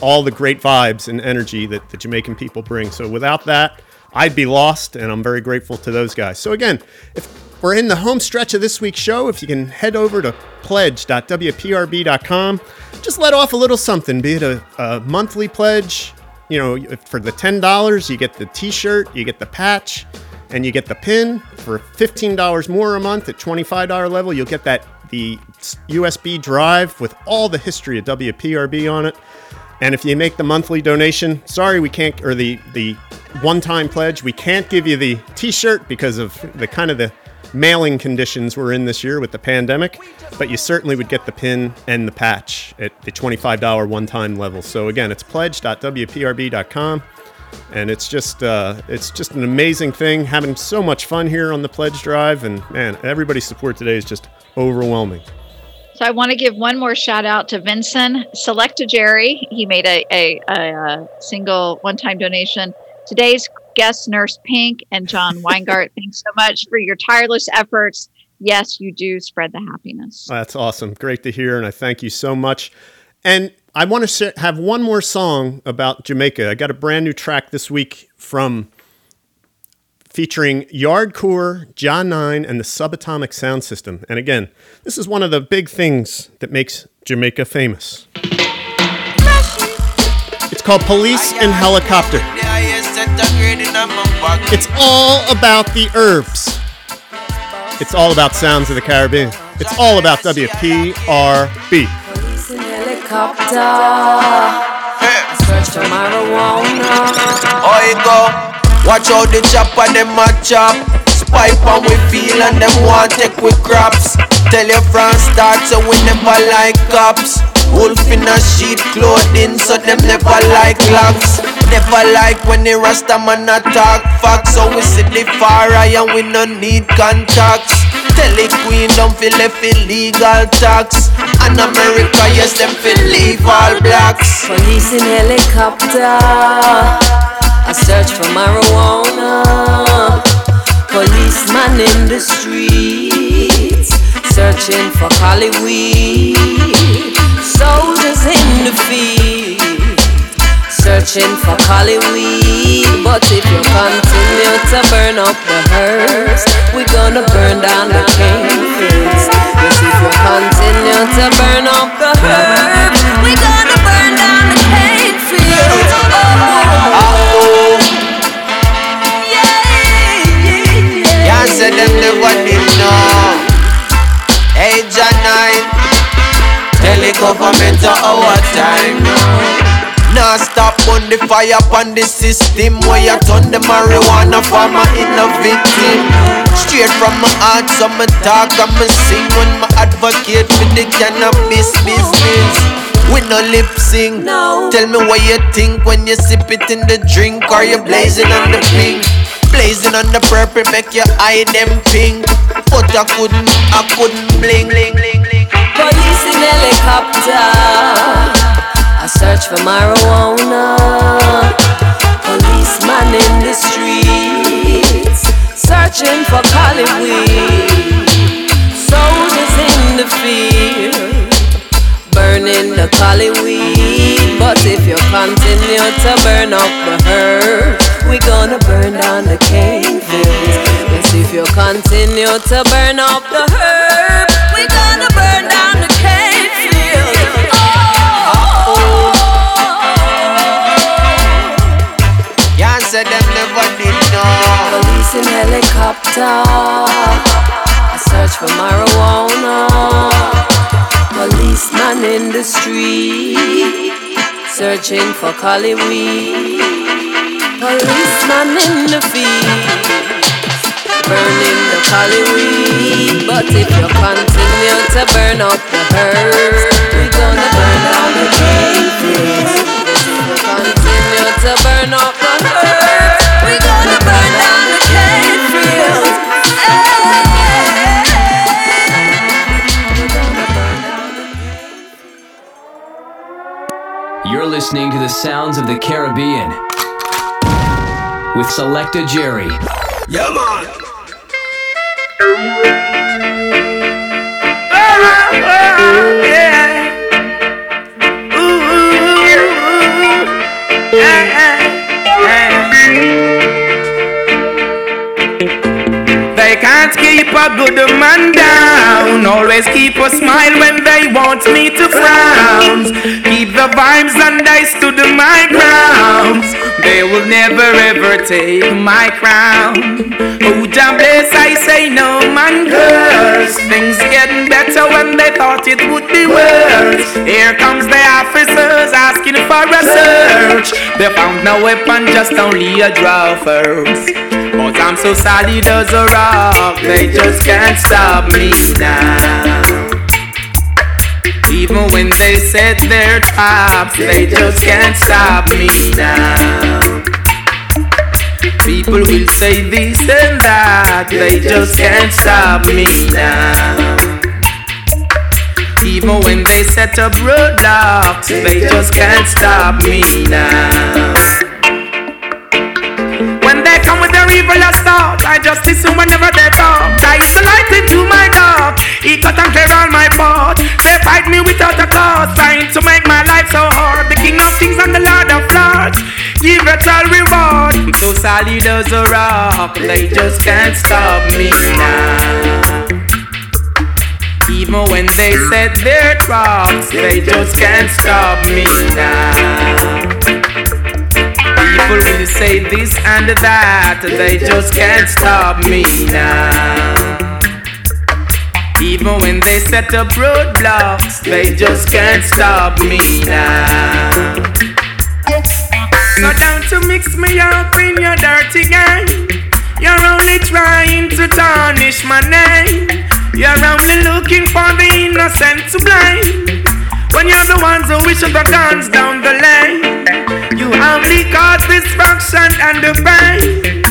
all the great vibes and energy that the Jamaican people bring. So without that, I'd be lost, and I'm very grateful to those guys. So again, if we're in the home stretch of this week's show, if you can head over to pledge.wprb.com, just let off a little something, be it a, a monthly pledge. You know, for the $10, you get the t shirt, you get the patch, and you get the pin. For $15 more a month at $25 level, you'll get that the USB drive with all the history of WPRB on it. And if you make the monthly donation, sorry we can't, or the the one-time pledge, we can't give you the T-shirt because of the kind of the mailing conditions we're in this year with the pandemic. But you certainly would get the pin and the patch at the $25 one-time level. So again, it's pledge.wprb.com, and it's just uh, it's just an amazing thing. Having so much fun here on the pledge drive, and man, everybody's support today is just overwhelming. So I want to give one more shout out to Vincent Selecta Jerry. He made a, a, a, a single one time donation. Today's guest, Nurse Pink and John Weingart, thanks so much for your tireless efforts. Yes, you do spread the happiness. That's awesome. Great to hear. And I thank you so much. And I want to have one more song about Jamaica. I got a brand new track this week from featuring Yardcore, John Nine, and the Subatomic Sound System. And again, this is one of the big things that makes Jamaica famous. It's called Police and Helicopter. It's all about the herbs. It's all about sounds of the Caribbean. It's all about WPRB. Helicopter. Search for marijuana. Oh, you go. Watch out the chopper, them a chop. Spike on we feel and them want take we crops. Tell your friends start so we never like cops. Wolf in a sheet clothing, so them never like locks. Never like when the Rasta man attack facts. So we see the far eye and we no need contacts. Tell the queen don't feel left illegal tax. And America, yes, them feel leave all blacks. Police in helicopter. I search for marijuana. Policeman in the streets, searching for Cali weed. Soldiers in the field, searching for Cali weed. But if you continue to burn up the herbs, we're gonna burn down the cane fields. Yes, if you continue to burn up the herbs, we're gonna government to our time now. Stop on the fire on the system where you turn the marijuana farmer in a victim. Straight from my heart, so me talk me sing when my advocate for the cannabis business. We no lip sync. No. Tell me what you think when you sip it in the drink or you blazing on the pink. Blazing on the purple make your eye them pink. But I couldn't, I couldn't bling, bling, bling, bling. Police in helicopter. I search for marijuana. Policeman in the streets, searching for weed. Soldiers in the field, burning the Cali weed. But if you continue to burn up the herb, we gonna burn down the cane fields. Yes, if you continue to burn up the herb, we gonna burn down the cane fields. Oh. Can't say them never did know. Police in helicopter. I search for marijuana. Policeman in the street, searching for Cali weed. Policeman in the field, burning the cali weed. But if you continue to burn up the herbs, we gonna burn down the fields. If continue to burn up the herbs, we gonna burn down the cane You're listening to the sounds of the Caribbean with Selecta Jerry. Yeah, man. A good man down. Always keep a smile when they want me to frown. Keep the vibes and I stood my grounds. They will never ever take my crown. Oh, damn bless, I say no man curse. Things getting better when they thought it would be worse. Here comes the officers asking for a search. They found no weapon, just only a draw first. I'm so solid as a rock, they just can't stop me now. Even when they set their traps, they just can't stop me now. People will say this and that, they just can't stop me now. Even when they set up roadblocks, they just can't stop me now. Evil thoughts, I just listen whenever they talk. I is the light into my dark. He cut and clear all my path. They fight me without a cause, trying to make my life so hard. The King of Kings and the Lord of Lords, give it all reward. So solid as a rock, they just can't stop me now. Even when they set their traps, they just can't stop me now. People will say this and that, they just can't stop me now. Even when they set up roadblocks, they just can't stop me now. So down to mix me up in your dirty game. You're only trying to tarnish my name. You're only looking for the innocent to blame. When you're the ones who wish the guns down the lane. You only cause destruction and the pain.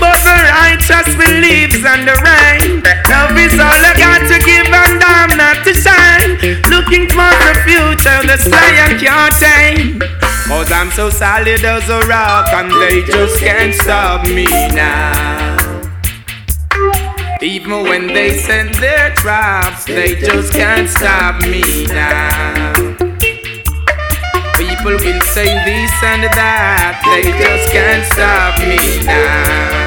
But the righteous believes in the rain. Love is all I got to give and I'm not to shine. Looking for the future, the sky I can't tame. Cause I'm so solid as a rock and they just can't stop me now. Even when they send their traps, they just can't stop me now. People will say this and that, they just can't stop me now.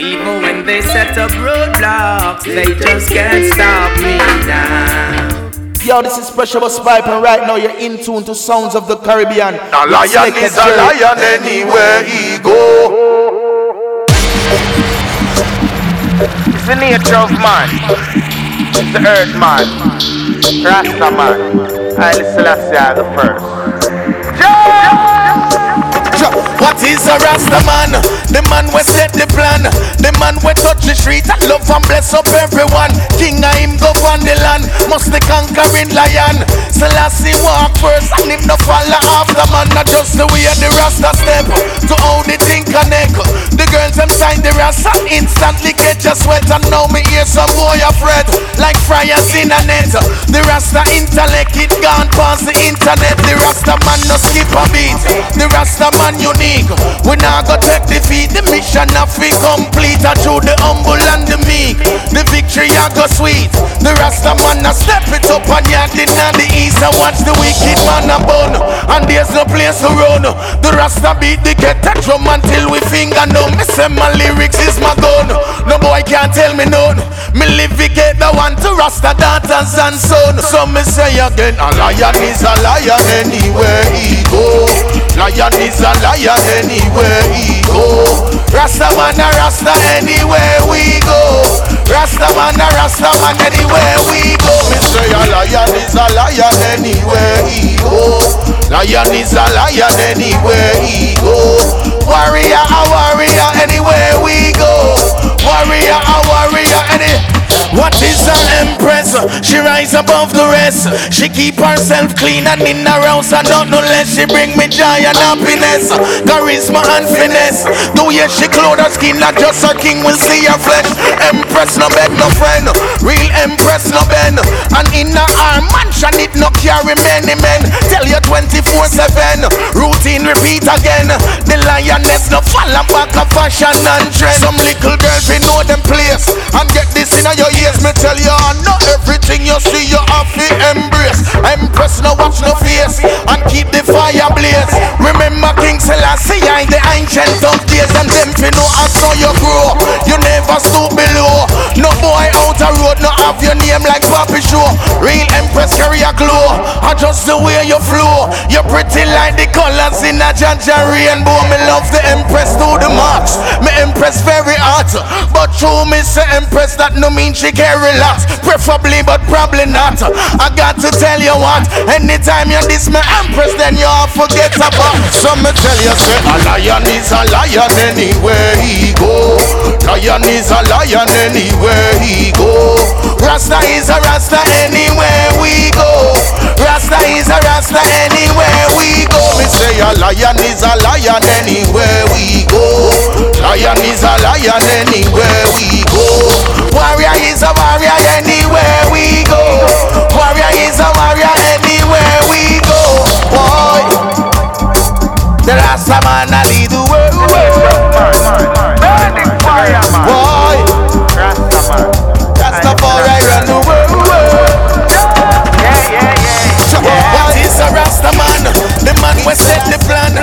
Even when they set up roadblocks, they just can't stop me now. Yo, this is Pressure Busspipe, and right now you're in tune to sounds of the Caribbean. A lion is a lion anywhere he go. It's the nature of man. It's the earth man. Rasta man. Haile Selassie the first. What is a Rasta man? The man we set the plan. The man we touch the street and love and bless up everyone. King of him go on the land. Must the conquering lion. Selassie walk first and him no follow after man. Not just the way the Rasta step to how the thing connect. The girls them sign the Rasta instantly catch a sweat and now me hear some boy afraid like fryers in a net. The Rasta intellect it gone past the internet. The Rasta man no skip a beat. The Rasta man unique. We not go take defeat. The mission of be complete. And through the humble and the meek, the victory a go sweet. The Rasta man a step it up and yard in the east and watch the wicked man a bun. And there's no place to run. The Rasta beat the get drum until we finger numb. Me say my lyrics is my gun. No boy can't tell me none. Me live we get the one to Rasta daughters and son. So me say again, a lion is a lion anywhere he go. Lion is a lion anywhere he go. Rasta man a Rasta anywhere we go. Rasta man a Rasta man anywhere we go. Me say a lion is a lion anywhere he go. Lion is a lion anywhere he go. Warrior, a warrior anywhere we go. Warrior, a warrior any. What is an empress? She rise above the rest. She keep herself clean and in her house and not no less. She bring me joy and happiness, charisma and finesse. The way she clothe her skin, not just a king will see her flesh. Empress no beg no friend, real empress no bend. And in her arm mansion it no carry many men. Tell you 24/7, routine repeat again. The lioness no fall back of fashion and trend. Some little girls we know them place and get this in your ears. Me tell you, not everything you see you have to embrace. Empress no watch no face and keep the fire blaze. Remember King Selassie I the ancient of days and them fi know I saw you grow. You never stoop below. No boy out a road no have your name like Papi Show. Real Empress carry a glow. I just the way you flow. You're pretty like the colors in a Janja rainbow. Me love the Empress to the max. Me Empress very hot, but true say Empress that no mean she can relax. Preferably, but probably not. I got to tell you what. Anytime you diss me Empress, then you all forget about. So me tell you say a lion is a lion anywhere he go. Lion is a lion anywhere he go. Rasta is a Rasta anywhere we go. Rasta is a Rasta anywhere we go. Me say a lion is a lion anywhere we go. Lion is a lion anywhere we go. Warrior is a warrior anywhere we go. Warrior is a warrior anywhere we go. Boy, the Rasta man a lead the way. Burning fire, man. Boy, Rastaman. Rastafari run the world. Yeah, yeah, yeah. What is a Rasta man? The man we set the plan.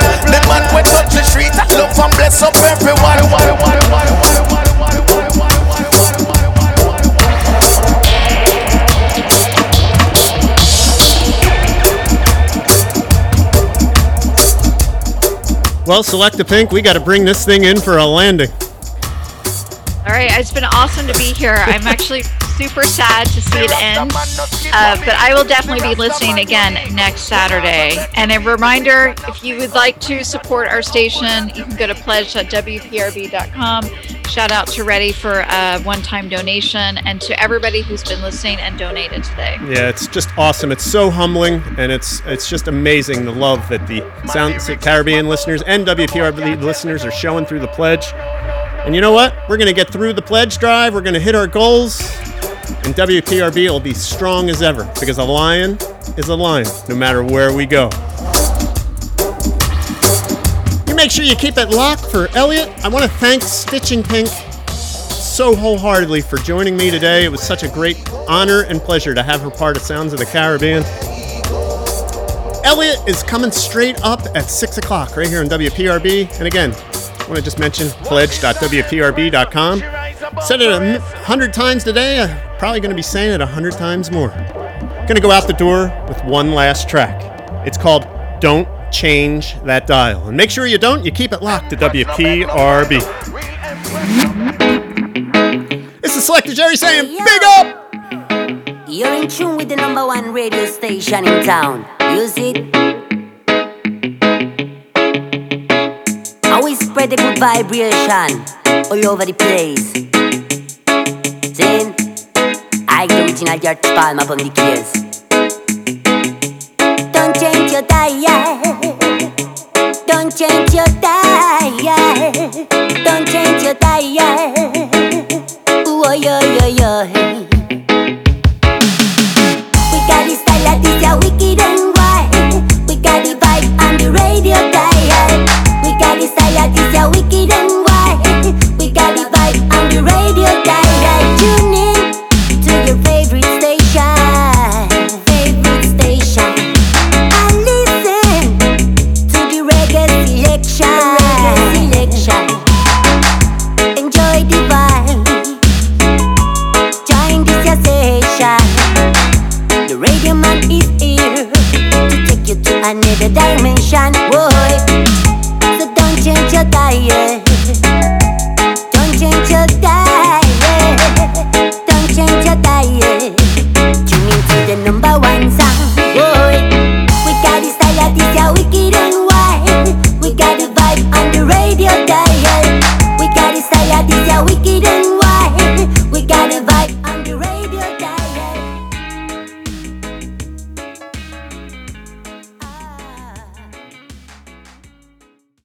Well, select the pink. We got to bring this thing in for a landing. All right, it's been awesome to be here. I'm actually super sad to see it end, uh, but I will definitely be listening again next Saturday. And a reminder if you would like to support our station, you can go to pledge.wprb.com. Shout out to Ready for a one time donation and to everybody who's been listening and donated today. Yeah, it's just awesome. It's so humbling, and it's it's just amazing the love that the Sounds Caribbean listeners and WPRB listeners are showing through the pledge. And you know what? We're going to get through the pledge drive. We're going to hit our goals, and WPRB will be strong as ever because a lion is a lion, no matter where we go. You make sure you keep it locked for Elliot. I want to thank Stitching Pink so wholeheartedly for joining me today. It was such a great honor and pleasure to have her part of Sounds of the Caribbean. Elliot is coming straight up at 6 o'clock right here on WPRB. And again, I want to just mention pledge.wprb.com. Said it a hundred times today. Probably going to be saying it a hundred times more. Going to go out the door with one last track. It's called Don't Change That Dial. And make sure you don't, you keep it locked to WPRB. This is Selecta Jerry saying, Big up! You're in tune with the number one radio station in town. Use it. We spread the good vibration all over the place. The original George Palm up on the keys. Don't change your dial. Don't change your dial. Don't change your dial.